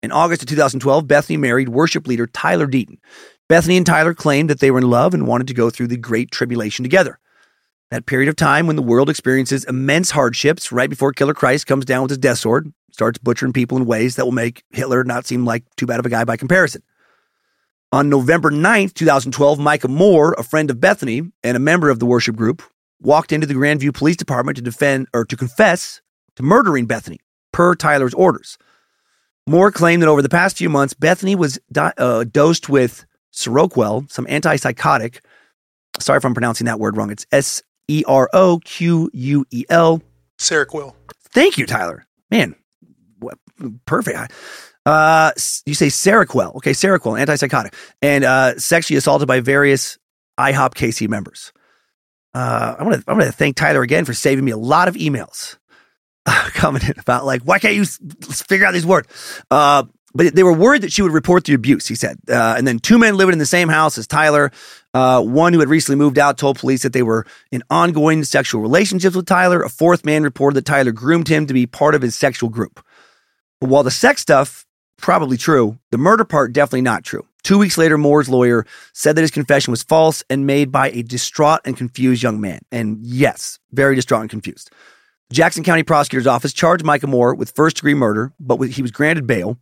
In August of 2012, Bethany married worship leader Tyler Deaton. Bethany and Tyler claimed that they were in love and wanted to go through the Great Tribulation together. That period of time when the world experiences immense hardships right before Killer Christ comes down with his death sword, starts butchering people in ways that will make Hitler not seem like too bad of a guy by comparison. On November 9th, 2012, Micah Moore, a friend of Bethany and a member of the worship group, walked into the Grandview Police Department to defend or to confess to murdering Bethany per Tyler's orders. Moore claimed that over the past few months, Bethany was do- uh, dosed with Seroquel, some antipsychotic. Sorry if I'm pronouncing that word wrong. It's S E R O Q U E L. Seroquel. Thank you, Tyler. Man, what, perfect. Uh, you say Seroquel. Okay, Seroquel, antipsychotic. And uh, sexually assaulted by various IHOP KC members. Uh, I want to I want to thank Tyler again for saving me a lot of emails <laughs> coming in about like why can't you figure out these words? Uh, but they were worried that she would report the abuse. He said, uh, and then two men living in the same house as Tyler. Uh, one who had recently moved out told police that they were in ongoing sexual relationships with Tyler. A fourth man reported that Tyler groomed him to be part of his sexual group. But while the sex stuff probably true, the murder part definitely not true. Two weeks later, Moore's lawyer said that his confession was false and made by a distraught and confused young man. And yes, very distraught and confused. Jackson County Prosecutor's Office charged Micah Moore with first degree murder, but he was granted bail.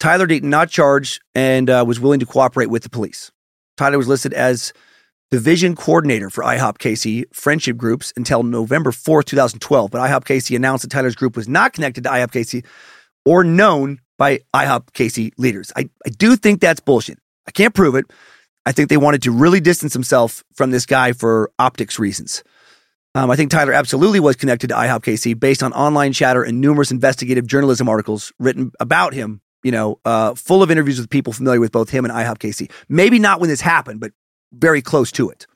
Tyler Deaton not charged and uh, was willing to cooperate with the police. Tyler was listed as division coordinator for IHOP KC friendship groups until November 4th, 2012. But IHOP KC announced that Tyler's group was not connected to IHOP KC or known by IHOP KC leaders. I, I do think that's bullshit. I can't prove it. I think they wanted to really distance himself from this guy for optics reasons. Um, I think Tyler absolutely was connected to IHOP KC based on online chatter and numerous investigative journalism articles written about him, you know, uh, full of interviews with people familiar with both him and IHOP KC. Maybe not when this happened, but very close to it.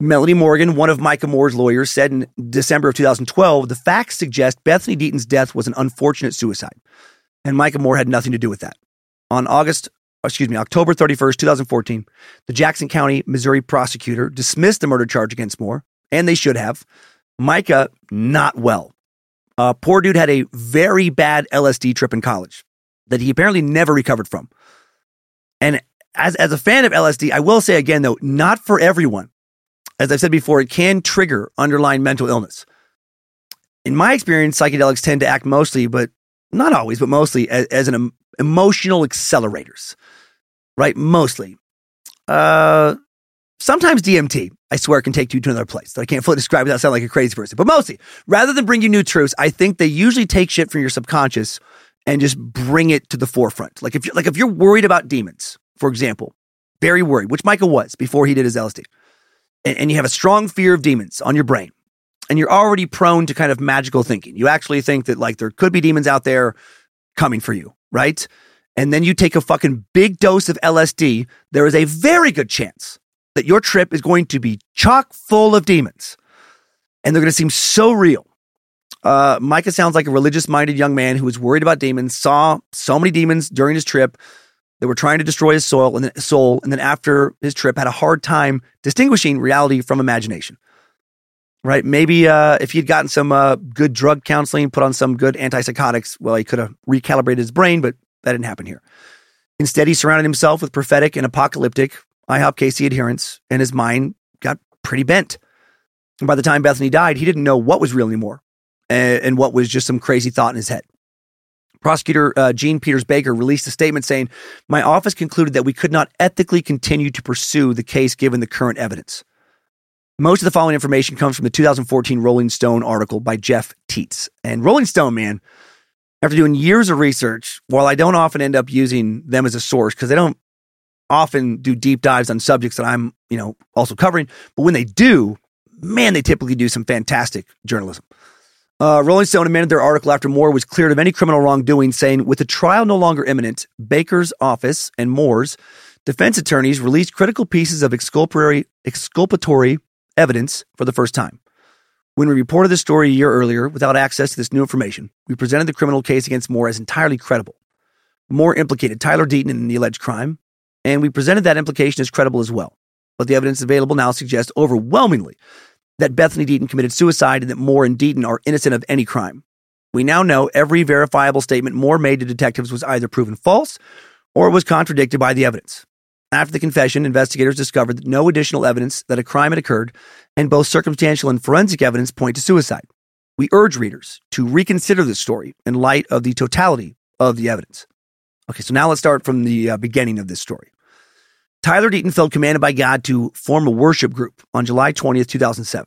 Melanie Morgan, one of Micah Moore's lawyers, said in December of 2012 the facts suggest Bethany Deaton's death was an unfortunate suicide, and Micah Moore had nothing to do with that. On August, excuse me, October 31st, 2014, the Jackson County, Missouri prosecutor dismissed the murder charge against Moore, and they should have. Micah, not well. Uh, poor dude had a very bad LSD trip in college that he apparently never recovered from. And as, as a fan of LSD, I will say again, though, not for everyone. As I've said before, it can trigger underlying mental illness. In my experience, psychedelics tend to act mostly, but not always, but mostly as, as an em- emotional accelerators, right? Mostly. Uh, sometimes DMT, I swear, can take you to another place that I can't fully describe without sounding like a crazy person. But mostly, rather than bring you new truths, I think they usually take shit from your subconscious and just bring it to the forefront. Like if you're like if you're worried about demons, for example, very worried, which Michael was before he did his LSD, and, and you have a strong fear of demons on your brain, and you're already prone to kind of magical thinking. You actually think that like there could be demons out there coming for you, right? And then you take a fucking big dose of LSD, there is a very good chance that your trip is going to be chock full of demons. And they're going to seem so real. Uh, Micah sounds like a religious minded young man who was worried about demons, saw so many demons during his trip that were trying to destroy his soul and then, soul, and then after his trip had a hard time distinguishing reality from imagination. Right? Maybe uh, if he'd gotten some uh, good drug counseling, put on some good antipsychotics, well, he could have recalibrated his brain, but that didn't happen here. Instead, he surrounded himself with prophetic and apocalyptic IHOP KC adherents, and his mind got pretty bent. And by the time Bethany died, he didn't know what was real anymore and, and what was just some crazy thought in his head. Prosecutor uh, Jean Peters Baker released a statement saying, My office concluded that we could not ethically continue to pursue the case given the current evidence. Most of the following information comes from the 2014 Rolling Stone article by Jeff Teets. And Rolling Stone, man, after doing years of research, while I don't often end up using them as a source because they don't often do deep dives on subjects that I'm, you know, also covering, but when they do, man, they typically do some fantastic journalism. Uh, Rolling Stone amended their article after Moore was cleared of any criminal wrongdoing, saying, with the trial no longer imminent, Baker's office and Moore's defense attorneys released critical pieces of exculpatory, exculpatory evidence for the first time. When we reported this story a year earlier without access to this new information, we presented the criminal case against Moore as entirely credible. Moore implicated Tyler Deaton in the alleged crime, and we presented that implication as credible as well. But the evidence available now suggests overwhelmingly that Bethany Deaton committed suicide and that Moore and Deaton are innocent of any crime. We now know every verifiable statement Moore made to detectives was either proven false or was contradicted by the evidence. After the confession, investigators discovered no additional evidence that a crime had occurred, and both circumstantial and forensic evidence point to suicide. We urge readers to reconsider this story in light of the totality of the evidence. Okay, so now let's start from the uh, beginning of this story. Tyler Deaton felt commanded by God to form a worship group on July 20th, 2007.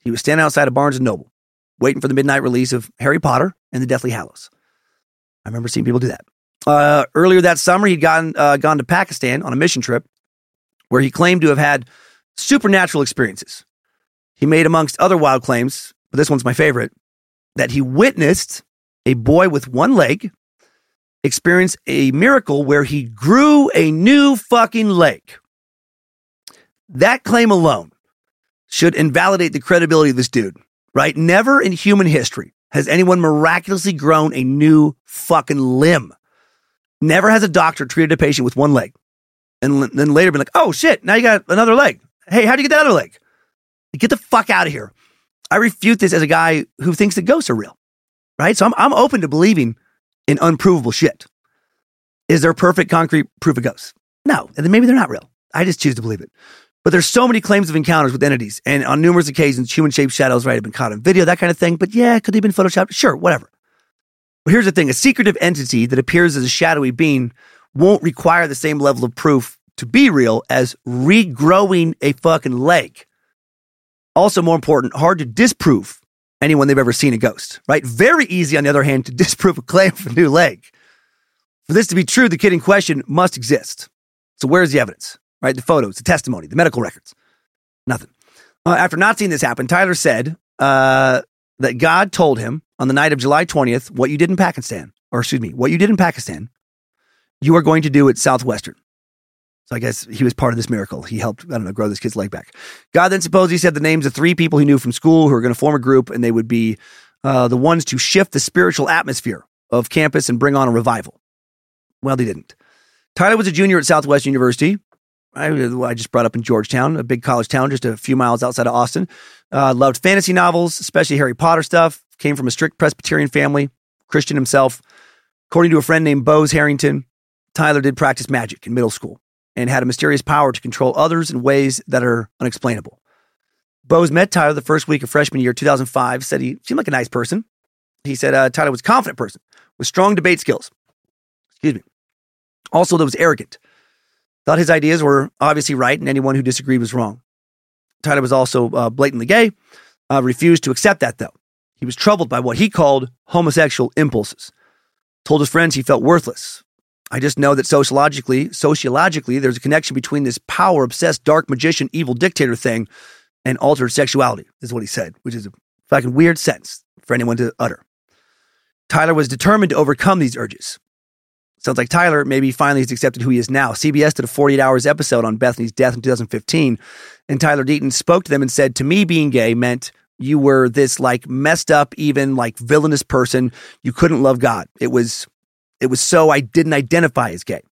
He was standing outside of Barnes & Noble, waiting for the midnight release of Harry Potter and the Deathly Hallows. I remember seeing people do that. Uh, earlier that summer, he'd gone, uh, gone to Pakistan on a mission trip where he claimed to have had supernatural experiences. He made, amongst other wild claims, but this one's my favorite, that he witnessed a boy with one leg experience a miracle where he grew a new fucking leg. That claim alone should invalidate the credibility of this dude, right? Never in human history has anyone miraculously grown a new fucking limb. Never has a doctor treated a patient with one leg and then later been like, oh shit, now you got another leg. Hey, how'd you get that other leg? Get the fuck out of here. I refute this as a guy who thinks that ghosts are real, right? So I'm, I'm open to believing in unprovable shit. Is there perfect concrete proof of ghosts? No, and then maybe they're not real. I just choose to believe it. But there's so many claims of encounters with entities, and on numerous occasions, human-shaped shadows, right, have been caught on video, that kind of thing. But yeah, could they have been photoshopped? Sure, whatever. But here's the thing: a secretive entity that appears as a shadowy being won't require the same level of proof to be real as regrowing a fucking leg. Also, more important, hard to disprove anyone they've ever seen a ghost, right? Very easy, on the other hand, to <laughs> disprove a claim a new leg. For this to be true, the kid in question must exist. So, where's the evidence, right? The photos, the testimony, the medical records. Nothing. Uh, after not seeing this happen, Tyler said uh, that God told him on the night of July 20th what you did in Pakistan, or excuse me, what you did in Pakistan, you are going to do at Southwestern. So I guess he was part of this miracle. He helped, I don't know, grow this kid's leg back. God then supposedly said the names of three people he knew from school who were going to form a group, and they would be uh, the ones to shift the spiritual atmosphere of campus and bring on a revival. Well, they didn't. Tyler was a junior at Southwest University. I, I just brought up in Georgetown, a big college town just a few miles outside of Austin. Uh, loved fantasy novels, especially Harry Potter stuff. Came from a strict Presbyterian family, Christian himself. According to a friend named Bose Harrington, Tyler did practice magic in middle school and had a mysterious power to control others in ways that are unexplainable. Bose met Tyler the first week of freshman year 2005, said he seemed like a nice person. He said uh, Tyler was a confident person with strong debate skills. Excuse me. Also, that was arrogant. Thought his ideas were obviously right, and anyone who disagreed was wrong. Tyler was also uh, blatantly gay, uh, refused to accept that, though. He was troubled by what he called homosexual impulses. Told his friends he felt worthless. I just know that sociologically, sociologically, there's a connection between this power obsessed dark magician, evil dictator thing and altered sexuality, is what he said, which is a fucking weird sentence for anyone to utter. Tyler was determined to overcome these urges. Sounds like Tyler maybe finally has accepted who he is now. CBS did a 48 hours episode on Bethany's death in 2015, and Tyler Deaton spoke to them and said, To me, being gay meant you were this like messed up, even like villainous person. You couldn't love God. It was it was so I didn't identify as gay,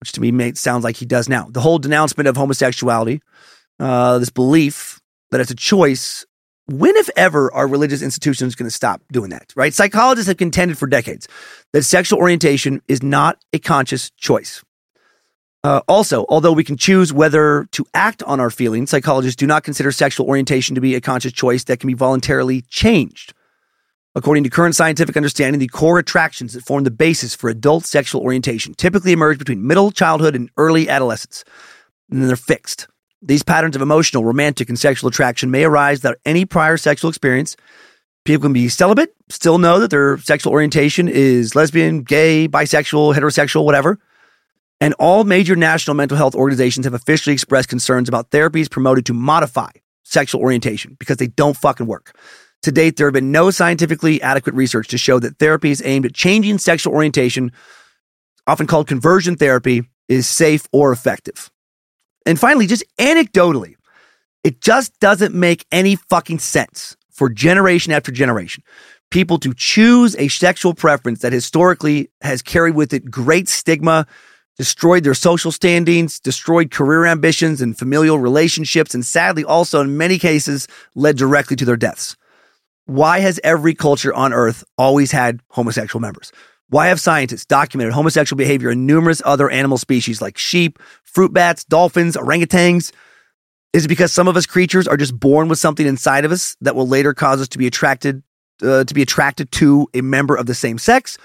which to me made, sounds like he does now. The whole denouncement of homosexuality, uh, this belief that it's a choice. When, if ever, are religious institutions going to stop doing that? Right? Psychologists have contended for decades that sexual orientation is not a conscious choice. Uh, also, although we can choose whether to act on our feelings, psychologists do not consider sexual orientation to be a conscious choice that can be voluntarily changed. According to current scientific understanding, the core attractions that form the basis for adult sexual orientation typically emerge between middle childhood and early adolescence, and then they're fixed. These patterns of emotional, romantic, and sexual attraction may arise without any prior sexual experience. People can be celibate, still know that their sexual orientation is lesbian, gay, bisexual, heterosexual, whatever. And all major national mental health organizations have officially expressed concerns about therapies promoted to modify sexual orientation because they don't fucking work. To date, there have been no scientifically adequate research to show that therapies aimed at changing sexual orientation, often called conversion therapy, is safe or effective. And finally, just anecdotally, it just doesn't make any fucking sense for generation after generation people to choose a sexual preference that historically has carried with it great stigma, destroyed their social standings, destroyed career ambitions and familial relationships, and sadly also in many cases led directly to their deaths. Why has every culture on earth always had homosexual members? Why have scientists documented homosexual behavior in numerous other animal species like sheep, fruit bats, dolphins, orangutans? Is it because some of us creatures are just born with something inside of us that will later cause us to be attracted uh, to be attracted to a member of the same sex,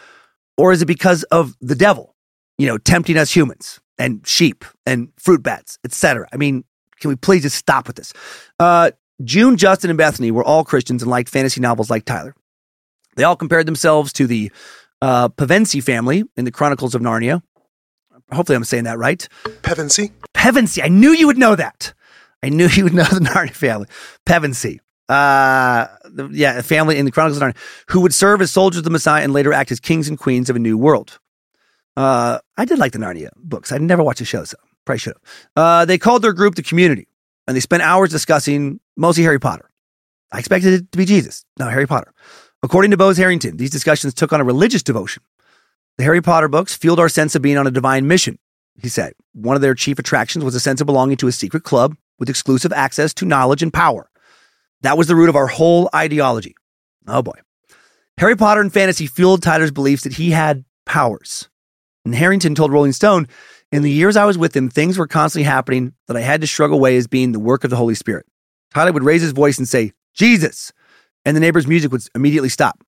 or is it because of the devil, you know, tempting us humans and sheep and fruit bats, etc.? I mean, can we please just stop with this? Uh, June, Justin, and Bethany were all Christians and liked fantasy novels like Tyler. They all compared themselves to the uh, Pevensie family in the Chronicles of Narnia. Hopefully, I'm saying that right. Pevensie? Pevensie. I knew you would know that. I knew <laughs> you would know the Narnia family. Pevensie. Uh, the- yeah, a family in the Chronicles of Narnia who would serve as soldiers of the Messiah and later act as kings and queens of a new world. Uh, I did like the Narnia books. I never watched the show, so probably should have. Uh, they called their group the community. and they spent hours discussing mostly Harry Potter. I expected it to be Jesus, not Harry Potter. According to Bose Harrington, these discussions took on a religious devotion. The Harry Potter books fueled our sense of being on a divine mission, he said. One of their chief attractions was a sense of belonging to a secret club with exclusive access to knowledge and power. That was the root of our whole ideology. Oh boy. Harry Potter and fantasy fueled Tyler's beliefs that he had powers. And Harrington told Rolling Stone, in the years I was with him, things were constantly happening that I had to struggle away as being the work of the Holy Spirit. Tyler would raise his voice and say, Jesus, and the neighbor's music would immediately stop.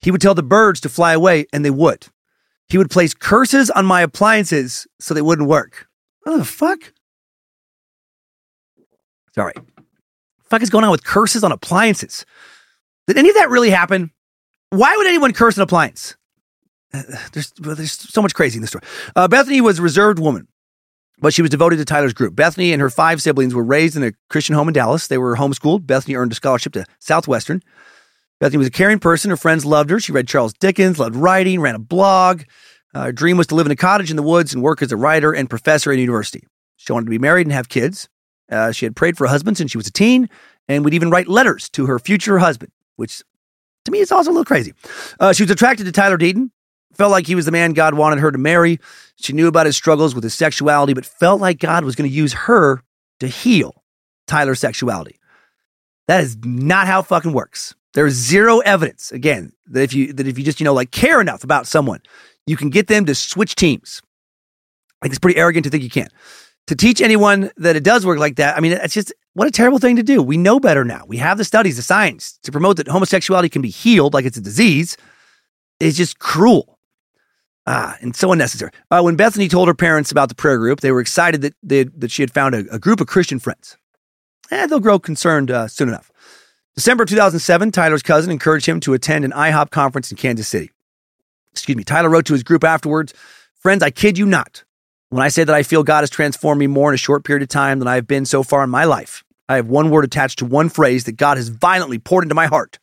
He would tell the birds to fly away, and they would. He would place curses on my appliances so they wouldn't work. What the fuck? Sorry. Fuck is going on with curses on appliances? Did any of that really happen? Why would anyone curse an appliance? <sighs> There's, there's so much crazy in this story. Uh, Bethany was a reserved woman, but she was devoted to Tyler's group. Bethany and her five siblings were raised in a Christian home in Dallas. They were homeschooled. Bethany earned a scholarship to Southwestern. Bethany was a caring person. Her friends loved her. She read Charles Dickens, loved writing, ran a blog. Uh, her dream was to live in a cottage in the woods and work as a writer and professor at a university. She wanted to be married and have kids. Uh, she had prayed for a husband since she was a teen and would even write letters to her future husband, which to me is also a little crazy. Uh, she was attracted to Tyler Deaton, felt like he was the man God wanted her to marry. She knew about his struggles with his sexuality, but felt like God was going to use her to heal Tyler's sexuality. That is not how it fucking works. There's zero evidence, again, that if you that if you just, you know, like care enough about someone, you can get them to switch teams. Think it's pretty arrogant to think you can't. To teach anyone that it does work like that, I mean, it's just what a terrible thing to do. We know better now. We have the studies, the science to promote that homosexuality can be healed like it's a disease. It's just cruel. Ah, and so unnecessary. Uh, when Bethany told her parents about the prayer group, they were excited that they, that she had found a, a group of Christian friends. Eh, they'll grow concerned uh, soon enough. December 2007, Tyler's cousin encouraged him to attend an IHOP conference in Kansas City. Excuse me. Tyler wrote to his group afterwards Friends, I kid you not. When I say that I feel God has transformed me more in a short period of time than I have been so far in my life, I have one word attached to one phrase that God has violently poured into my heart.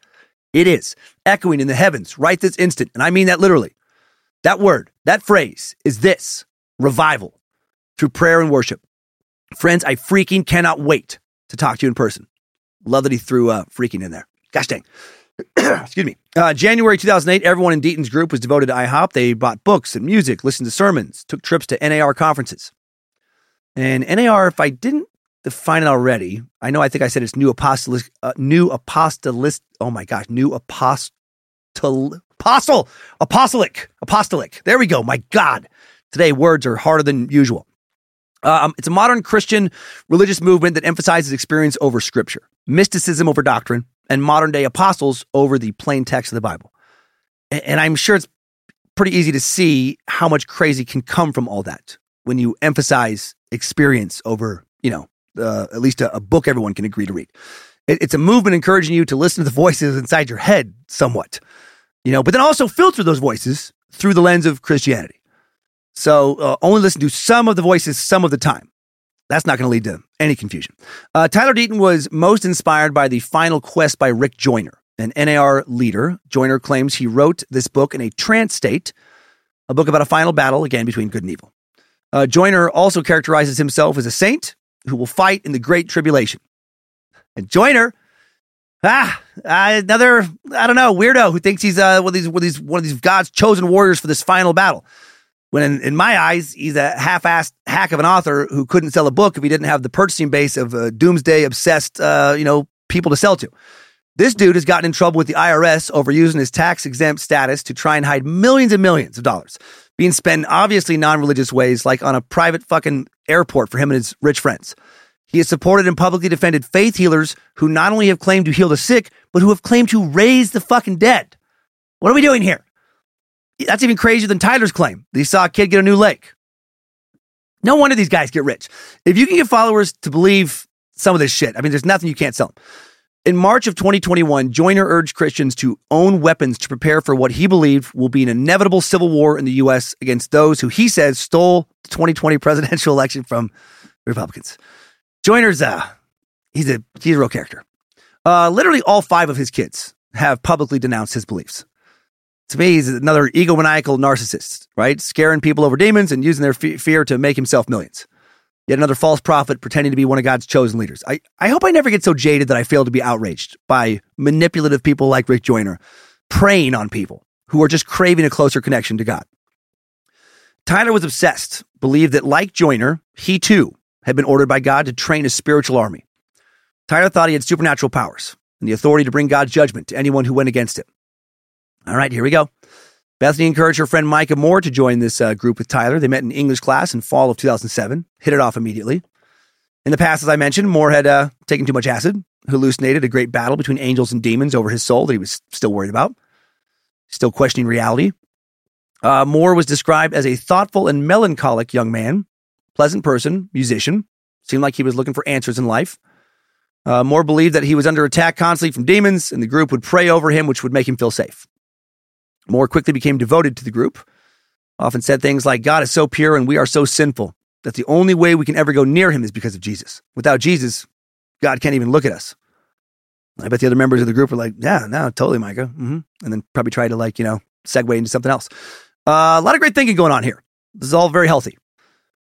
It is echoing in the heavens right this instant, and I mean that literally. That word, that phrase is this revival through prayer and worship. Friends, I freaking cannot wait to talk to you in person. Love that he threw uh, freaking in there. Gosh dang. <clears throat> Excuse me. Uh, January 2008, everyone in Deaton's group was devoted to IHOP. They bought books and music, listened to sermons, took trips to NAR conferences. And NAR, if I didn't define it already, I know I think I said it's new apostolic, uh, new apostolist. Oh my gosh, new apostle, apostle, apostolic, apostolic. There we go. My God, today words are harder than usual. Um, it's a modern Christian religious movement that emphasizes experience over scripture, mysticism over doctrine, and modern day apostles over the plain text of the Bible. A- And I'm sure it's pretty easy to see how much crazy can come from all that when you emphasize experience over, you know, uh, at least a, a book everyone can agree to read. It- it's a movement encouraging you to listen to the voices inside your head somewhat, you know, but then also filter those voices through the lens of Christianity. So uh, only listen to some of the voices some of the time. That's not going to lead to any confusion. Uh, Tyler Deaton was most inspired by The Final Quest by Rick Joyner, an NAR leader. Joyner claims he wrote this book in a trance state, a book about a final battle, again, between good and evil. Uh, Joyner also characterizes himself as a saint who will fight in the Great Tribulation. And Joyner, ah, uh, another, I don't know, weirdo who thinks he's uh, one, of these, one, of these, one of these God's chosen warriors for this final battle. When in, in my eyes, he's a half-assed hack of an author who couldn't sell a book if he didn't have the purchasing base of uh, doomsday obsessed, uh, you know, people to sell to. This dude has gotten in trouble with the IRS over using his tax exempt status to try and hide millions and millions of dollars being spent obviously non-religious ways, like on a private fucking airport for him and his rich friends. He has supported and publicly defended faith healers who not only have claimed to heal the sick, but who have claimed to raise the fucking dead. What are we doing here? That's even crazier than Tyler's claim that he saw a kid get a new leg. No wonder these guys get rich. If you can get followers to believe some of this shit, I mean, there's nothing you can't sell them. In March of 2021, Joyner urged Christians to own weapons to prepare for what he believed will be an inevitable civil war in the U.S. against those who he says stole the 2020 presidential <laughs> election from Republicans. Joyner's, uh, he's a, he's a real character. Uh, literally all five of his kids have publicly denounced his beliefs to me, he's another egomaniacal narcissist, right? Scaring people over demons and using their fe- fear to make himself millions. Yet another false prophet pretending to be one of God's chosen leaders. I, I hope I never get so jaded that I fail to be outraged by manipulative people like Rick Joyner preying on people who are just craving a closer connection to God. Tyler was obsessed, believed that, like Joyner, he too had been ordered by God to train a spiritual army. Tyler thought he had supernatural powers and the authority to bring God's judgment to anyone who went against him. All right, here we go. Bethany encouraged her friend Micah Moore to join this uh, group with Tyler. They met in English class in fall of 2007, hit it off immediately. In the past, as I mentioned, Moore had uh, taken too much acid, hallucinated a great battle between angels and demons over his soul that he was still worried about, still questioning reality. Uh, Moore was described as a thoughtful and melancholic young man, pleasant person, musician, seemed like he was looking for answers in life. Uh, Moore believed that he was under attack constantly from demons, and the group would pray over him, which would make him feel safe. Moore quickly became devoted to the group, often said things like, God is so pure and we are so sinful that the only way we can ever go near him is because of Jesus. Without Jesus, God can't even look at us. I bet the other members of the group were like, yeah, no, totally, Micah. Mm-hmm. And then probably try to, like, you know, segue into something else. Uh, a lot of great thinking going on here. This is all very healthy.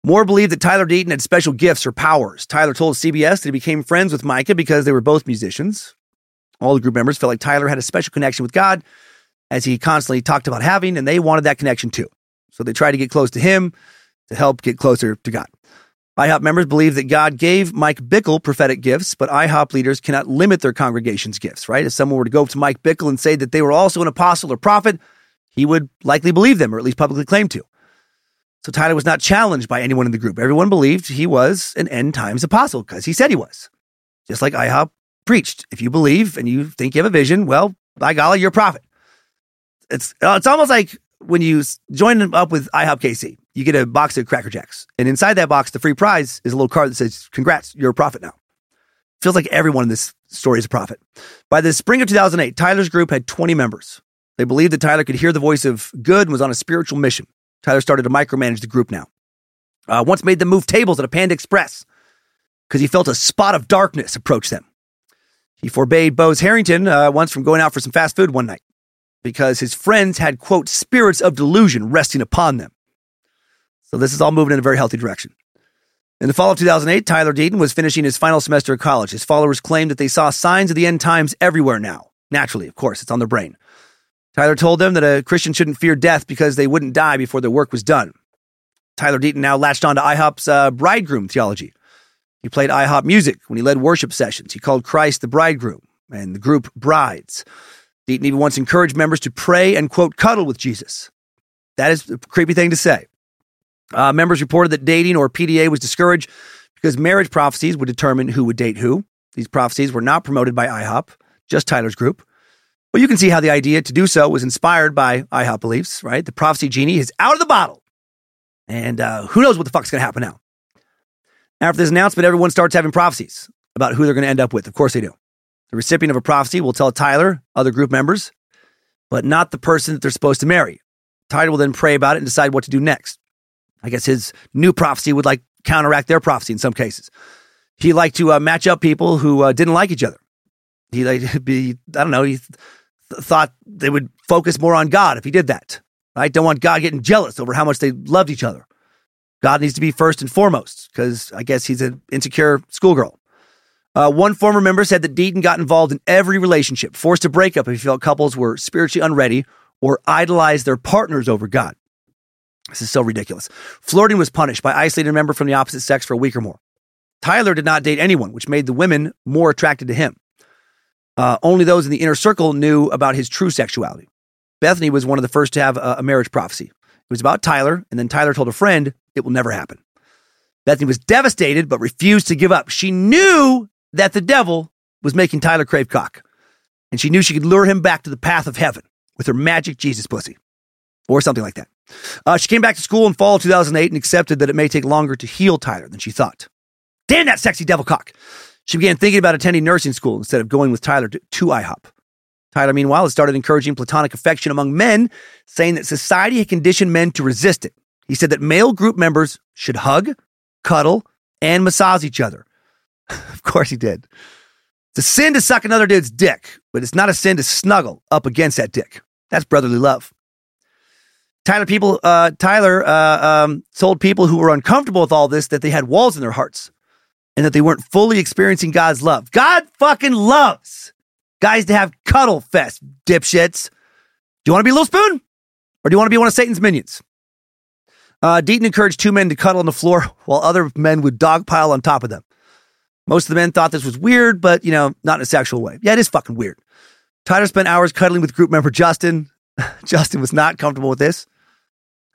Moore believed that Tyler Deaton had special gifts or powers. Tyler told CBS that he became friends with Micah because they were both musicians. All the group members felt like Tyler had a special connection with God as he constantly talked about having, and they wanted that connection too. So they tried to get close to him to help get closer to God. IHOP members believe that God gave Mike Bickle prophetic gifts, but IHOP leaders cannot limit their congregation's gifts, right? If someone were to go up to Mike Bickle and say that they were also an apostle or prophet, he would likely believe them or at least publicly claim to. So Tyler was not challenged by anyone in the group. Everyone believed he was an end times apostle because he said he was. Just like IHOP preached. If you believe and you think you have a vision, well, by golly, you're a prophet it's uh, it's almost like when you join up with IHOP KC, you get a box of Cracker Jacks, and inside that box, the free prize is a little card that says, "Congrats, you're a prophet now." Feels like everyone in this story is a prophet. By the spring of 2008, Tyler's group had 20 members. They believed that Tyler could hear the voice of good and was on a spiritual mission. Tyler started to micromanage the group now. Uh, once made them move tables at a Panda Express because he felt a spot of darkness approach them. He forbade Bose Harrington uh, once from going out for some fast food one night because his friends had, quote, spirits of delusion resting upon them. So this is all moving in a very healthy direction. In the fall of 2008, Tyler Deaton was finishing his final semester of college. His followers claimed that they saw signs of the end times everywhere now. Naturally, of course, it's on their brain. Tyler told them that a Christian shouldn't fear death because they wouldn't die before their work was done. Tyler Deaton now latched on to IHOP's uh, bridegroom theology. He played IHOP music when he led worship sessions. He called Christ the bridegroom and the group brides. Deaton even once encouraged members to pray and, quote, cuddle with Jesus. That is a creepy thing to say. Uh, members reported that dating or PDA was discouraged because marriage prophecies would determine who would date who. These prophecies were not promoted by IHOP, just Tyler's group. Well, you can see how the idea to do so was inspired by IHOP beliefs, right? The prophecy genie is out of the bottle. And uh, who knows what the fuck's going to happen now? After this announcement, everyone starts having prophecies about who they're going to end up with. Of course they do. The recipient of a prophecy will tell Tyler, other group members, but not the person that they're supposed to marry. Tyler will then pray about it and decide what to do next. I guess his new prophecy would like counteract their prophecy in some cases. He liked to uh, match up people who uh, didn't like each other. He like <laughs> be I don't know. He thought they would focus more on God if he did that. Right? Don't want God getting jealous over how much they loved each other. God needs to be first and foremost because I guess he's an insecure schoolgirl. Uh, one former member said that Deaton got involved in every relationship, forced to break up if he felt couples were spiritually unready or idolized their partners over God. This is so ridiculous. Flirting was punished by isolating a member from the opposite sex for a week or more. Tyler did not date anyone, which made the women more attracted to him. Uh, only those in the inner circle knew about his true sexuality. Bethany was one of the first to have a, a marriage prophecy. It was about Tyler, and then Tyler told a friend it will never happen. Bethany was devastated, but refused to give up. She knew that the devil was making Tyler crave cock. And she knew she could lure him back to the path of heaven with her magic Jesus pussy or something like that. Uh, she came back to school in fall of 2008 and accepted that it may take longer to heal Tyler than she thought. Damn that sexy devil cock. She began thinking about attending nursing school instead of going with Tyler to, to IHOP. Tyler, meanwhile, has started encouraging platonic affection among men, saying that society had conditioned men to resist it. He said that male group members should hug, cuddle, and massage each other. <laughs> of course he did. It's a sin to suck another dude's dick, but it's not a sin to snuggle up against that dick. That's brotherly love. Tyler people, uh, Tyler uh, um, told people who were uncomfortable with all this that they had walls in their hearts and that they weren't fully experiencing God's love. God fucking loves guys to have cuddle fest, dipshits. Do you want to be a little spoon, or do you want to be one of Satan's minions? Uh, Deaton encouraged two men to cuddle on the floor <laughs> while other men would dogpile on top of them. Most of the men thought this was weird, but you know, not in a sexual way. Yeah, it is fucking weird. Tyler spent hours cuddling with group member Justin. <laughs> Justin was not comfortable with this.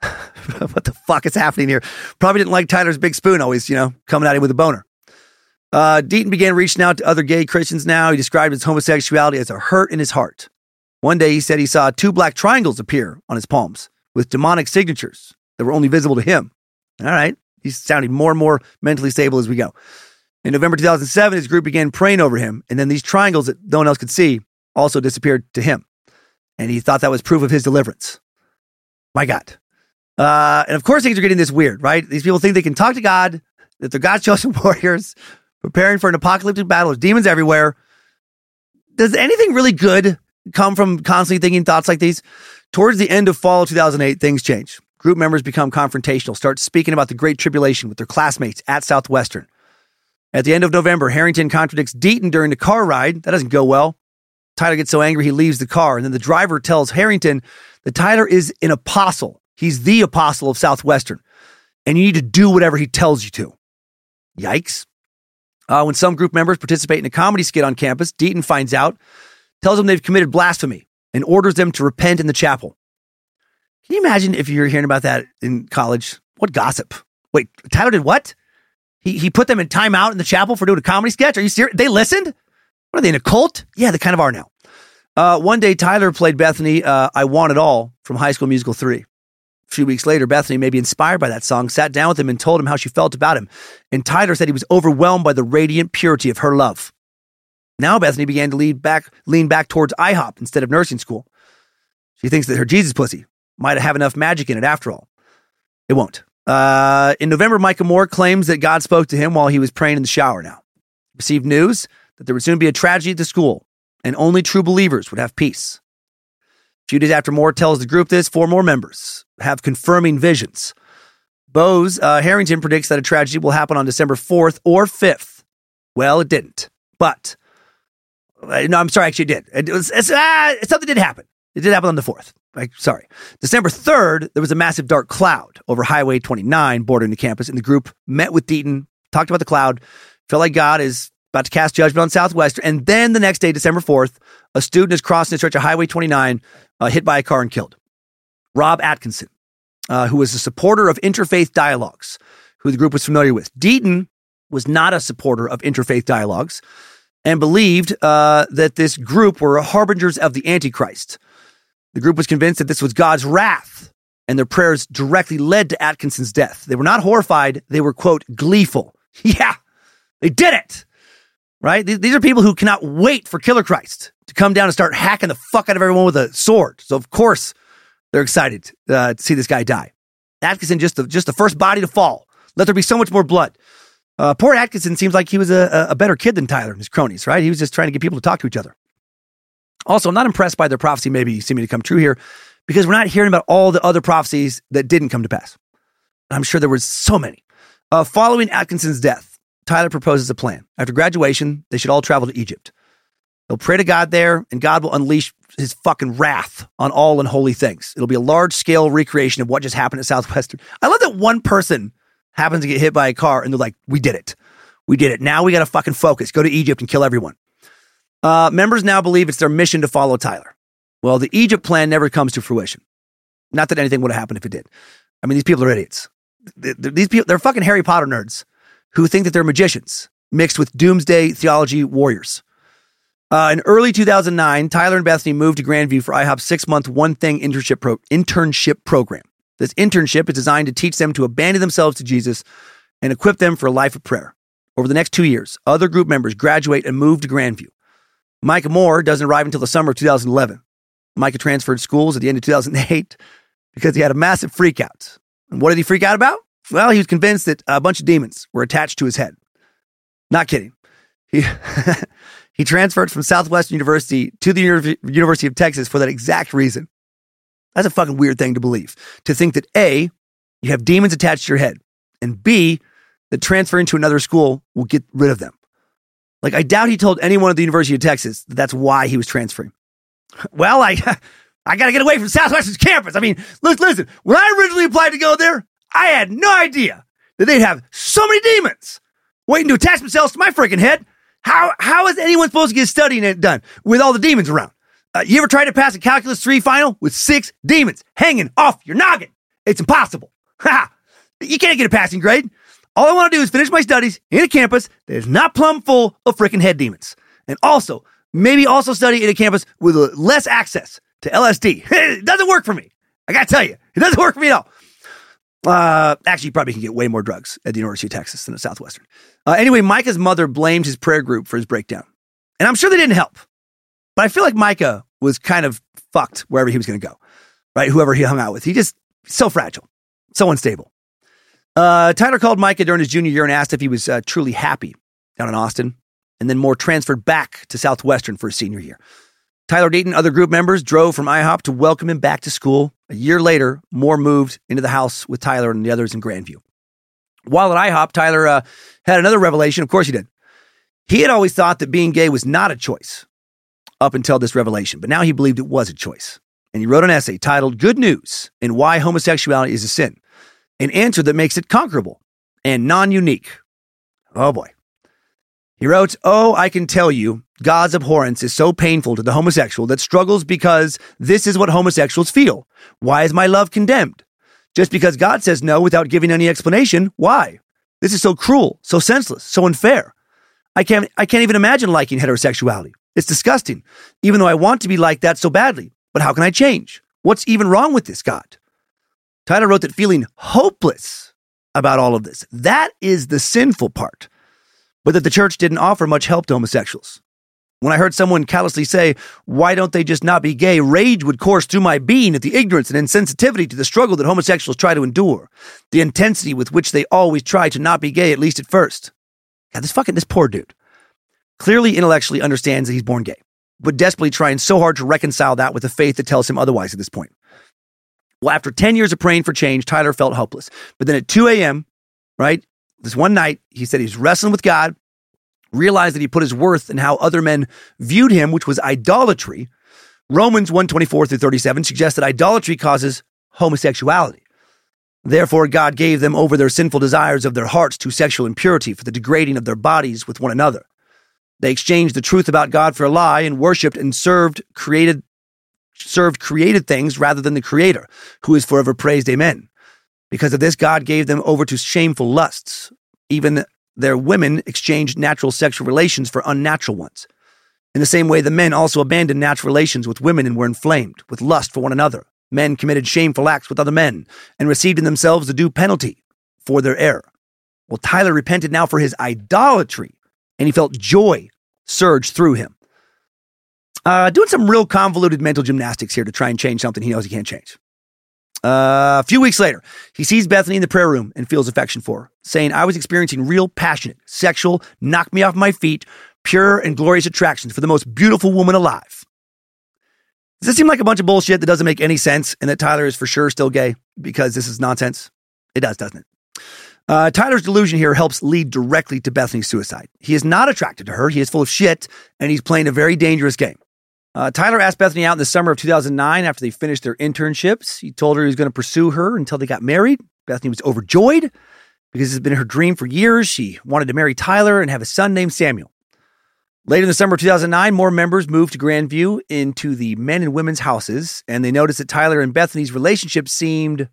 <laughs> what the fuck is happening here? Probably didn't like Tyler's big spoon always, you know, coming at him with a boner. Uh, Deaton began reaching out to other gay Christians now. He described his homosexuality as a hurt in his heart. One day he said he saw two black triangles appear on his palms with demonic signatures that were only visible to him. All right. He's sounding more and more mentally stable as we go. In November 2007, his group began praying over him, and then these triangles that no one else could see also disappeared to him. And he thought that was proof of his deliverance. My God. Uh, and of course, things are getting this weird, right? These people think they can talk to God, that they're God's <laughs> chosen warriors, preparing for an apocalyptic battle. There's demons everywhere. Does anything really good come from constantly thinking thoughts like these? Towards the end of fall 2008, things change. Group members become confrontational, start speaking about the Great Tribulation with their classmates at Southwestern. At the end of November, Harrington contradicts Deaton during the car ride. That doesn't go well. Tyler gets so angry he leaves the car, and then the driver tells Harrington that Tyler is an apostle. He's the apostle of Southwestern, and you need to do whatever he tells you to. Yikes. Uh, when some group members participate in a comedy skit on campus, Deaton finds out, tells them they've committed blasphemy, and orders them to repent in the chapel. Can you imagine if you're hearing about that in college? What gossip? Wait, Tyler did what? He, he put them in timeout in the chapel for doing a comedy sketch? Are you serious? They listened? What are they in a cult? Yeah, they kind of are now. Uh, one day, Tyler played Bethany, uh, I Want It All from High School Musical 3. A few weeks later, Bethany, maybe inspired by that song, sat down with him and told him how she felt about him. And Tyler said he was overwhelmed by the radiant purity of her love. Now Bethany began to lean back, lean back towards IHOP instead of nursing school. She thinks that her Jesus pussy might have enough magic in it after all. It won't. Uh, in November, Micah Moore claims that God spoke to him while he was praying in the shower now. Received news that there would soon be a tragedy at the school and only true believers would have peace. Few days after Moore tells the group this, four more members have confirming visions. Bose uh, Harrington predicts that a tragedy will happen on December 4th or 5th. Well, it didn't. But, uh, no, I'm sorry, actually, it did. It was, uh, something did happen. It did happen on the 4th. Like, sorry. December 3rd, there was a massive dark cloud over Highway 29 bordering the campus, and the group met with Deaton, talked about the cloud, felt like God is about to cast judgment on Southwestern. And then the next day, December 4th, a student is crossing the stretch of Highway 29, uh, hit by a car and killed. Rob Atkinson, uh, who was a supporter of interfaith dialogues, who the group was familiar with. Deaton was not a supporter of interfaith dialogues and believed uh, that this group were harbingers of the Antichrist. The group was convinced that this was God's wrath, and their prayers directly led to Atkinson's death. They were not horrified, they were, quote, gleeful. <laughs> Yeah, they did it right? These are people who cannot wait for Killer Christ to come down and start hacking the fuck out of everyone with a sword. So of course they're excited uh, to see this guy die. Atkinson just the, just the first body to fall. Let there be so much more blood. Uh, poor Atkinson seems like he was a, a better kid than Tyler and his cronies, right? He was just trying to get people to talk to each other. Also, I'm not impressed by their prophecy maybe seeming to come true here because we're not hearing about all the other prophecies that didn't come to pass. I'm sure there was so many. Uh, following Atkinson's death, Tyler proposes a plan. After graduation, they should all travel to Egypt. They'll pray to God there, and God will unleash his fucking wrath on all unholy things. It'll be a large scale recreation of what just happened at Southwestern. I love that one person happens to get hit by a car and they're like, we did it. We did it. Now we got to fucking focus. Go to Egypt and kill everyone. Uh, members now believe it's their mission to follow Tyler. Well, the Egypt plan never comes to fruition. Not that anything would have happened if it did. I mean, these people are idiots. These people, they're fucking Harry Potter nerds who think that they're magicians mixed with doomsday theology warriors. Uh, in early 2009, Tyler and Bethany moved to Grandview for IHOP's six month One Thing internship, pro- internship program. This internship is designed to teach them to abandon themselves to Jesus and equip them for a life of prayer. Over the next two years, other group members graduate and move to Grandview. Micah Moore doesn't arrive until the summer of 2011. Micah transferred schools at the end of 2008 because he had a massive freakout. And what did he freak out about? Well, he was convinced that a bunch of demons were attached to his head. Not kidding. He, <laughs> he transferred from Southwestern University to the University of Texas for that exact reason. That's a fucking weird thing to believe. To think that A, you have demons attached to your head, and B, that transferring to another school will get rid of them. Like, I doubt he told anyone at the University of Texas that that's why he was transferring. <laughs> Well, I, <laughs> I got to get away from Southwestern's campus. I mean, listen, listen, when I originally applied to go there, I had no idea that they'd have so many demons waiting to attach themselves to my freaking head. How, how is anyone supposed to get studying it done with all the demons around? Uh, you ever tried to pass a calculus 3 final with six demons hanging off your noggin? It's impossible. <laughs> Ha! You can't get a passing grade. All I want to do is finish my studies in a campus that is not plumb full of freaking head demons. And also, maybe also study in a campus with less access to LSD. <laughs> it doesn't work for me. I gotta tell you, it doesn't work for me at all. Uh, actually, you probably can get way Moore drugs at the University of Texas than at Southwestern. Uh, anyway, Micah's mother blamed his prayer group for his breakdown. And I'm sure they didn't help. But I feel like Micah was kind of fucked wherever he was going to go, right? Whoever he hung out with. He just so fragile, so unstable. Uh, Tyler called Micah during his junior year and asked if he was uh, truly happy down in Austin, and then more transferred back to Southwestern for his senior year. Tyler Deaton, other group members drove from IHOP to welcome him back to school. A year later, Moore moved into the house with Tyler and the others in Grandview. While at IHOP, Tyler uh, had another revelation. Of course, he did. He had always thought that being gay was not a choice up until this revelation, but now he believed it was a choice. And he wrote an essay titled Good News and Why Homosexuality is a Sin an answer that makes it conquerable and non unique. Oh boy. He wrote, Oh, I can tell you, God's abhorrence is so painful to the homosexual that struggles because this is what homosexuals feel. Why is my love condemned? Just because God says no without giving any explanation, why? This is so cruel, so senseless, so unfair. I can't, I can't even imagine liking heterosexuality. It's disgusting, even though I want to be like that so badly. But how can I change? What's even wrong with this God? Tyler wrote that feeling hopeless about all of this, that is the sinful part, but that the church didn't offer much help to homosexuals. When I heard someone callously say, Why don't they just not be gay? rage would course through my being at the ignorance and insensitivity to the struggle that homosexuals try to endure, the intensity with which they always try to not be gay, at least at first. God, this fucking, this poor dude clearly intellectually understands that he's born gay, but desperately trying so hard to reconcile that with a faith that tells him otherwise at this point. Well, after 10 years of praying for change, Tyler felt helpless. But then at 2 a.m., right, this one night, he said he's wrestling with God, realized that he put his worth in how other men viewed him, which was idolatry. Romans 124 through 37 suggests that idolatry causes homosexuality. Therefore, God gave them over their sinful desires of their hearts to sexual impurity for the degrading of their bodies with one another. They exchanged the truth about God for a lie and worshiped and served created served created things rather than the Creator, who is forever praised. Amen. Because of this, God gave them over to shameful lusts. Even their women exchanged natural sexual relations for unnatural ones. In the same way, the men also abandoned natural relations with women and were inflamed with lust for one another. Men committed shameful acts with other men and received in themselves the due penalty for their error. Well, Tyler repented now for his idolatry, and he felt joy surge through him. Uh, doing some real convoluted mental gymnastics here to try and change something he knows he can't change. Uh, a few weeks later, he sees Bethany in the prayer room and feels affection for her, saying, I was experiencing real passionate, sexual, knock me off my feet, pure and glorious attractions for the most beautiful woman alive. Does this seem like a bunch of bullshit that doesn't make any sense and that Tyler is for sure still gay because this is nonsense? It does, doesn't it? Uh, Tyler's delusion here helps lead directly to Bethany's suicide. He is not attracted to her. He is full of shit and he's playing a very dangerous game. Uh, Tyler asked Bethany out in the summer of 2009 after they finished their internships. He told her he was going to pursue her until they got married. Bethany was overjoyed because it's been her dream for years. She wanted to marry Tyler and have a son named Samuel. Later in the summer of 2009, more members moved to Grandview into the men and women's houses, and they noticed that Tyler and Bethany's relationship seemed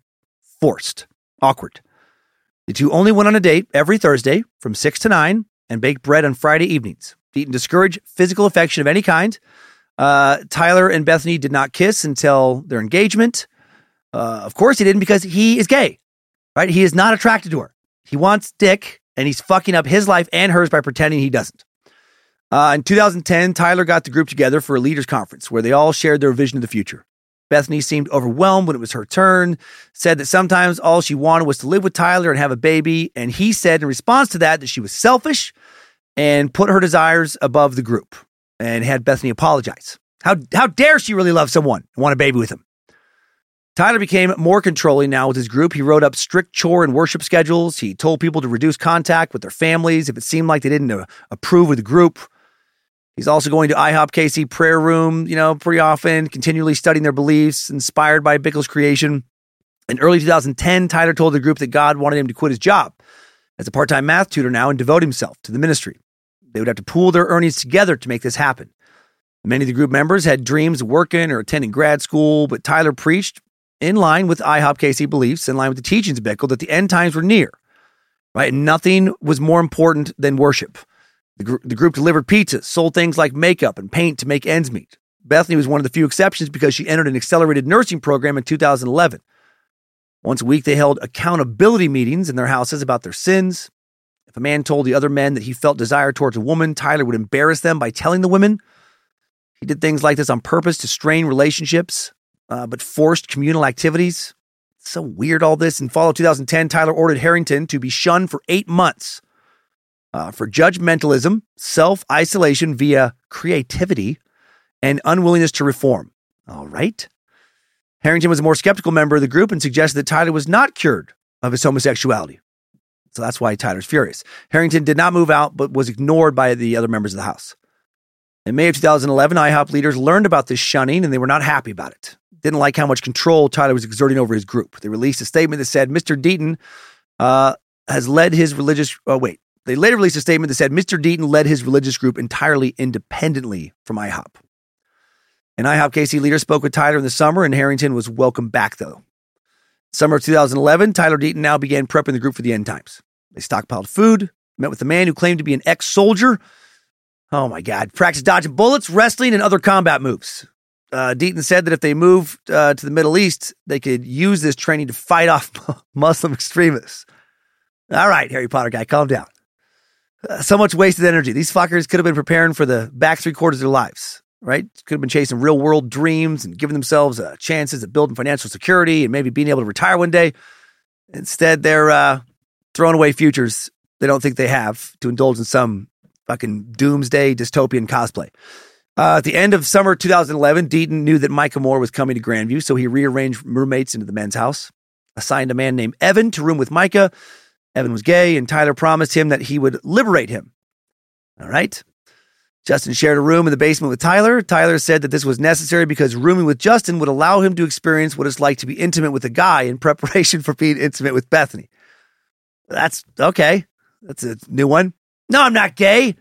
forced, awkward. The two only went on a date every Thursday from 6 to 9 and baked bread on Friday evenings. Deaton discouraged physical affection of any kind uh, Tyler and Bethany did not kiss until their engagement. Uh, of course, he didn't because he is gay, right? He is not attracted to her. He wants dick, and he's fucking up his life and hers by pretending he doesn't. Uh, in 2010, Tyler got the group together for a leaders conference where they all shared their vision of the future. Bethany seemed overwhelmed when it was her turn, said that sometimes all she wanted was to live with Tyler and have a baby. And he said in response to that that she was selfish and put her desires above the group and had Bethany apologize. How, how dare she really love someone and want a baby with him? Tyler became more controlling now with his group. He wrote up strict chore and worship schedules. He told people to reduce contact with their families if it seemed like they didn't uh, approve of the group. He's also going to IHOP KC prayer room, you know, pretty often, continually studying their beliefs, inspired by Bickle's creation. In early 2010, Tyler told the group that God wanted him to quit his job as a part time math tutor now and devote himself to the ministry. They would have to pool their earnings together to make this happen. Many of the group members had dreams of working or attending grad school, but Tyler preached in line with IHOP KC beliefs, in line with the teachings of Bickle, that the end times were near. Right? And nothing was more important than worship. The, gr- the group delivered pizzas, sold things like makeup and paint to make ends meet. Bethany was one of the few exceptions because she entered an accelerated nursing program in 2011. Once a week, they held accountability meetings in their houses about their sins. A man told the other men that he felt desire towards a woman, Tyler would embarrass them by telling the women. He did things like this on purpose to strain relationships, uh, but forced communal activities. so weird, all this. In fall of 2010, Tyler ordered Harrington to be shunned for eight months uh, for judgmentalism, self isolation via creativity, and unwillingness to reform. All right. Harrington was a more skeptical member of the group and suggested that Tyler was not cured of his homosexuality. So that's why Tyler's furious. Harrington did not move out, but was ignored by the other members of the house. In May of 2011, IHOP leaders learned about this shunning and they were not happy about it. Didn't like how much control Tyler was exerting over his group. They released a statement that said Mr. Deaton uh, has led his religious. Oh, wait. They later released a statement that said Mr. Deaton led his religious group entirely independently from IHOP. An IHOP KC leader spoke with Tyler in the summer, and Harrington was welcome back, though. Summer of 2011, Tyler Deaton now began prepping the group for the end times. They stockpiled food, met with a man who claimed to be an ex soldier. Oh my God, practiced dodging bullets, wrestling, and other combat moves. Uh, Deaton said that if they moved uh, to the Middle East, they could use this training to fight off <laughs> Muslim extremists. All right, Harry Potter guy, calm down. Uh, so much wasted energy. These fuckers could have been preparing for the back three quarters of their lives right? Could have been chasing real world dreams and giving themselves uh, chances at building financial security and maybe being able to retire one day. Instead, they're uh, throwing away futures they don't think they have to indulge in some fucking doomsday dystopian cosplay. Uh, at the end of summer 2011, Deaton knew that Micah Moore was coming to Grandview, so he rearranged roommates into the men's house, assigned a man named Evan to room with Micah. Evan was gay, and Tyler promised him that he would liberate him. All right. Justin shared a room in the basement with Tyler. Tyler said that this was necessary because rooming with Justin would allow him to experience what it's like to be intimate with a guy in preparation <laughs> for being intimate with Bethany. That's okay. That's a new one. No, I'm not gay. I'm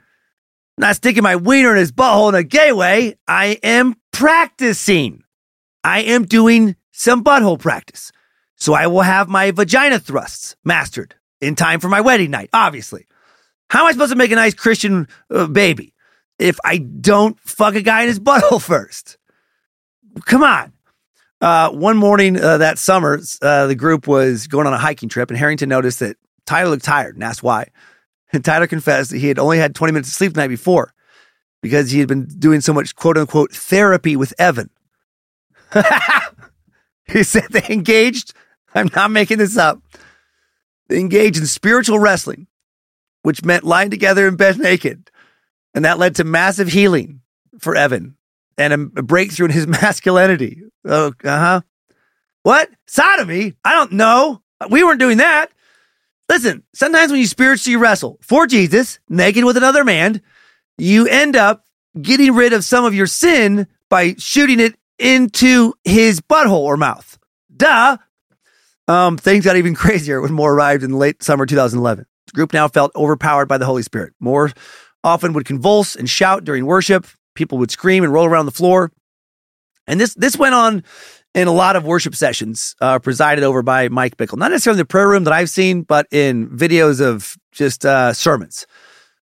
not sticking my wiener in his butthole in a gay way. I am practicing. I am doing some butthole practice. So I will have my vagina thrusts mastered in time for my wedding night, obviously. How am I supposed to make a nice Christian uh, baby? if I don't fuck a guy in his <laughs> butthole first. Come on. Uh, one morning uh, that summer, uh, the group was going on a hiking trip, and Harrington noticed that Tyler looked tired and asked why. And Tyler confessed that he had only had 20 minutes of sleep the night before because he had been doing so much quote unquote therapy with Evan. <laughs> he said they engaged, I'm not making this up, they engaged in spiritual wrestling, which meant lying together in bed naked and that led to massive healing for Evan and a, breakthrough in his <laughs> masculinity. Oh, uh huh. What? Sodomy? I don't know. We weren't doing that. Listen, sometimes when you spiritually wrestle for Jesus, naked with another man, you end up getting rid of some of your sin by shooting it into his butthole or mouth. Duh. Um, things got even <laughs> crazier when Moore arrived in late summer 2011. The group now felt overpowered by the Holy Spirit. Moore often would convulse and shout during worship. People would scream and roll around the floor. And this this went on in a lot of worship sessions uh, presided over by Mike Bickle. Not necessarily in the prayer room that I've seen, but in videos of just uh, sermons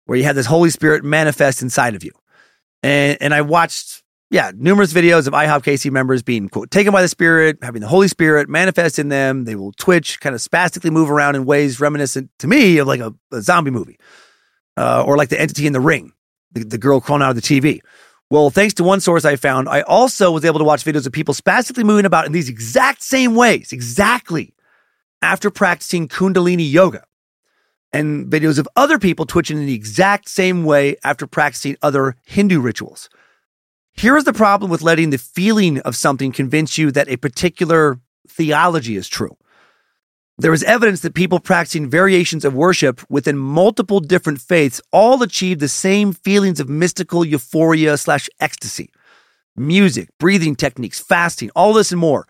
where you have this Holy Spirit manifest inside of you. And and I watched yeah numerous videos of IHOP KC members being quote taken by the Spirit, having the Holy Spirit manifest in them. They will twitch, kind of spastically move around in ways reminiscent to me of like a, a zombie movie uh, or like the entity in the ring, the, the girl crawling out of the TV. Well, thanks to one source I found, I also was able to watch videos of people spastically moving about in these exact same ways, exactly after practicing Kundalini yoga, and videos of other people twitching in the exact same way after practicing other Hindu rituals. Here is the problem with letting the feeling of something convince you that a particular theology is true. There is evidence that people practicing variations of worship within multiple different faiths all achieve the same feelings of mystical euphoria slash ecstasy. Music, breathing techniques, fasting, all this and more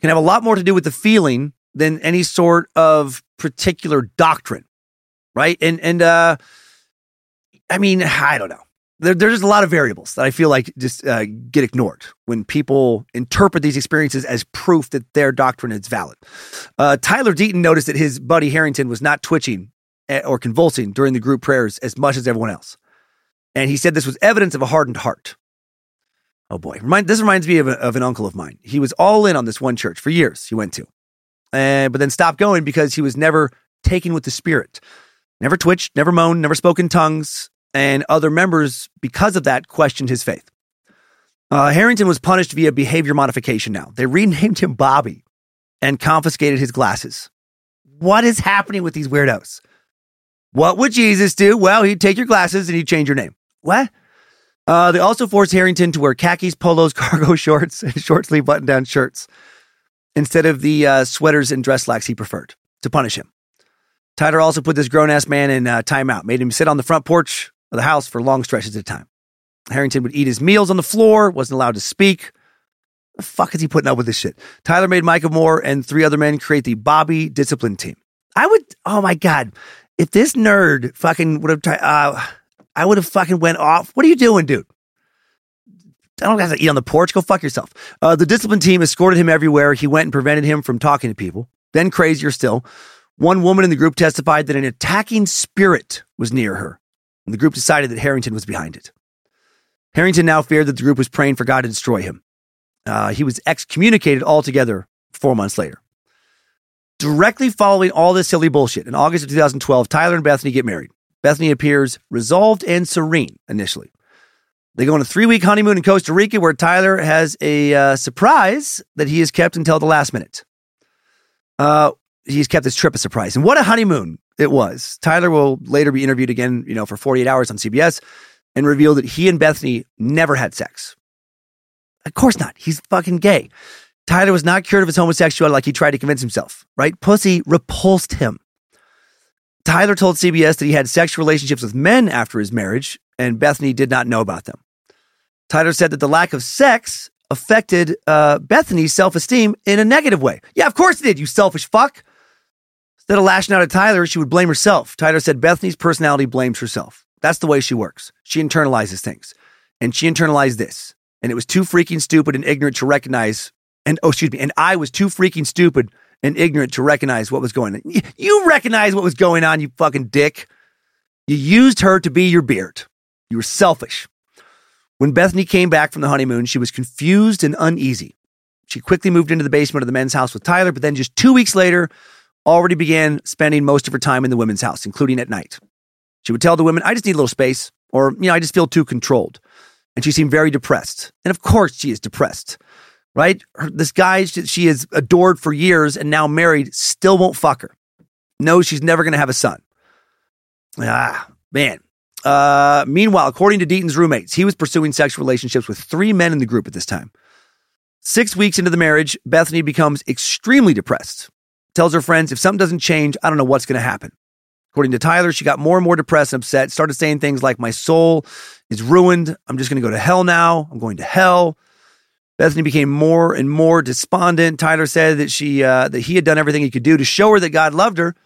can have a lot more to do with the feeling than any sort of particular doctrine, right? And and uh, I mean, I don't know there, there's just a lot of variables that I feel like just uh, get ignored when people interpret these experiences as proof that their doctrine is valid. Uh, Tyler Deaton noticed that his buddy Harrington was not twitching eh, or convulsing during the group prayers as much as everyone else. And he said this was evidence of a hardened heart. Oh boy. Remind, this reminds me of, a, of an uncle of mine. He was all in on this one church for years he went to, uh, but then stopped going because he was never taken with the Spirit. Never twitched, never moaned, never spoke in tongues, and other members, because of that, questioned his faith. Uh, Harrington was punished via behavior modification now. They renamed him Bobby and confiscated his glasses. What is happening with these weirdos? What would Jesus do? Well, he'd take your glasses and he'd change your name. What? Uh, they also forced Harrington to wear khakis, polos, <laughs> cargo shorts, and short sleeve button down shirts instead of the uh, sweaters and dress slacks he preferred to punish him. Tyler also put this grown ass man in uh, timeout, made him sit on the front porch of the house for long stretches a time. Harrington would eat his meals on the floor, wasn't allowed to speak. The fuck is he putting up with this shit? Tyler made Micah Moore and three other men create the Bobby Discipline Team. I would, oh my God, if this nerd fucking would have, tried, uh, I would have fucking went off. What are you doing, dude? I don't have to eat on the porch. Go fuck yourself. Uh, the discipline team escorted him everywhere. He went and prevented him from talking to people. Then, crazier still, one woman in the group testified that an attacking spirit was near her and the group decided that Harrington was behind it. Harrington now feared that the group was praying for God to destroy him. Uh, he was excommunicated altogether four months later. Directly following all this silly bullshit, in August of 2012, Tyler and Bethany get married. Bethany appears resolved and serene initially. They go on a three week honeymoon in Costa Rica where Tyler has a uh, surprise that he has kept until the last minute. Uh, he's kept this trip a surprise. And what a honeymoon it was. Tyler will later be interviewed again, you know, for 48 hours on CBS and reveal that he and Bethany never had sex. Of course not. He's fucking gay. Tyler was not cured of his homosexuality like he tried to convince himself, right? Pussy repulsed him. Tyler told CBS that he had sexual relationships with men after his marriage, and Bethany did not know about them. Tyler said that the lack of sex affected uh, Bethany's self esteem in a negative way. Yeah, of course it did, you selfish fuck. Instead of lashing out at Tyler, she would blame herself. Tyler said Bethany's personality blames herself. That's the way she works. She internalizes things. And she internalized this. And it was too freaking stupid and ignorant to recognize. And oh, excuse me. And I was too freaking stupid and ignorant to recognize what was going on. You recognize what was going on, you fucking dick. You used her to be your beard. You were selfish. When Bethany came back from the honeymoon, she was confused and uneasy. She quickly moved into the basement of the men's house with Tyler, but then just two weeks later, already began spending most of her time in the women's house, including at night. She would tell the women, I just need a little space, or, you know, I just feel too controlled. And she seemed very depressed. And of course, she is depressed, right? Her, this guy she has adored for years and now married still won't fuck her. No, she's never going to have a son. Ah, man. Uh, meanwhile, according to Deaton's roommates, he was pursuing sexual relationships with three men in the group at this time. Six weeks into the marriage, Bethany becomes extremely depressed tells her friends, if something doesn't change, I don't know what's going to happen. According to Tyler, she got more and more depressed and upset, started saying things like, My soul is ruined. I'm just going to go to hell now. I'm going to hell. Bethany became more and more despondent. Tyler said that she uh, that he had done everything he could do to show her that God loved her.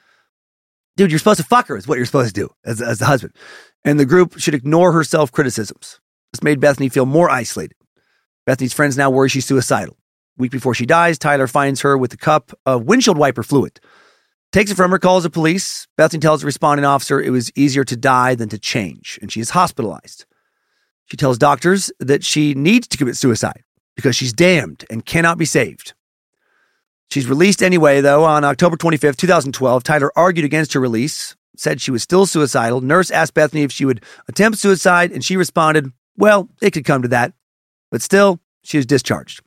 Dude, you're supposed to fuck her, is what you're supposed to do as, as the husband. And the group should ignore her self criticisms. This made Bethany feel more isolated. Bethany's friends now worry she's suicidal. Week before she dies, Tyler finds her with a cup of windshield wiper fluid. Takes it from her, calls the police. Bethany tells the responding officer it was easier to die than to change, and she is hospitalized. She tells doctors that she needs to commit suicide because she's damned and cannot be saved. She's released anyway, though. On October 25th, 2012, Tyler argued against her release, said she was still suicidal. Nurse asked Bethany if she would attempt suicide, and she responded, Well, it could come to that. But still, she was discharged.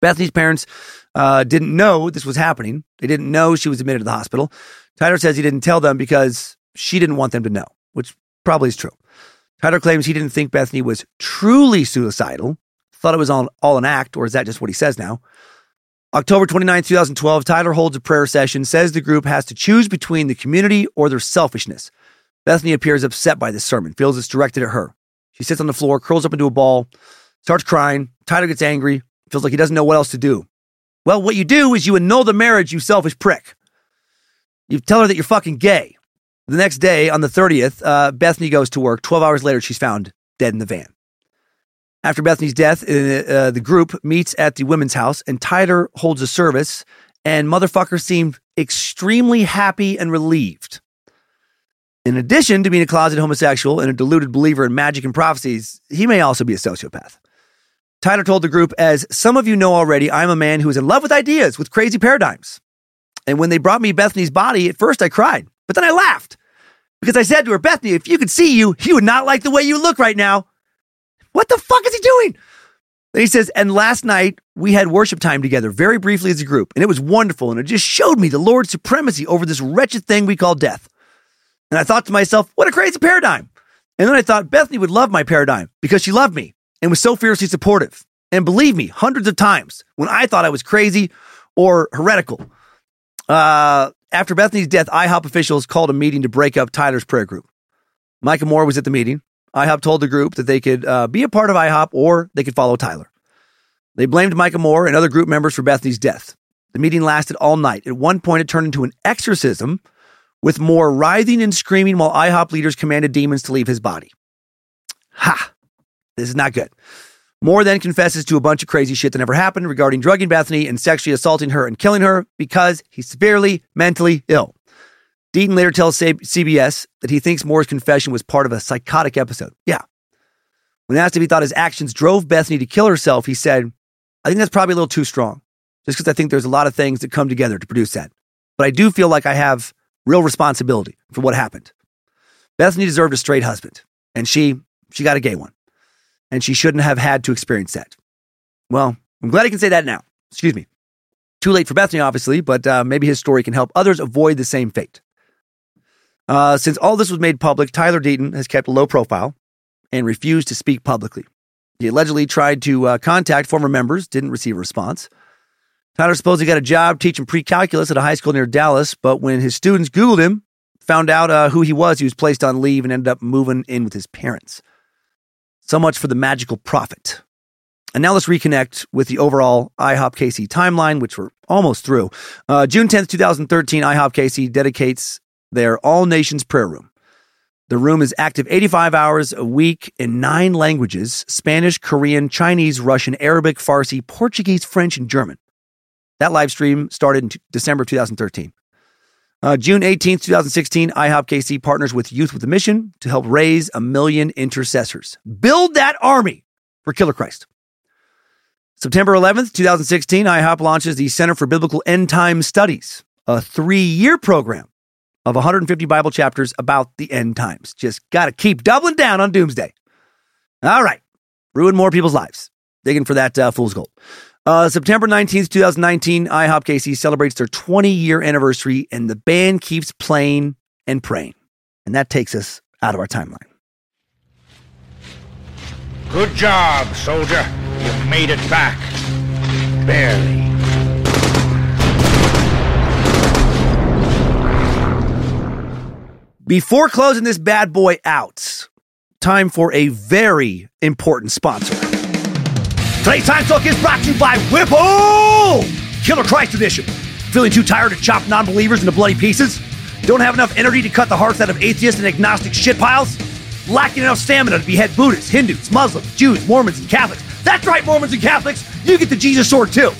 Bethany's parents uh, didn't know this was happening. They didn't know she was admitted to the hospital. Tyler says he didn't tell them because she didn't want them to know, which probably is true. Tyler claims he didn't think Bethany was truly suicidal, thought it was all, all an act, or is that just what he says now? October 29, 2012, Tyler holds a prayer session, says the group has to choose between the community or their selfishness. Bethany appears upset by this sermon, feels it's directed at her. She sits on the floor, curls up into a ball, starts crying. Tyler gets angry, feels like he doesn't know what else to do. Well, what you do is you annul the marriage, you selfish prick. You tell her that you're fucking gay. The next day, on the 30th, uh, Bethany goes to work. 12 hours later, she's found dead in the van. After Bethany's death, uh, uh, the group meets at the women's house, and Tyler holds a service, and motherfucker seemed extremely happy and relieved. In addition to being a closeted homosexual and a deluded believer in magic and prophecies, he may also be a sociopath. Tyler told the group, as some of you know already, I'm a man who is in love with ideas, with crazy paradigms. And when they brought me Bethany's body, at first I cried, but then I laughed because I said to her, Bethany, if you could see you, you would not like the way you look right now. What the fuck is he doing? Then he says, and last night we had worship time together very briefly as a group, and it was wonderful, and it just showed me the Lord's supremacy over this wretched thing we call death. And I thought to myself, what a crazy paradigm. And then I thought Bethany would love my paradigm because she loved me and was so fiercely supportive. And believe me, hundreds of times when I thought I was crazy or heretical. Uh, after Bethany's death, IHOP officials called a meeting to break up Tyler's prayer group. Micah Moore was at the meeting. IHOP told the group that they could uh, be a part of IHOP or they could follow Tyler. They blamed Micah Moore and other group members for Bethany's death. The meeting lasted all night. At one point, it turned into an exorcism with Moore writhing and screaming while IHOP leaders commanded demons to leave his body. Ha! This is not good. Moore then confesses to a bunch of crazy shit that never happened regarding drugging Bethany and sexually assaulting her and killing her because he's severely mentally ill. Deaton later tells CBS that he thinks Moore's confession was part of a psychotic episode. Yeah. When asked if he thought his actions drove Bethany to kill herself, he said, I think that's probably a little too strong, just because I think there's a lot of things that come together to produce that. But I do feel like I have real responsibility for what happened. Bethany deserved a straight husband, and she she got a gay one. And she shouldn't have had to experience that. Well, I'm glad I can say that now. Excuse me. Too late for Bethany, obviously, but uh, maybe his story can help others avoid the same fate. Uh, since all this was made public, Tyler Deaton has kept a low profile and refused to speak publicly. He allegedly tried to uh, contact former members, didn't receive a response. Tyler supposedly got a job teaching pre calculus at a high school near Dallas, but when his students Googled him, found out uh, who he was, he was placed on leave and ended up moving in with his parents. So much for the magical prophet. And now let's reconnect with the overall IHOP KC timeline, which we're almost through. Uh, June 10th, 2013, IHOP KC dedicates their All Nations Prayer Room. The room is active 85 hours a week in nine languages Spanish, Korean, Chinese, Russian, Arabic, Farsi, Portuguese, French, and German. That live stream started in December 2013. Uh, June 18th, 2016, IHOP KC partners with Youth with a Mission to help raise a million intercessors. Build that army for Killer Christ. September 11th, 2016, IHOP launches the Center for Biblical End Time Studies, a three year program of 150 Bible chapters about the end times. Just got to keep doubling down on doomsday. All right. Ruin more people's lives. Digging for that uh, fool's gold. Uh, September 19th, 2019, IHOP KC celebrates their 20 year anniversary, and the band keeps playing and praying. And that takes us out of our timeline. Good job, soldier. You made it back. Barely. Before closing this bad boy out, time for a very important sponsor. Today's Time Suck is brought to you by Whipple! Killer Christ Edition. Feeling too tired to chop non believers into bloody pieces? Don't have enough energy to cut the hearts out of atheists and agnostic shitpiles? Lacking enough stamina to behead Buddhists, Hindus, Muslims, Jews, Mormons, and Catholics? That's right, Mormons and Catholics! You get the Jesus sword too!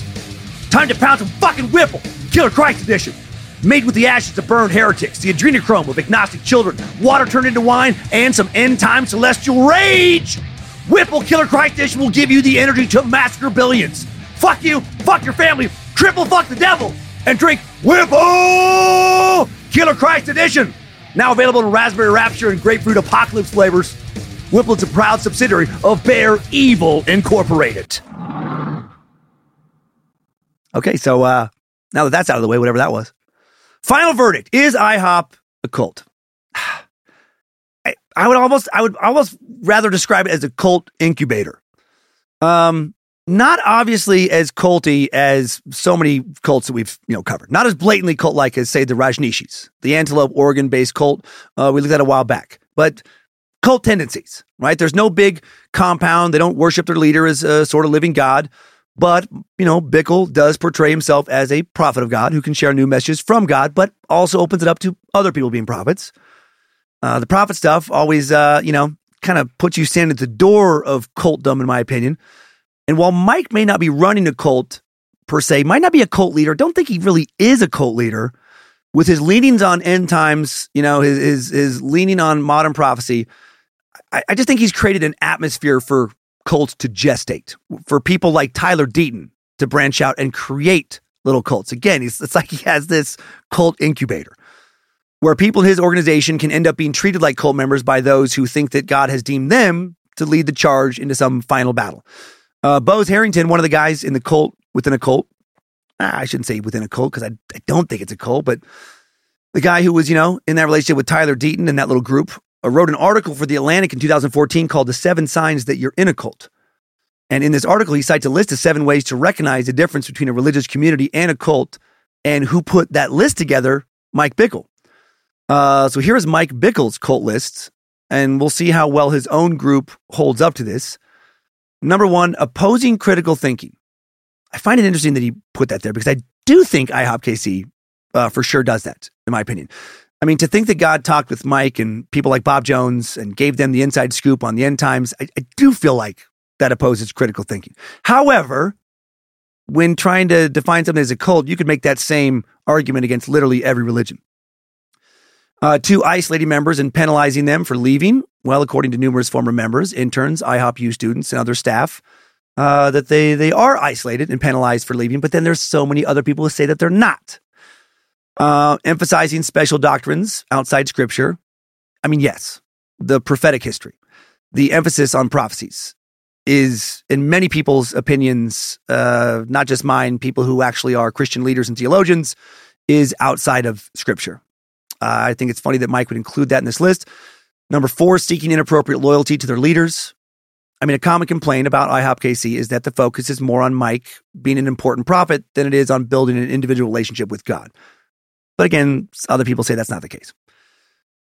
Time to pound some fucking Whipple! Killer Christ Edition. Made with the ashes of burned heretics, the adrenochrome of agnostic children, water turned into wine, and some end time celestial rage! Whipple Killer Edition will give you the energy to massacre billions. Fuck you, fuck your family, triple fuck the devil, and drink Whipple Killer Christ Edition. Now available in raspberry rapture and grapefruit apocalypse flavors. Whipple is a proud subsidiary of Bear Evil Incorporated. Okay, so uh, now that that's out of the way, whatever that was. Final verdict: Is IHOP a cult? I, would almost, I would almost rather describe it as a cult incubator. Um, not obviously as culty as so many cults that we've you know covered. Not as blatantly cult like as say the Rajneeshis, the Antelope Oregon based cult uh, we looked at a while back, but cult tendencies. Right? There's no big compound. They don't worship their leader as a sort of living god. But, you know, Bickle does portray himself as a prophet of God who can share new messages from God, but also opens it up to other people being prophets. Uh, the prophet stuff always, uh, you know, kind of puts you standing at the door of cultdom, in my opinion. And while Mike may not be running a cult per se, might not be a cult leader, don't think he really is a cult leader. With his leanings on end times, you know, his his, his leaning on modern prophecy, I, I just think he's created an atmosphere for cults to gestate, for people like Tyler Deaton to branch out and create little cults. Again, it's like he has this cult incubator where people in his organization can end up being treated like cult members by those who think that God has deemed them to lead the charge into some final battle. Uh, Bose Harrington, one of the guys in the cult within a cult, ah, I shouldn't say within a cult because I, I don't think it's a cult, but the guy who was, you know, in that relationship with Tyler Deaton and that little group uh, wrote an article for The Atlantic in 2014 called The Seven Signs That You're in a Cult. And in this article, he cites a list of seven ways to recognize the difference between a religious community and a cult. And who put that list together? Mike Bickle. Uh, so here is Mike Bickle's cult list, and we'll see how well his own group holds up to this. Number one, opposing critical thinking. I find it interesting that he put that there because I do think IHOPKC uh, for sure does that, in my opinion. I mean, to think that God talked with Mike and people like Bob Jones and gave them the inside scoop on the end times, I, I do feel like that opposes critical thinking. However, when trying to define something as a cult, you could make that same argument against literally every religion. Uh, two, isolating members and penalizing them for leaving. Well, according to numerous former members, interns, IHOP U students, and other staff, uh, that they they are isolated and penalized for leaving. But then there's so many other people who say that they're not uh, emphasizing special doctrines outside scripture. I mean, yes, the prophetic history, the emphasis on prophecies is, in many people's opinions, uh, not just mine, people who actually are Christian leaders and theologians, is outside of scripture. Uh, I think it's funny that Mike would include that in this list. Number four, seeking inappropriate loyalty to their leaders. I mean, a common complaint about IHOP KC is that the focus is more on Mike being an important prophet than it is on building an individual relationship with God. But again, other people say that's not the case.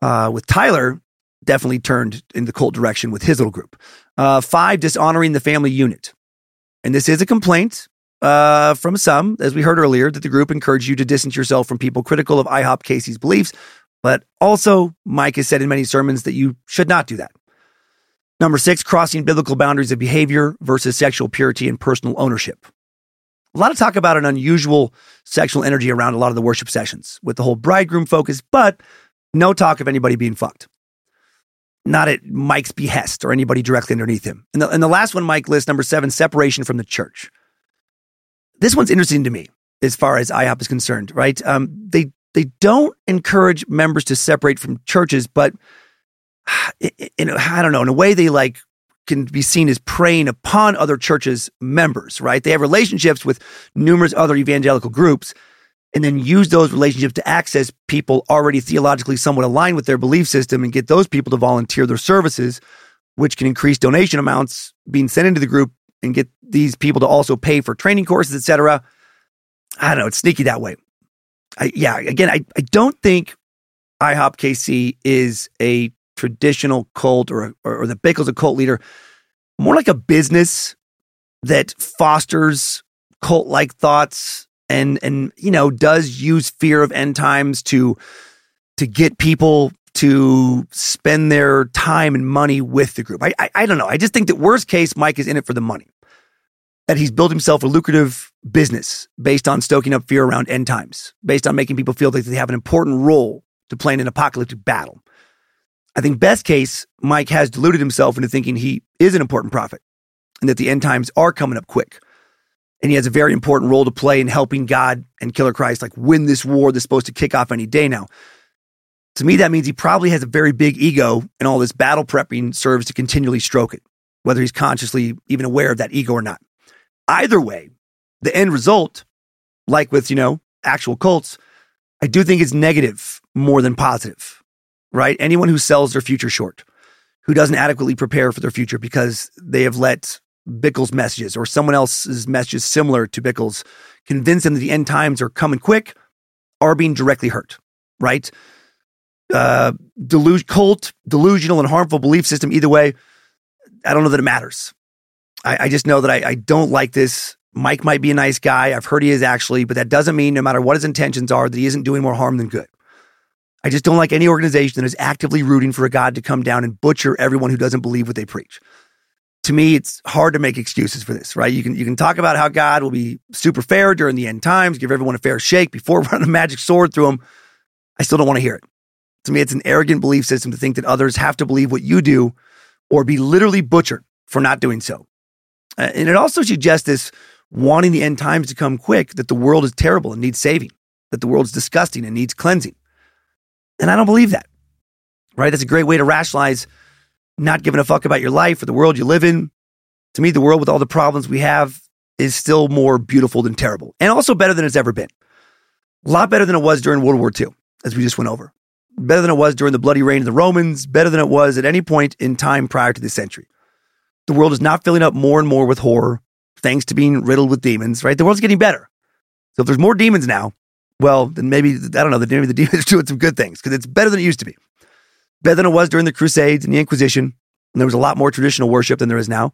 Uh, with Tyler, definitely turned in the cult direction with his little group. Uh, five, dishonoring the family unit. And this is a complaint uh, from some, as we heard earlier, that the group encouraged you to distance yourself from people critical of IHOP KC's beliefs. But also, Mike has said in many sermons that you should not do that. Number six, crossing biblical boundaries of behavior versus sexual purity and personal ownership a lot of talk about an unusual sexual energy around a lot of the worship sessions with the whole bridegroom focus, but no talk of anybody being fucked. Not at Mike's behest or anybody directly underneath him. And the, and the last one, Mike lists number seven, separation from the church. This one's interesting to me as far as IHOP is concerned, right? Um, they they don't encourage members to separate from churches, but <sighs> in, I don't know, in a way they like can be seen as preying upon other churches' members, right? They have relationships with numerous other evangelical groups and then use those relationships to access people already theologically somewhat aligned with their belief system and get those people to volunteer their services, which can increase donation amounts being sent into the group and get these people to also pay for training courses, etc. I don't know, it's sneaky that way. I, yeah, again, I, I don't think IHOP KC is a traditional cult or, or, or the Bickle's a cult leader, more like a business that fosters cult like thoughts and and you know does use fear of end times to to get people to spend their time and money with the group. I, I, I don't know. I just think that worst case, Mike is in it for the money. That he's built himself a lucrative business based on stoking up fear around end times, based on making people feel like they have an important role to play in an apocalyptic battle. I think best case, Mike has deluded himself into thinking he is an important prophet and that the end times are coming up quick. And he has a very important role to play in helping God and Killer Christ like win this war that's supposed to kick off any day now. To me, that means he probably has a very big ego, and all this battle prepping serves to continually stroke it, whether he's consciously even aware of that ego or not. Either way, the end result, like with, you know, actual cults, I do think is negative more than positive right? Anyone who sells their future short, who doesn't adequately prepare for their future because they have let Bickle's messages or someone else's messages similar to Bickle's convince them that the end times are coming quick are being directly hurt, right? Uh, delug- cult, delusional, and harmful belief system. Either way, I don't know that it matters. I, I just know that I, I don't like this. Mike might be a nice guy. I've heard he is actually, but that doesn't mean no matter what his intentions are, that he isn't doing more harm than good. I just don't like any organization that is actively rooting for a God to come down and butcher everyone who doesn't believe what they preach. To me, it's hard to make excuses for this, right? You can you can talk about how God will be super fair during the end times, give everyone a fair shake before <laughs> running a magic sword through them. I still don't want to hear it. To me, it's an arrogant belief system to think that others have to believe what you do or be literally butchered for not doing so. Uh, and it also suggests this wanting the end times to come quick, that the world is terrible and needs saving, that the world's disgusting and needs cleansing. And I don't believe that, right? That's a great way to rationalize not giving a fuck about your life or the world you live in. To me, the world with all the problems we have is still more beautiful than terrible and also better than it's ever been. A lot better than it was during World War II, as we just went over. Better than it was during the bloody reign of the Romans, better than it was at any point in time prior to this century. The world is not filling up more and more with horror, thanks to being riddled with demons, right? The world's getting better. So if there's more demons now, well, then maybe, I don't know, maybe the <laughs> demons are doing some good things because it's better than it used to be. Better than it was during the Crusades and the Inquisition. And there was a lot more traditional worship than there is now.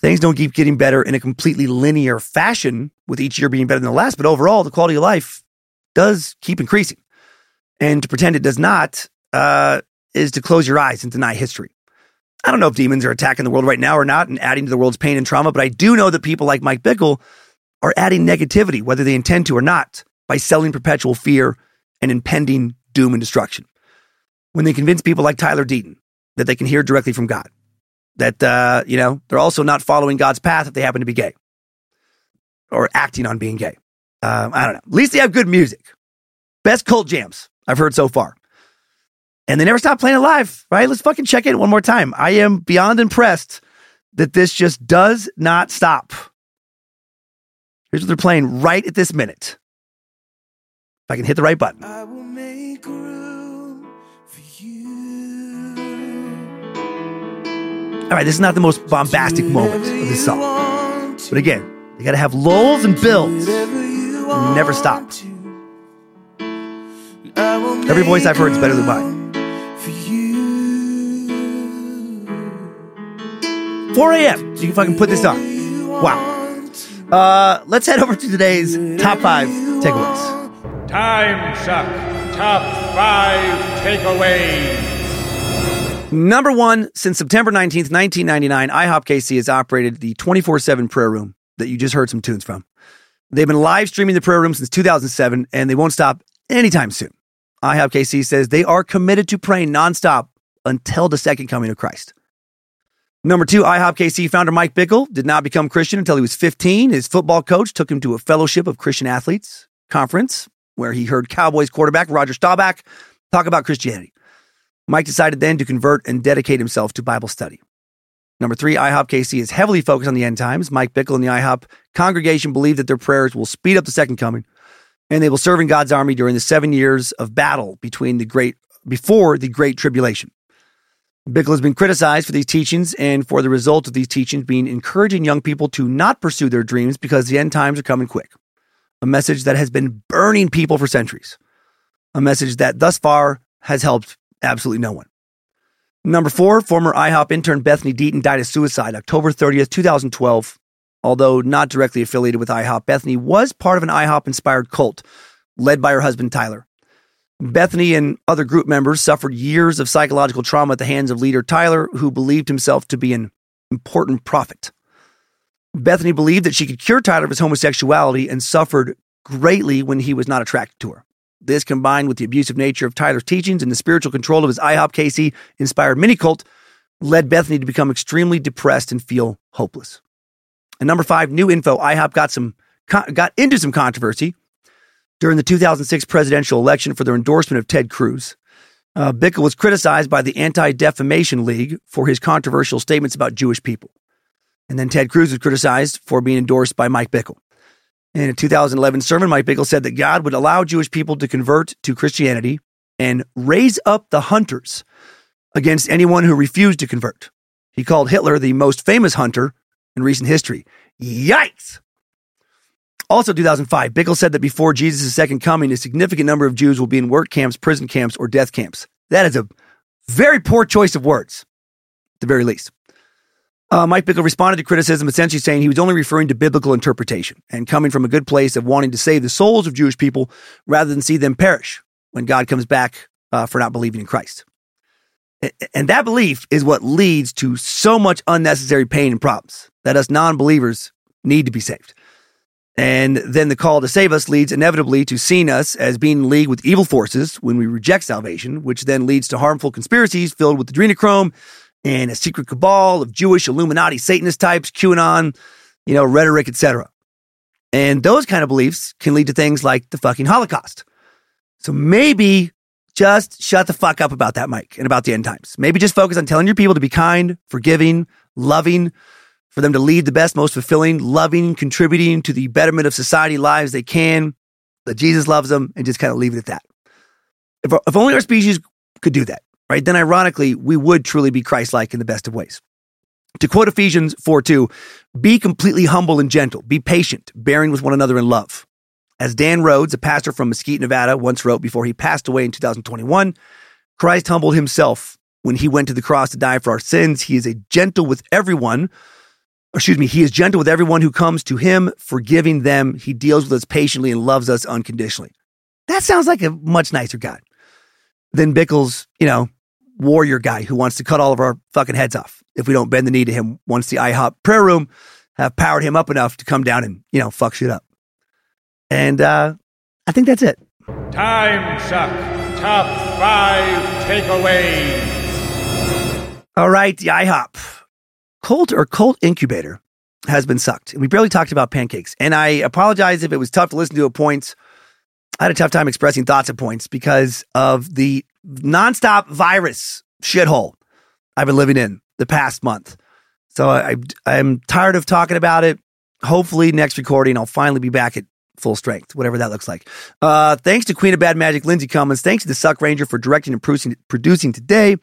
Things don't keep getting better in a completely linear fashion with each year being better than the last, but overall, the quality of life does keep increasing. And to pretend it does not uh, is to close your eyes and deny history. I don't know if demons are attacking the world right now or not and adding to the world's pain and trauma, but I do know that people like Mike Bickle are adding negativity, whether they intend to or not, by selling perpetual fear and impending doom and destruction. When they convince people like Tyler Deaton that they can hear directly from God, that, uh, you know, they're also not following God's path if they happen to be gay or acting on being gay. Um, I don't know. At least they have good music. Best cult jams I've heard so far. And they never stop playing it live, right? Let's fucking check it one more time. I am beyond impressed that this just does not stop. Here's what they're playing right at this minute. If I can hit the right button. I will make room for you. All right, this is not the most bombastic moment of this song. But again, they got to have lulls and builds. and Never stop. Every voice I've heard is better than mine. 4 a.m. So you can fucking put this on. Wow. Uh, let's head over to today's top five takeaways. Time suck. Top five takeaways. Number one, since September 19th, 1999, IHOP KC has operated the 24 7 prayer room that you just heard some tunes from. They've been live streaming the prayer room since 2007, and they won't stop anytime soon. IHOP KC says they are committed to praying nonstop until the second coming of Christ. Number two, IHOP KC founder Mike Bickle did not become Christian until he was 15. His football coach took him to a fellowship of Christian athletes conference where he heard Cowboys quarterback Roger Staubach talk about Christianity. Mike decided then to convert and dedicate himself to Bible study. Number three, IHOP KC is heavily focused on the end times. Mike Bickle and the IHOP congregation believe that their prayers will speed up the second coming, and they will serve in God's army during the seven years of battle between the great before the great tribulation. Bickle has been criticized for these teachings and for the result of these teachings being encouraging young people to not pursue their dreams because the end times are coming quick. A message that has been burning people for centuries. A message that thus far has helped absolutely no one. Number four, former IHOP intern Bethany Deaton died of suicide October 30th, 2012. Although not directly affiliated with IHOP, Bethany was part of an IHOP inspired cult led by her husband Tyler. Bethany and other group members suffered years of psychological trauma at the hands of leader Tyler, who believed himself to be an important prophet. Bethany believed that she could cure Tyler of his homosexuality and suffered greatly when he was not attracted to her. This, combined with the abusive nature of Tyler's teachings and the spiritual control of his IHOP KC inspired mini cult, led Bethany to become extremely depressed and feel hopeless. And number five, new info: IHOP got some got into some controversy during the 2006 presidential election for their endorsement of Ted Cruz. Uh, Bickle was criticized by the Anti Defamation League for his controversial statements about Jewish people. And then Ted Cruz was criticized for being endorsed by Mike Bickle. In a 2011 sermon, Mike Bickle said that God would allow Jewish people to convert to Christianity and raise up the hunters against anyone who refused to convert. He called Hitler the most famous hunter in recent history. Yikes! Also, 2005, Bickle said that before Jesus' second coming, a significant number of Jews will be in work camps, prison camps, or death camps. That is a very poor choice of words, at the very least. Uh, Mike Bickle responded to criticism, essentially saying he was only referring to biblical interpretation and coming from a good place of wanting to save the souls of Jewish people rather than see them perish when God comes back uh, for not believing in Christ. And that belief is what leads to so much unnecessary pain and problems that us non believers need to be saved. And then the call to save us leads inevitably to seeing us as being in league with evil forces when we reject salvation, which then leads to harmful conspiracies filled with adrenochrome and a secret cabal of Jewish Illuminati Satanist types, QAnon, you know, rhetoric, etc. And those kind of beliefs can lead to things like the fucking Holocaust. So maybe just shut the fuck up about that, Mike, and about the end times. Maybe just focus on telling your people to be kind, forgiving, loving, for them to lead the best, most fulfilling, loving, contributing to the betterment of society lives they can, that Jesus loves them, and just kind of leave it at that. If, if only our species could do that, right? Then ironically, we would truly be Christ like in the best of ways. To quote Ephesians 4 2, be completely humble and gentle, be patient, bearing with one another in love. As Dan Rhodes, a pastor from Mesquite, Nevada, once wrote before he passed away in 2021, Christ humbled himself when he went to the cross to die for our sins. He is a gentle with everyone. Excuse me, he is gentle with everyone who comes to him, forgiving them. He deals with us patiently and loves us unconditionally. That sounds like a much nicer God than Bickle's, you know, warrior guy who wants to cut all of our fucking heads off if we don't bend the knee to him once the IHOP prayer room have powered him up enough to come down and, you know, fuck shit up. And uh, I think that's it. Time suck. Top five takeaways. All right, the IHOP Colt or Colt incubator has been sucked. We barely talked about pancakes. And I apologize if it was tough to listen to at points. I had a tough time expressing thoughts at points because of the nonstop virus shithole I've been living in the past month. So I, I'm tired of talking about it. Hopefully, next recording, I'll finally be back at full strength, whatever that looks like. Uh, thanks to Queen of Bad Magic, Lindsay Cummins. Thanks to the Suck Ranger for directing and producing today,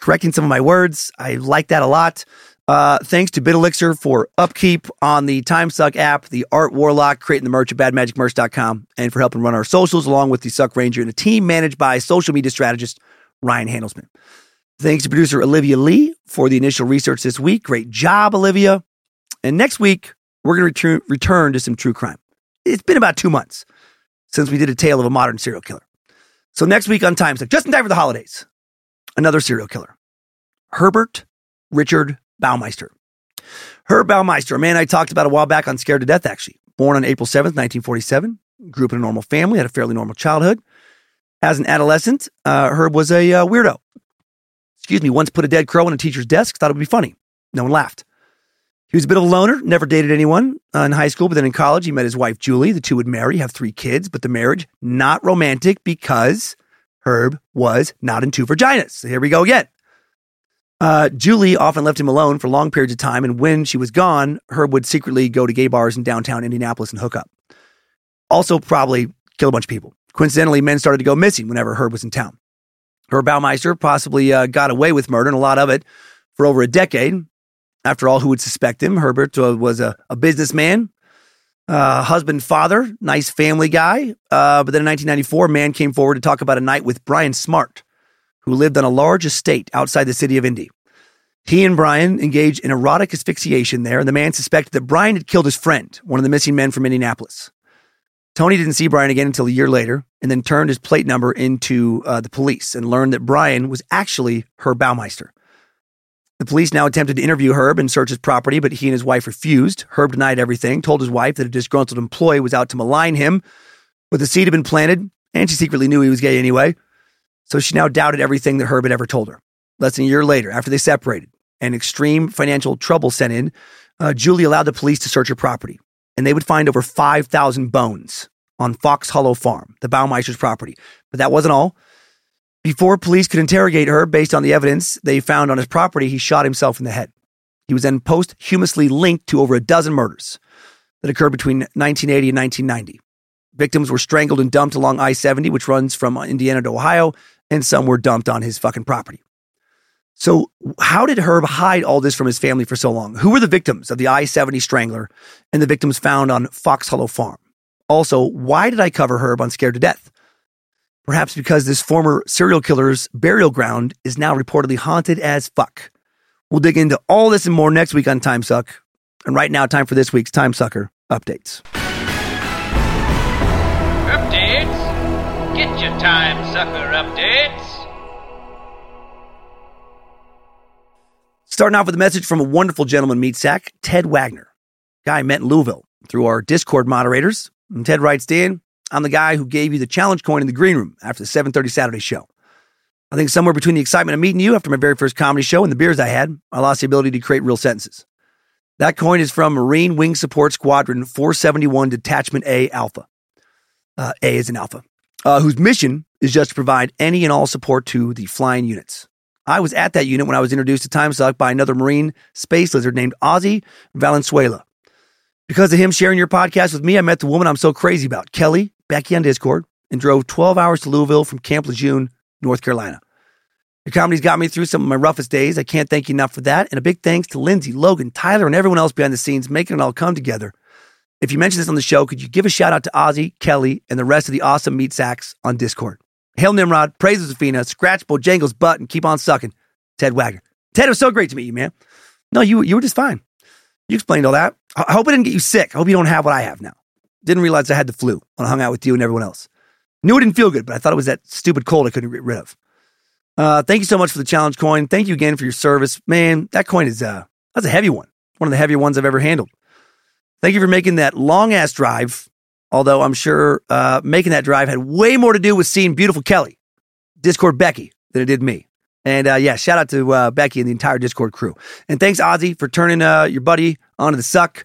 correcting some of my words. I like that a lot. Uh, thanks to BitElixir for upkeep on the TimeSuck app, the Art Warlock creating the merch at badmagicmerch.com, and for helping run our socials along with the Suck Ranger and a team managed by social media strategist Ryan Handelsman. Thanks to producer Olivia Lee for the initial research this week. Great job, Olivia. And next week, we're going to return, return to some true crime. It's been about two months since we did a tale of a modern serial killer. So next week on TimeSuck, just in time for the holidays, another serial killer, Herbert Richard Baumeister. Herb Baumeister, a man I talked about a while back on Scared to Death, actually. Born on April 7th, 1947, grew up in a normal family, had a fairly normal childhood. As an adolescent, uh, Herb was a uh, weirdo. Excuse me, once put a dead crow on a teacher's desk, thought it would be funny. No one laughed. He was a bit of a loner, never dated anyone uh, in high school, but then in college, he met his wife, Julie. The two would marry, have three kids, but the marriage, not romantic because Herb was not in two vaginas. So here we go again. Uh, Julie often left him alone for long periods of time, and when she was gone, Herb would secretly go to gay bars in downtown Indianapolis and hook up. Also, probably kill a bunch of people. Coincidentally, men started to go missing whenever Herb was in town. Herb Baumeister possibly uh, got away with murder, and a lot of it for over a decade. After all, who would suspect him? Herbert uh, was a, a businessman, uh, husband, father, nice family guy. Uh, but then in 1994, a man came forward to talk about a night with Brian Smart, who lived on a large estate outside the city of Indy. He and Brian engaged in erotic asphyxiation there, and the man suspected that Brian had killed his friend, one of the missing men from Indianapolis. Tony didn't see Brian again until a year later, and then turned his plate number into uh, the police and learned that Brian was actually Herb Baumeister. The police now attempted to interview Herb and search his property, but he and his wife refused. Herb denied everything, told his wife that a disgruntled employee was out to malign him, but the seed had been planted, and she secretly knew he was gay anyway. So she now doubted everything that Herb had ever told her. Less than a year later, after they separated and extreme financial trouble set in, uh, Julie allowed the police to search her property, and they would find over 5,000 bones on Fox Hollow Farm, the Baumeister's property. But that wasn't all. Before police could interrogate her based on the evidence they found on his property, he shot himself in the head. He was then posthumously linked to over a dozen murders that occurred between 1980 and 1990. Victims were strangled and dumped along I 70, which runs from Indiana to Ohio, and some were dumped on his fucking property. So, how did Herb hide all this from his family for so long? Who were the victims of the I 70 strangler and the victims found on Fox Hollow Farm? Also, why did I cover Herb on Scared to Death? Perhaps because this former serial killer's burial ground is now reportedly haunted as fuck. We'll dig into all this and more next week on Time Suck. And right now, time for this week's Time Sucker updates. Get your time sucker updates. Starting off with a message from a wonderful gentleman meat sack, Ted Wagner, guy I met in Louisville through our Discord moderators. And Ted writes, Dan, I'm the guy who gave you the challenge coin in the green room after the 7:30 Saturday show. I think somewhere between the excitement of meeting you after my very first comedy show and the beers I had, I lost the ability to create real sentences. That coin is from Marine Wing Support Squadron 471 Detachment A Alpha. Uh, A is an Alpha, uh, whose mission is just to provide any and all support to the flying units. I was at that unit when I was introduced to Time Suck by another Marine space lizard named Ozzy Valenzuela. Because of him sharing your podcast with me, I met the woman I'm so crazy about, Kelly, Becky on Discord, and drove 12 hours to Louisville from Camp Lejeune, North Carolina. Your comedy's got me through some of my roughest days. I can't thank you enough for that. And a big thanks to Lindsay, Logan, Tyler, and everyone else behind the scenes making it all come together. If you mention this on the show, could you give a shout out to Ozzy, Kelly, and the rest of the awesome meat sacks on Discord? Hail Nimrod, praise Lucifina, scratch Bojangles' butt, and keep on sucking. Ted Wagner. Ted, it was so great to meet you, man. No, you, you were just fine. You explained all that. I I hope I didn't get you sick. I hope you don't have what I have now. Didn't realize I had the flu when I hung out with you and everyone else. Knew it didn't feel good, but I thought it was that stupid cold I couldn't get rid of. Uh, thank you so much for the challenge coin. Thank you again for your service. Man, that coin is uh that's a heavy one. One of the heavier ones I've ever handled. Thank you for making that long ass drive. Although I'm sure uh, making that drive had way more to do with seeing beautiful Kelly, Discord Becky, than it did me. And uh, yeah, shout out to uh, Becky and the entire Discord crew. And thanks, Ozzy, for turning uh, your buddy onto the suck.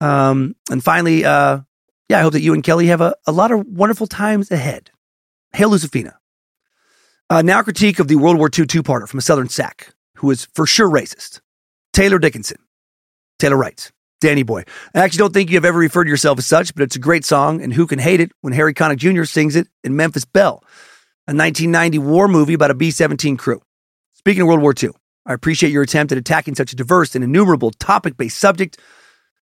Um, and finally, uh, yeah, I hope that you and Kelly have a, a lot of wonderful times ahead. Hail Lucifina. Uh, now, critique of the World War II two parter from a Southern sack who is for sure racist. Taylor Dickinson. Taylor writes, Danny Boy. I actually don't think you have ever referred to yourself as such, but it's a great song, and who can hate it when Harry Connick Jr. sings it in Memphis Belle, a 1990 war movie about a B 17 crew. Speaking of World War II, I appreciate your attempt at attacking such a diverse and innumerable topic based subject.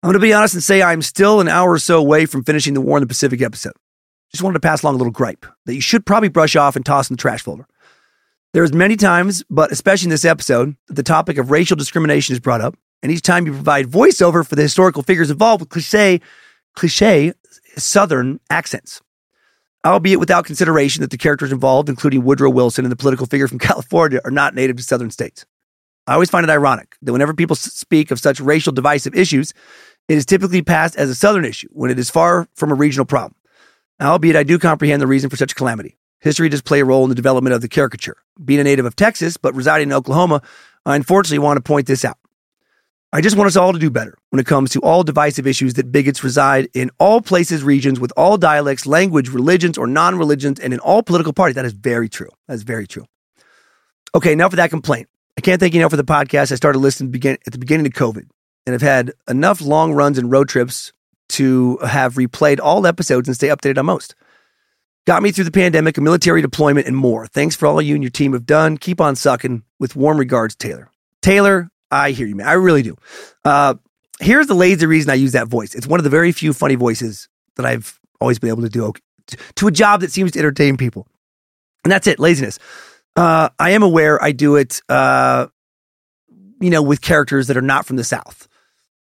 I'm going to be honest and say I'm still an hour or so away from finishing the War in the Pacific episode. Just wanted to pass along a little gripe that you should probably brush off and toss in the trash folder. There's many times, but especially in this episode, that the topic of racial discrimination is brought up, and each time you provide voiceover for the historical figures involved with cliche, cliche Southern accents, albeit without consideration that the characters involved, including Woodrow Wilson and the political figure from <laughs> California, are not native to Southern states. I always find it ironic that whenever people speak of such racial divisive issues, it is typically passed as a Southern issue when it is far from a regional problem. Albeit I do comprehend the reason for such calamity. History does play a role in the development of the caricature. Being a native of Texas, but residing in Oklahoma, I unfortunately want to point this out. I just want us all to do better when it comes to all divisive issues that bigots reside in all places, regions, with all dialects, language, religions, or non religions, and in all political parties. That is very true. That is very true. Okay, enough of that complaint. I can't thank you enough for the podcast. I started listening begin- at the beginning of COVID and have had enough long runs and road trips to have replayed all episodes and stay updated on most. Got me through the pandemic, a military deployment, and more. Thanks for all you and your team have done. Keep on sucking. With warm regards, Taylor. Taylor, I hear you, man. I really do. Uh, here's the lazy reason I use that voice. It's one of the very few funny voices that I've always been able to do to a job that seems to entertain people. And that's it, laziness. Uh, I am aware I do it, uh, you know, with characters that are not from the South.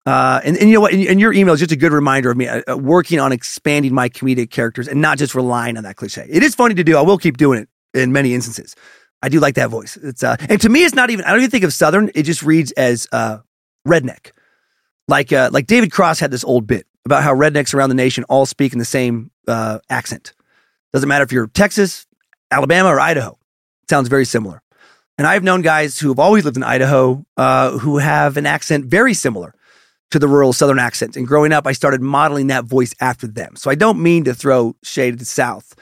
Uh, and, and you know what? And, and your email is just a good reminder of me uh, uh, working on expanding my comedic characters and not just relying on that cliche. It is funny to do. I will keep doing it in many instances. I do like that voice. It's uh, and to me, it's not even. I don't even think of Southern. It just reads as uh, redneck. Like uh, like David Cross had this old bit about how rednecks around the nation all speak in the same uh, accent. Doesn't matter if you're Texas, Alabama, or Idaho. It sounds very similar. And I've known guys who have always lived in Idaho uh, who have an accent very similar to the rural Southern accent. And growing up, I started modeling that voice after them. So I don't mean to throw shade at the South,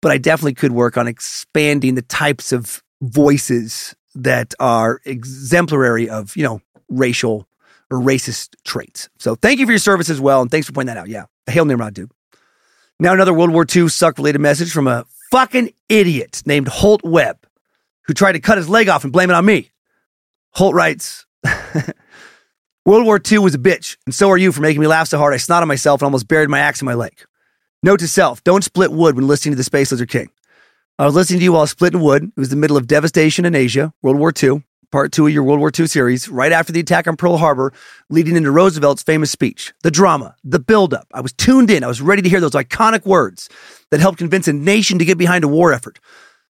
but I definitely could work on expanding the types of voices that are exemplary of, you know, racial or racist traits. So thank you for your service as well. And thanks for pointing that out. Yeah. Hail Nimrod, dude. Now, another World War II suck related message from a fucking idiot named Holt Webb who tried to cut his leg off and blame it on me. Holt writes <laughs> World War II was a bitch, and so are you for making me laugh so hard I snotted myself and almost buried my axe in my leg. Note to self don't split wood when listening to the Space Lizard King. I was listening to you while splitting wood. It was the middle of devastation in Asia, World War II, part two of your World War II series, right after the attack on Pearl Harbor, leading into Roosevelt's famous speech. The drama, the buildup. I was tuned in. I was ready to hear those iconic words that helped convince a nation to get behind a war effort.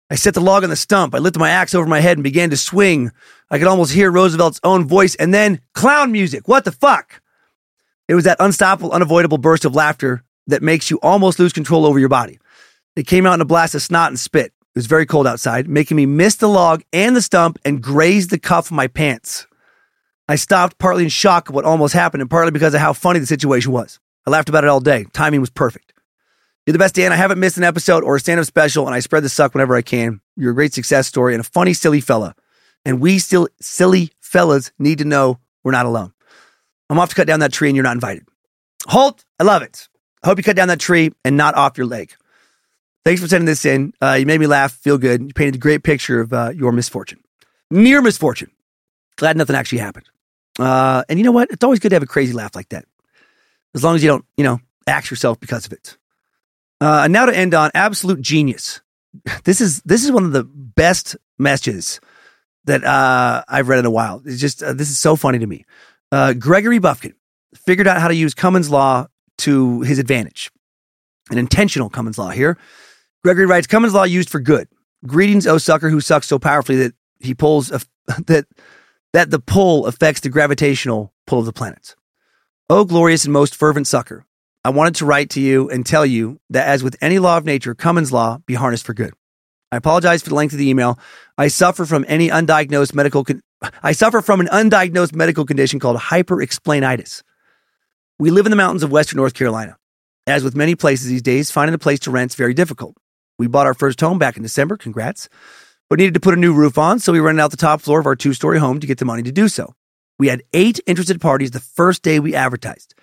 I set the log on the stump. I lifted my axe over my head and began to swing. I could almost hear Roosevelt's own voice and then clown music. What the fuck? It was that unstoppable, unavoidable burst of laughter that makes you almost lose control over your body. It came out in a blast of snot and spit. It was very cold outside, making me miss the log and the stump and graze the cuff of my pants. I stopped partly in shock of what almost happened and partly because of how funny the situation was. I laughed about it all day. Timing was perfect. You're the best, Dan. I haven't missed an episode or a stand up special, and I spread the suck whenever I can. You're a great success story and a funny, silly fella. And we still, silly fellas, need to know we're not alone. I'm off to cut down that tree and you're not invited. Holt, I love it. I hope you cut down that tree and not off your leg. Thanks for sending this in. Uh, you made me laugh, feel good. You painted a great picture of uh, your misfortune, near misfortune. Glad nothing actually happened. Uh, and you know what? It's always good to have a crazy laugh like that, as long as you don't, you know, axe yourself because of it. Uh, and now to end on absolute genius. This is this is one of the best messages that uh, I've read in a while. It's just uh, this is so funny to me. Uh, Gregory Bufkin figured out how to use Cummins law to his advantage, an intentional Cummins law here. Gregory writes Cummins law used for good. Greetings, O sucker who sucks so powerfully that he pulls a, <laughs> that that the pull affects the gravitational pull of the planets. O glorious and most fervent sucker, I wanted to write to you and tell you that as with any law of nature, Cummins law be harnessed for good. I apologize for the length of the email. I suffer from any undiagnosed medical con- I suffer from an undiagnosed medical condition called hyperexplainitis. We live in the mountains of western North Carolina. As with many places these days, finding a place to rent is very difficult. We bought our first home back in December, congrats, but needed to put a new roof on, so we rented out the top floor of our two story home to get the money to do so. We had eight interested parties the first day we advertised.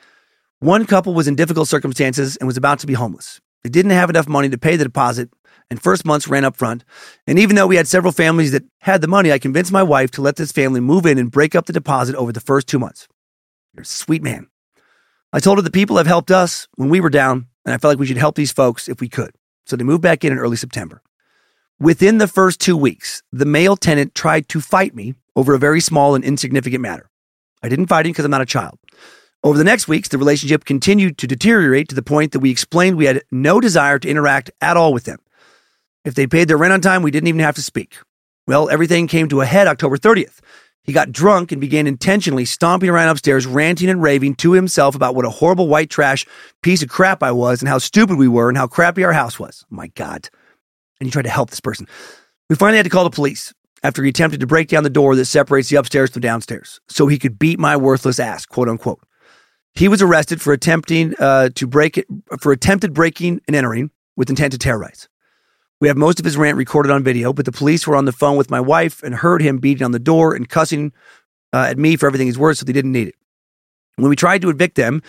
One couple was in difficult circumstances and was about to be homeless. They didn't have enough money to pay the deposit, and first months ran up front. And even though we had several families that had the money, I convinced my wife to let this family move in and break up the deposit over the first two months. You're a sweet man. I told her the people have helped us when we were down, and I felt like we should help these folks if we could. So they moved back in in early September. Within the first two weeks, the male tenant tried to fight me over a very small and insignificant matter. I didn't fight him because I'm not a child. Over the next weeks, the relationship continued to deteriorate to the point that we explained we had no desire to interact at all with them. If they paid their rent on time, we didn't even have to speak. Well, everything came to a head October 30th. He got drunk and began intentionally stomping around upstairs, ranting and raving to himself about what a horrible white trash piece of crap I was and how stupid we were and how crappy our house was. My God. And he tried to help this person. We finally had to call the police after he attempted to break down the door that separates the upstairs from downstairs so he could beat my worthless ass, quote unquote. He was arrested for attempting uh, to break it, for attempted breaking and entering with intent to terrorize. We have most of his rant recorded on video, but the police were on the phone with my wife and heard him beating on the door and cussing uh, at me for everything he's worth, so they didn't need it. When we tried to evict them,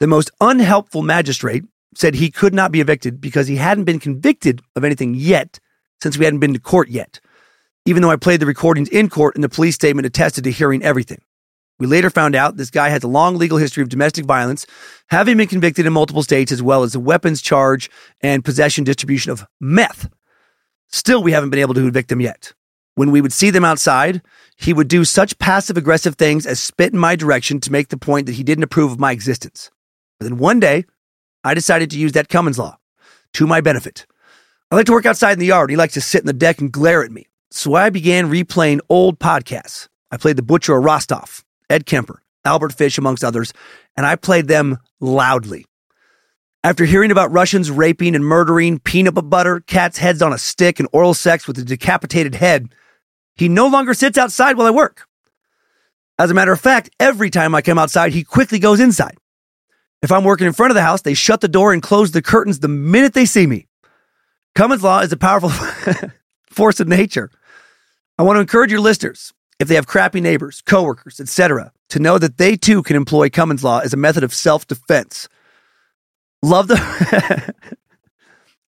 the most unhelpful magistrate said he could not be evicted because he hadn't been convicted of anything yet, since we hadn't been to court yet. Even though I played the recordings in court and the police statement attested to hearing everything. We later found out this guy has a long legal history of domestic violence, having been convicted in multiple states, as well as a weapons charge and possession distribution of meth. Still, we haven't been able to evict him yet. When we would see them outside, he would do such passive aggressive things as spit in my direction to make the point that he didn't approve of my existence. But then one day, I decided to use that Cummins law to my benefit. I like to work outside in the yard. He likes to sit in the deck and glare at me. So I began replaying old podcasts. I played The Butcher of Rostov, Ed Kemper, Albert Fish, amongst others, and I played them loudly. After hearing about Russians raping and murdering peanut butter, cats' heads on a stick, and oral sex with a decapitated head, he no longer sits outside while I work. As a matter of fact, every time I come outside, he quickly goes inside. If I'm working in front of the house, they shut the door and close the curtains the minute they see me. Cummins Law is a powerful <laughs> force of nature. I want to encourage your listeners if they have crappy neighbors, coworkers, etc., to know that they too can employ Cummins Law as a method of self-defense. Love the <laughs>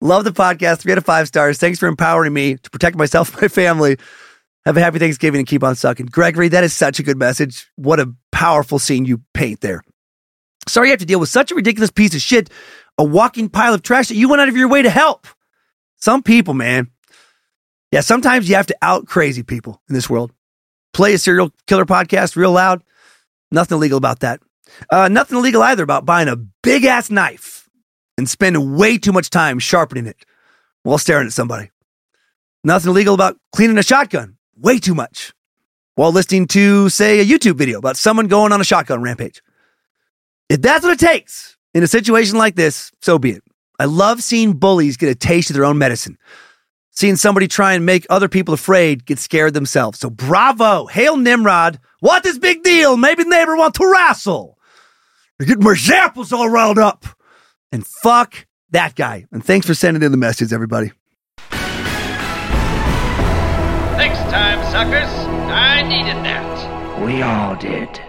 love the podcast. Three out of five stars. Thanks for empowering me to protect myself and my family. Have a happy Thanksgiving and keep on sucking. Gregory, that is such a good message. What a powerful scene you paint there. Sorry you have to deal with such a ridiculous piece of shit, a walking pile of trash that you went out of your way to help. Some people, man. Yeah, sometimes you have to out crazy people in this world. Play a serial killer podcast real loud. Nothing illegal about that. Uh, nothing illegal either about buying a big ass knife and spending way too much time sharpening it while staring at somebody. Nothing illegal about cleaning a shotgun way too much while listening to, say, a YouTube video about someone going on a shotgun rampage. If that's what it takes in a situation like this, so be it. I love seeing bullies get a taste of their own medicine. Seeing somebody try and make other people afraid get scared themselves. So bravo. Hail Nimrod. What is big deal? Maybe neighbor want to wrestle. You're getting my zapples all riled up. And fuck that guy. And thanks for sending in the message, everybody. Next time, suckers. I needed that. We all did.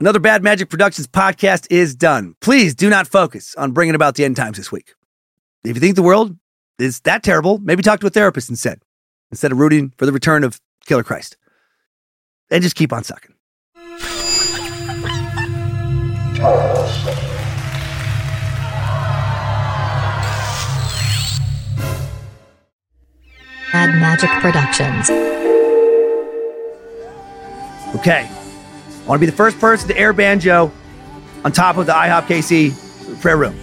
Another Bad Magic Productions podcast is done. Please do not focus on bringing about the end times this week. If you think the world is that terrible, maybe talk to a therapist instead, instead of rooting for the return of Killer Christ. And just keep on sucking. Bad Magic Productions. Okay. I want to be the first person to air banjo on top of the IHOP KC prayer room.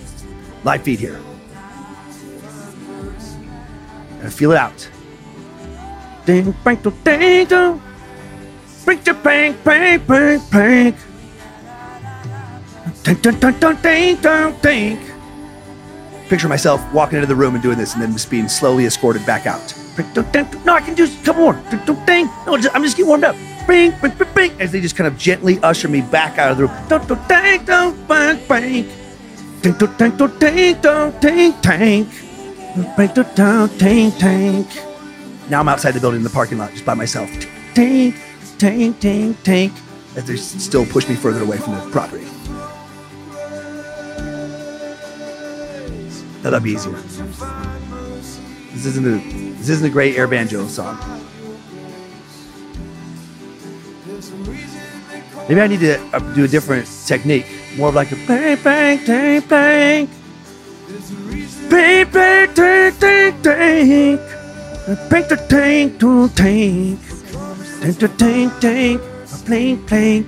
Live feed here. Gotta feel it out. Ding, bang, do, ding, do. Bring to bang, bang, bang, bang. Ding, ding, ding, ding, ding, ding, ding. Picture myself walking into the room and doing this and then just being slowly escorted back out. No, I can do couple more. Ding. No, I'm just getting warmed up. Bing, bing, bing, bing. As they just kind of gently usher me back out of the room. Ding, ding, ding, ding, bang, bang. Ding, ding, ding, ding, ding, ding, ding, ding. Break the down, tank, tank. Now I'm outside the building in the parking lot just by myself. Tank, tank, tank, tank. As they still push me further away from the property. That'd be easier. This isn't a this isn't a great air banjo song. Maybe I need to uh, do a different technique. More of like a bang, bang, bang, bang. Bang, bang, tank, tank, tank. Tank, to tank. Tank, the tank, tank. A plank, plank.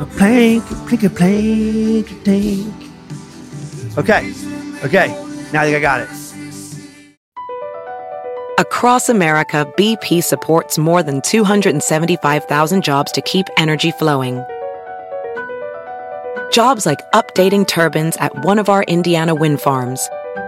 A plank, a plank, a plank, tank. Okay, okay. Now I think I got it. Across America, BP supports more than 275,000 jobs to keep energy flowing. Jobs like updating turbines at one of our Indiana wind farms